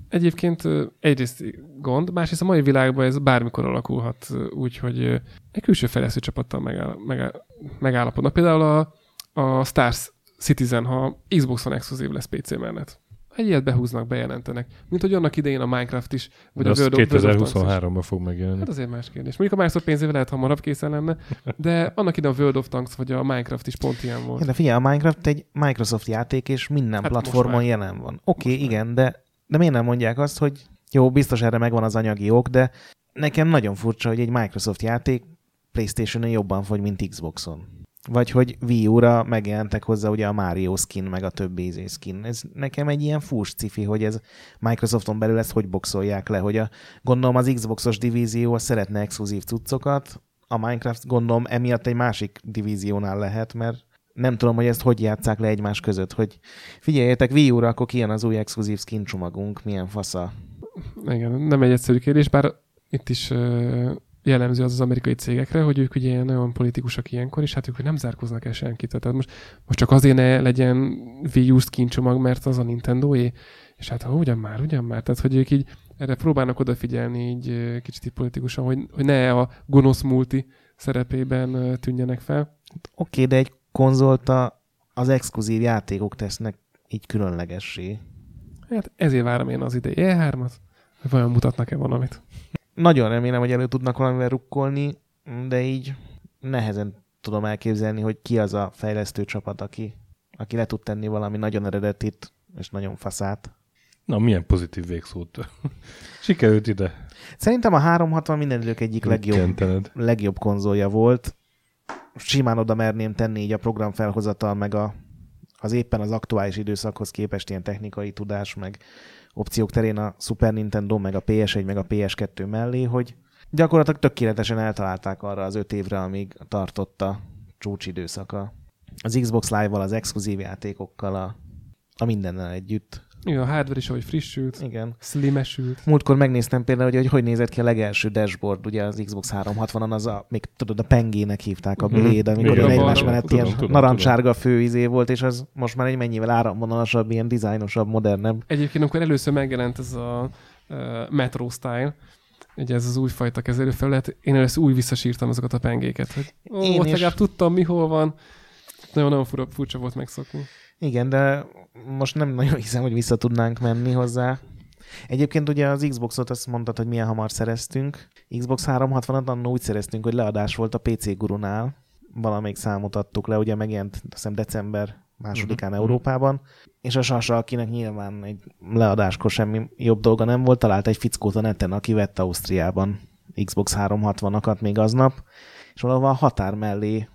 Egyébként egyrészt gond, másrészt a mai világban ez bármikor alakulhat úgy, hogy egy külső fejlesztő csapattal megáll, megáll, megállapodnak. Például a, a Stars Citizen, ha Xboxon exkluzív lesz PC mellett. Egy ilyet behúznak, bejelentenek. Mint hogy annak idején a Minecraft is, vagy De a World of, World of Tanks is. 2023-ban fog megjelenni. Hát azért más kérdés. Mondjuk a Microsoft pénzével lehet hamarabb készen lenne, de annak idején a World of Tanks vagy a Minecraft is pont ilyen volt. Ja, de figyelj, a Minecraft egy Microsoft játék, és minden Hát platformon jelen van. Oké, okay, már. igen, de, de miért nem mondják azt, hogy jó, biztos erre megvan az anyagi ok, de nekem nagyon furcsa, hogy egy Microsoft játék Playstation-on jobban fogy, mint Xboxon. Vagy hogy Wii U-ra megjelentek hozzá ugye a Mario skin, meg a többi izé skin. Ez nekem egy ilyen fús cifi, hogy ez Microsofton belül ezt hogy boxolják le, hogy a, gondolom az Xboxos divízió szeretne exkluzív cuccokat, a Minecraft gondolom emiatt egy másik divíziónál lehet, mert nem tudom, hogy ezt hogy játszák le egymás között, hogy figyeljetek, Wii U-ra, akkor kijön az új exkluzív skin csomagunk, milyen fasza. Igen, nem egy egyszerű kérdés, bár itt is ö, jellemző az az amerikai cégekre, hogy ők ugye nagyon politikusak ilyenkor, és hát ők nem zárkoznak el senkit. Tehát most, most csak azért ne legyen Wii U skin csomag, mert az a Nintendo-é, és hát ha ugyan már, ugyan már. Tehát, hogy ők így erre próbálnak odafigyelni így kicsit így politikusan, hogy, hogy ne a gonosz multi szerepében tűnjenek fel. Oké, okay, de egy konzolt a- az exkluzív játékok tesznek így különlegessé. Hát ezért várom én az idei E3-at, hogy vajon mutatnak-e valamit. Nagyon remélem, hogy elő tudnak valamivel rukkolni, de így nehezen tudom elképzelni, hogy ki az a fejlesztő csapat, aki, aki le tud tenni valami nagyon eredetit és nagyon faszát. Na, milyen pozitív végszót. <laughs> Sikerült ide. Szerintem a 360 minden idők egyik legjobb, kentened. legjobb konzolja volt. Simán oda merném tenni így a program felhozatal, meg a, az éppen az aktuális időszakhoz képest ilyen technikai tudás, meg opciók terén a Super Nintendo, meg a PS1, meg a PS2 mellé, hogy gyakorlatilag tökéletesen eltalálták arra az öt évre, amíg tartott a csúcsidőszaka. Az Xbox Live-val, az exkluzív játékokkal, a, a mindennel együtt. Igen, a hardware is, ahogy frissült, Igen. slimesült. Múltkor megnéztem például, hogy, hogy hogy nézett ki a legelső dashboard, ugye az Xbox 360-on, az a, még tudod, a pengének hívták a Mhm. Blade, amikor Igen, balra, egymás mellett ilyen tudom, narancsárga főizé volt, és az most már egy mennyivel áramvonalasabb, ilyen dizájnosabb, modernebb. Egyébként, amikor először megjelent ez a uh, Metro Style, ugye ez az újfajta kezelőfelület, én először új visszasírtam azokat a pengéket, hogy ó, Én ott is. legalább tudtam, mi hol van. Nagyon-nagyon fura, furcsa volt megszokni. Igen, de most nem nagyon hiszem, hogy vissza tudnánk menni hozzá. Egyébként ugye az Xboxot azt mondtad, hogy milyen hamar szereztünk. Xbox 360-at annól úgy szereztünk, hogy leadás volt a PC gurunál. Valamelyik számot adtuk le, ugye megjelent azt hiszem december másodikán uh-huh. Európában, és a Sasa, akinek nyilván egy leadáskor semmi jobb dolga nem volt, talált egy fickót a neten, aki vett Ausztriában Xbox 360-akat még aznap, és valahol a határ mellé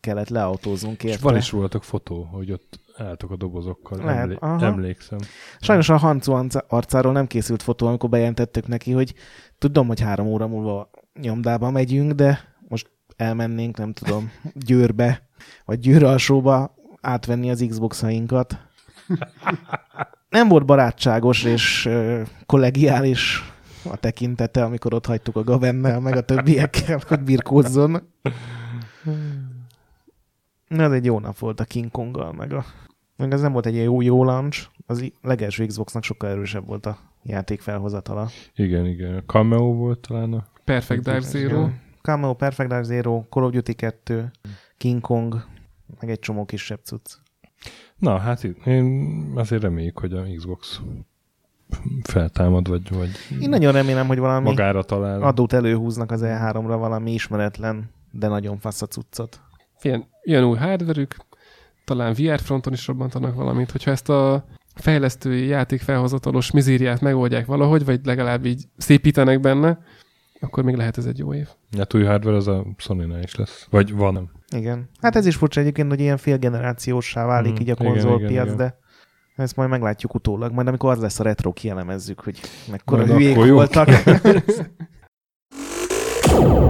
kellett leautóznunk És van is voltak fotó, hogy ott álltok a dobozokkal, Lehet, emlé- aha. emlékszem. Sajnos a Hancu arcáról nem készült fotó, amikor bejelentettük neki, hogy tudom, hogy három óra múlva nyomdába megyünk, de most elmennénk, nem tudom, <laughs> Győrbe, vagy Győr alsóba átvenni az Xbox-ainkat. Nem volt barátságos és ö, kollegiális a tekintete, amikor ott hagytuk a Gavennel, meg a többiekkel, <laughs> hogy birkózzon. Na, ez egy jó nap volt a King Konggal, meg a... Meg ez nem volt egy jó, jó launch, az i- legelső Xboxnak sokkal erősebb volt a játék felhozatala. Igen, igen. A Cameo volt talán a... Perfect Dive Zero. Cameo, Perfect Dark Zero, Call of Duty 2, King Kong, meg egy csomó kisebb cucc. Na, hát én azért reméljük, hogy a Xbox feltámad, vagy, vagy Én nagyon remélem, hogy valami magára talál. adót előhúznak az E3-ra valami ismeretlen, de nagyon fasz a cuccot. Ilyen, ilyen új hardverük, talán VR fronton is robbantanak valamit, hogyha ezt a fejlesztői játék felhozatalos mizériát megoldják valahogy, vagy legalább így szépítenek benne, akkor még lehet ez egy jó év. Hát új hardware az a sony is lesz. Vagy van, nem. Igen. Hát ez is furcsa egyébként, hogy ilyen félgenerációsá válik Mhm. így a konzolpiac, igen, igen. de ezt majd meglátjuk utólag. Majd amikor az lesz a retro, kielemezzük, hogy mekkora Majd hülyék voltak. <laughs> <laughs>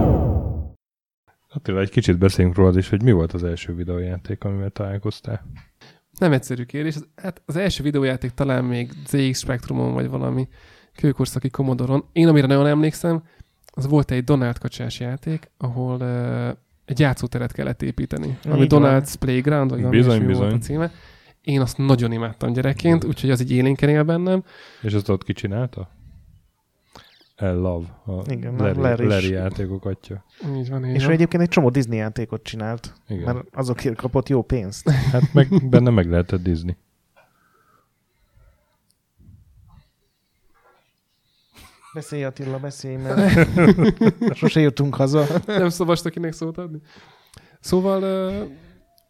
Attila, egy kicsit beszéljünk rólad is, hogy mi volt az első videójáték, amivel találkoztál. Nem egyszerű kérdés. Az- Hát az első videójáték talán még ZX Spectrumon, vagy valami kőkorszaki Commodore-on. Én amire nagyon emlékszem, az volt egy Donald kacsás játék, ahol uh, egy játszóteret kellett építeni. Ami van. Donald's Playground, vagy valami Bizony, ilyesmi volt a bizony. címe. Én azt nagyon imádtam gyerekként, úgyhogy az így élénken él bennem. És azt ott kicsinálta? El Love, a Igen, Larry, Larry. Larry játékok atya. Így van, így És van. egyébként egy csomó Disney játékot csinált, Igen. mert azokért kapott jó pénzt. <laughs> Hát meg benne meg lehetett Disney. Beszélj Attila, beszélj, mert <laughs> sose jutunk haza. Nem szavast, kinek szót adni. Szóval, uh,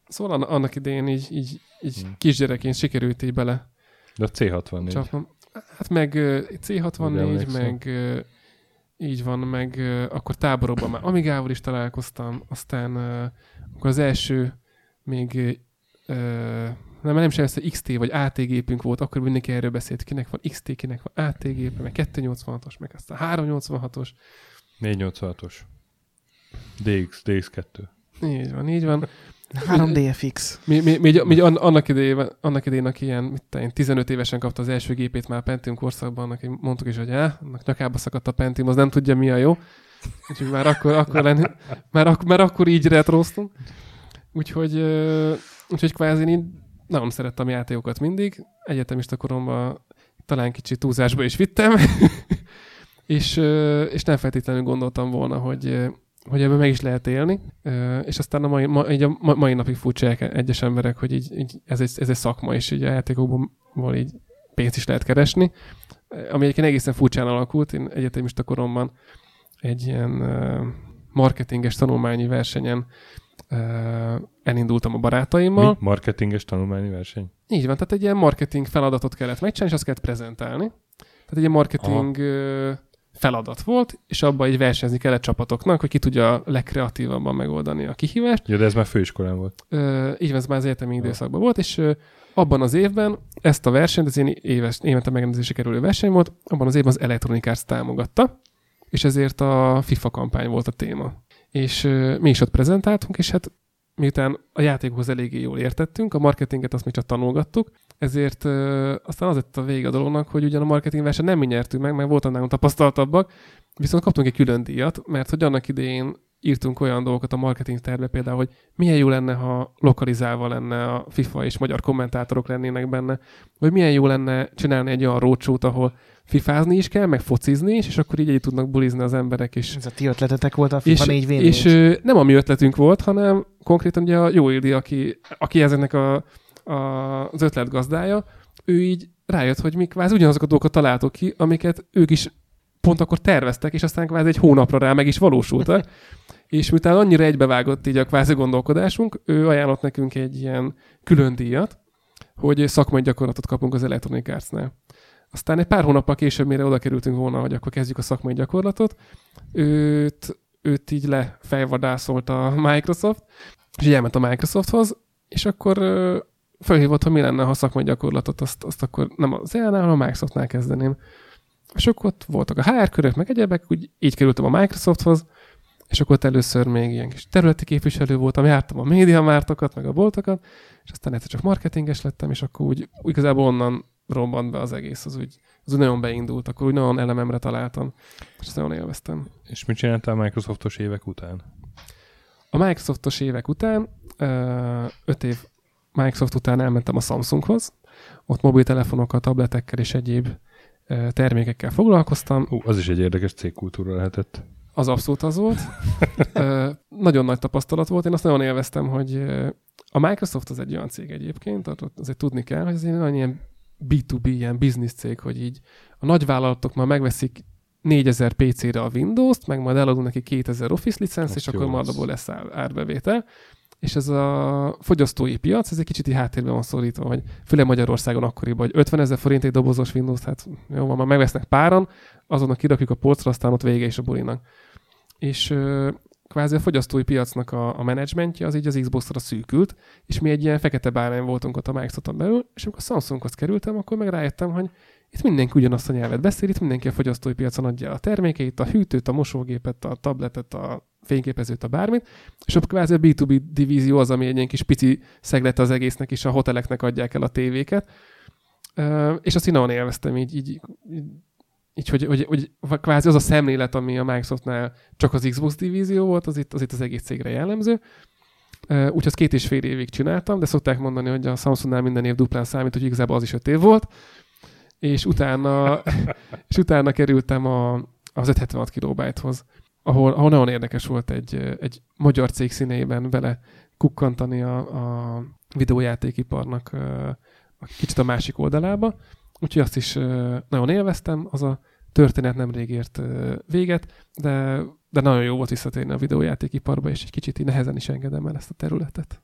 szóval anna- annak idején így, így, így Hmm. kisgyerekként sikerült így bele De a C64. csapnom. Hát meg ö, Úgy C64, emlékszem. meg így van, meg akkor táborokban már Amigával is találkoztam, aztán akkor az első még nem, nem sem hogy XT vagy AT gépünk volt, akkor mindenki erről beszélt, kinek van XT, kinek van AT gépe, meg 286-os, meg aztán 386-os. 486-os. DX, DX2. Így van, így van. 3DFX. Mi, mi, mi, mi an, annak, idején, annak idején, aki ilyen, mit én, 15 évesen kapta az első gépét már a Pentium korszakban, annak mondtuk is, hogy á, annak nyakába szakadt a Pentium, az nem tudja mi a jó. Úgyhogy már akkor, akkor lenni, már, ak, már akkor így retroztunk. Úgyhogy, úgyhogy kvázi én nagyon szerettem játékokat mindig. Egyetemista koromban talán kicsit túlzásba is vittem. <laughs> és, és nem feltétlenül gondoltam volna, hogy, hogy ebben meg is lehet élni, és aztán a mai, ma, így a ma- mai napig furcsálják egyes emberek, hogy így, így ez, egy, ez egy szakma, és így a játékokból így pénzt is lehet keresni, ami egyébként egészen furcsán alakult. Én egyetemista koromban egy ilyen marketinges tanulmányi versenyen elindultam a barátaimmal. Mi? Marketinges tanulmányi verseny? Így van, tehát egy ilyen marketing feladatot kellett megcsinálni, és azt kellett prezentálni. Tehát egy ilyen marketing ö, feladat volt, és abban így versenyezni kellett csapatoknak, hogy ki tudja a legkreatívabban megoldani a kihívást. Ja, de ez már főiskolán volt. Ö, így van, ez már az egyetemi időszakban volt, és ö, abban az évben ezt a versenyt, ez én éves, évente megrendezésre kerülő verseny volt, abban az évben az Electronic Arts támogatta, és ezért a FIFA kampány volt a téma. És ö, mi is ott prezentáltunk, és hát miután a játékhoz eléggé jól értettünk, a marketinget azt még csak tanulgattuk, ezért ö, aztán az lett a vége a dolognak, hogy ugyan a marketing versenyen nem mi nyertünk meg, mert voltak nálunk tapasztaltabbak, viszont kaptunk egy külön díjat, mert hogy annak idején írtunk olyan dolgokat a marketing tervbe például, hogy milyen jó lenne, ha lokalizálva lenne a FIFA és magyar kommentátorok lennének benne, vagy milyen jó lenne csinálni egy olyan rócsót, ahol fifázni is kell, meg focizni is, és akkor így együtt tudnak bulizni az emberek is. Ez a ti ötletetek volt a FIFA 4 v és ö, nem a mi ötletünk volt, hanem konkrétan ugye a Jó Ildi, aki, aki ezeknek a, a, az ötlet gazdája, ő így rájött, hogy mi kvázi ugyanazokat a dolgokat találtok ki, amiket ők is pont akkor terveztek, és aztán kvázi egy hónapra rá meg is valósultak. <laughs> és miután annyira egybevágott így a kvázi gondolkodásunk, ő ajánlott nekünk egy ilyen külön díjat, hogy szakmai gyakorlatot kapunk az Electronic Arts-nál. Aztán egy pár hónappal később, mire oda kerültünk volna, hogy akkor kezdjük a szakmai gyakorlatot, őt, őt így lefejvadászolt a Microsoft, és így elment a Microsofthoz, és akkor felhívott, hogy mi lenne, ha szakmai gyakorlatot, azt, azt akkor nem az EA-nál, hanem a Microsoftnál kezdeném. És akkor ott voltak a HR körök, meg egyebek, úgy így kerültem a Microsofthoz, és akkor ott először még ilyen kis területi képviselő voltam, jártam a médiamártokat, meg a boltokat, és aztán egyszer csak marketinges lettem, és akkor úgy, úgy igazából onnan robbant be az egész, az úgy, az úgy nagyon beindult, akkor úgy nagyon elememre találtam, és ezt nagyon élveztem. És mit csináltál a Microsoftos évek után? A Microsoftos évek után, öt év Microsoft után elmentem a Samsunghoz, ott mobiltelefonokkal, tabletekkel és egyéb termékekkel foglalkoztam. Ú, az is egy érdekes cégkultúra lehetett. Az abszolút az volt. nagyon nagy tapasztalat volt, én azt nagyon élveztem, hogy a Microsoft az egy olyan cég egyébként, azért tudni kell, hogy ez egy olyan ilyen B2B, ilyen business cég, hogy így a nagyvállalatok már megveszik 4000 PC-re a Windows-t, meg majd eladunk neki 2000 Office licensz, és akkor majd abból lesz árbevétel. És ez a fogyasztói piac, ez egy kicsit így háttérben van szorítva, vagy főleg Magyarországon akkoriban, hogy 50 ezer forint egy dobozos Windows, hát jó van, már megvesznek páran, azonnal kirakjuk a polcra, aztán ott vége is a bulinak. És kvázi a fogyasztói piacnak a, a menedzsmentje az így az Xbox-ra szűkült, és mi egy ilyen fekete bárány voltunk ott a microsoft belül, és amikor a Samsunghoz kerültem, akkor meg rájöttem, hogy itt mindenki ugyanazt a nyelvet beszél, itt mindenki a fogyasztói piacon adja a termékeit, a hűtőt, a mosógépet, a tabletet, a fényképezőt, a bármit, és akkor kvázi a B2B divízió az, ami egy ilyen kis pici szeglet az egésznek, és a hoteleknek adják el a tévéket. és azt én nagyon élveztem, így, így, így így, hogy, hogy, hogy kvázi az a szemlélet, ami a Microsoftnál csak az Xbox divízió volt, az itt az, itt az egész cégre jellemző. Úgyhogy azt két és fél évig csináltam, de szokták mondani, hogy a Samsungnál minden év duplán számít, hogy igazából az is öt év volt. És utána, <laughs> és utána kerültem a, az 576 kilobájthoz, ahol, ahol nagyon érdekes volt egy, egy magyar cég színeiben vele kukkantani a, a videójátékiparnak a, kicsit a másik oldalába. Úgyhogy azt is nagyon élveztem, az a történet nemrég ért véget, de, de nagyon jó volt visszatérni a videójátékiparba, és egy kicsit így nehezen is engedem el ezt a területet.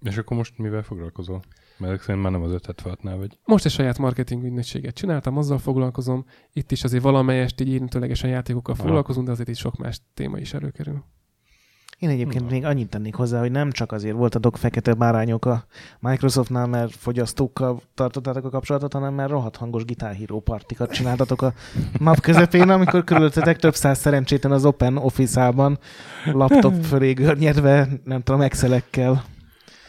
És akkor most mivel foglalkozol? Mert szerint már nem az 576-nál vagy. Most egy saját marketing ügynökséget csináltam, azzal foglalkozom. Itt is azért valamelyest így érintőlegesen játékokkal foglalkozunk, de azért itt sok más téma is előkerül. Én egyébként Na. még annyit tennék hozzá, hogy nem csak azért volt a dok fekete bárányok a Microsoftnál, mert fogyasztókkal tartottátok a kapcsolatot, hanem mert rohadt hangos gitárhíró partikat csináltatok a nap közepén, amikor körülöttetek több száz szerencsétlen az Open Office-ában laptop <laughs> fölé görnyedve, nem tudom, Excelekkel.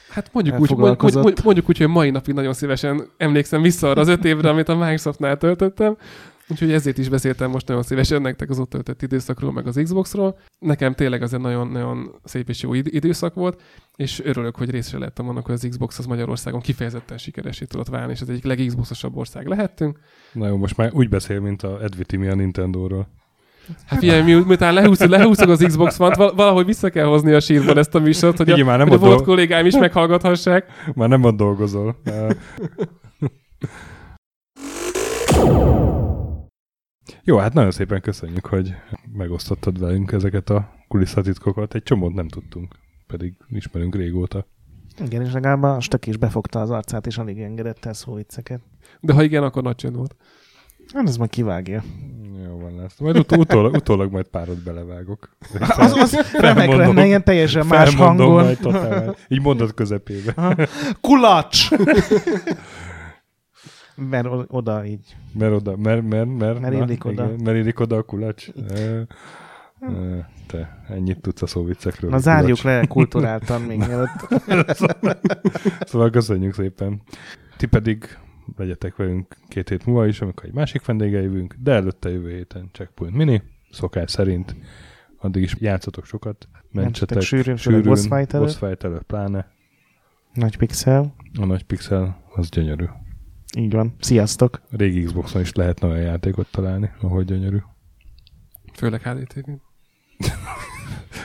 Hát mondjuk úgy, mondjuk, mondjuk úgy, hogy mai napig nagyon szívesen emlékszem vissza arra az öt évre, amit a Microsoftnál töltöttem, Úgyhogy ezért is beszéltem most nagyon szívesen nektek az ott töltött időszakról, meg az Xboxról. Nekem tényleg az egy nagyon-nagyon szép és jó időszak volt, és örülök, hogy részre lettem annak, hogy az Xbox az Magyarországon kifejezetten sikeresé tudott válni, és az egyik legxboxosabb ország lehettünk. Na jó, most már úgy beszél, mint a Edviti a Nintendo-ról. Hát figyelj, mi, miután lehúzod, lehúzod az Xbox One-t, valahogy vissza kell hozni a sírban ezt a műsort, hogy Igen, a, már nem hogy a volt dolg... kollégám is meghallgathassák. <laughs> Már nem ott dolgozol. <laughs> Jó, hát nagyon szépen köszönjük, hogy megosztottad velünk ezeket a kulisszatitkokat. Egy csomót nem tudtunk, pedig ismerünk régóta. Igen, és legalább a stök is befogta az arcát, és alig engedett el szó vicceket. De ha igen, akkor nagy csönd volt. Hát ez majd kivágja. Jó van lesz. Majd ut- utólag, utólag majd párot belevágok. <laughs> az, az remek lenne, ilyen teljesen más hangon. Majd totál, így mondat közepébe. Kulacs! <laughs> Mert oda így. Mert oda, mert, mert, mert, mert illik oda. Igen, mert illik oda a kulacs. E, e, te, ennyit tudsz a szóviccekről. Na zárjuk le kulturáltan még mielőtt. szóval, <laughs> szóval köszönjük szépen. Ti pedig legyetek velünk két hét múlva is, amikor egy másik vendége jövünk, de előtte jövő héten Checkpoint Mini, szokás szerint. Addig is játszatok sokat, mentsetek sűrűn, sűrűn előtt. Boss fight előtt pláne. Nagy pixel. A nagy pixel, az gyönyörű. Így van. Sziasztok! A régi Xboxon is lehetne olyan játékot találni, ahogy gyönyörű. Főleg HDTV.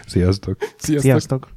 Sziasztok! Sziasztok! Sziasztok.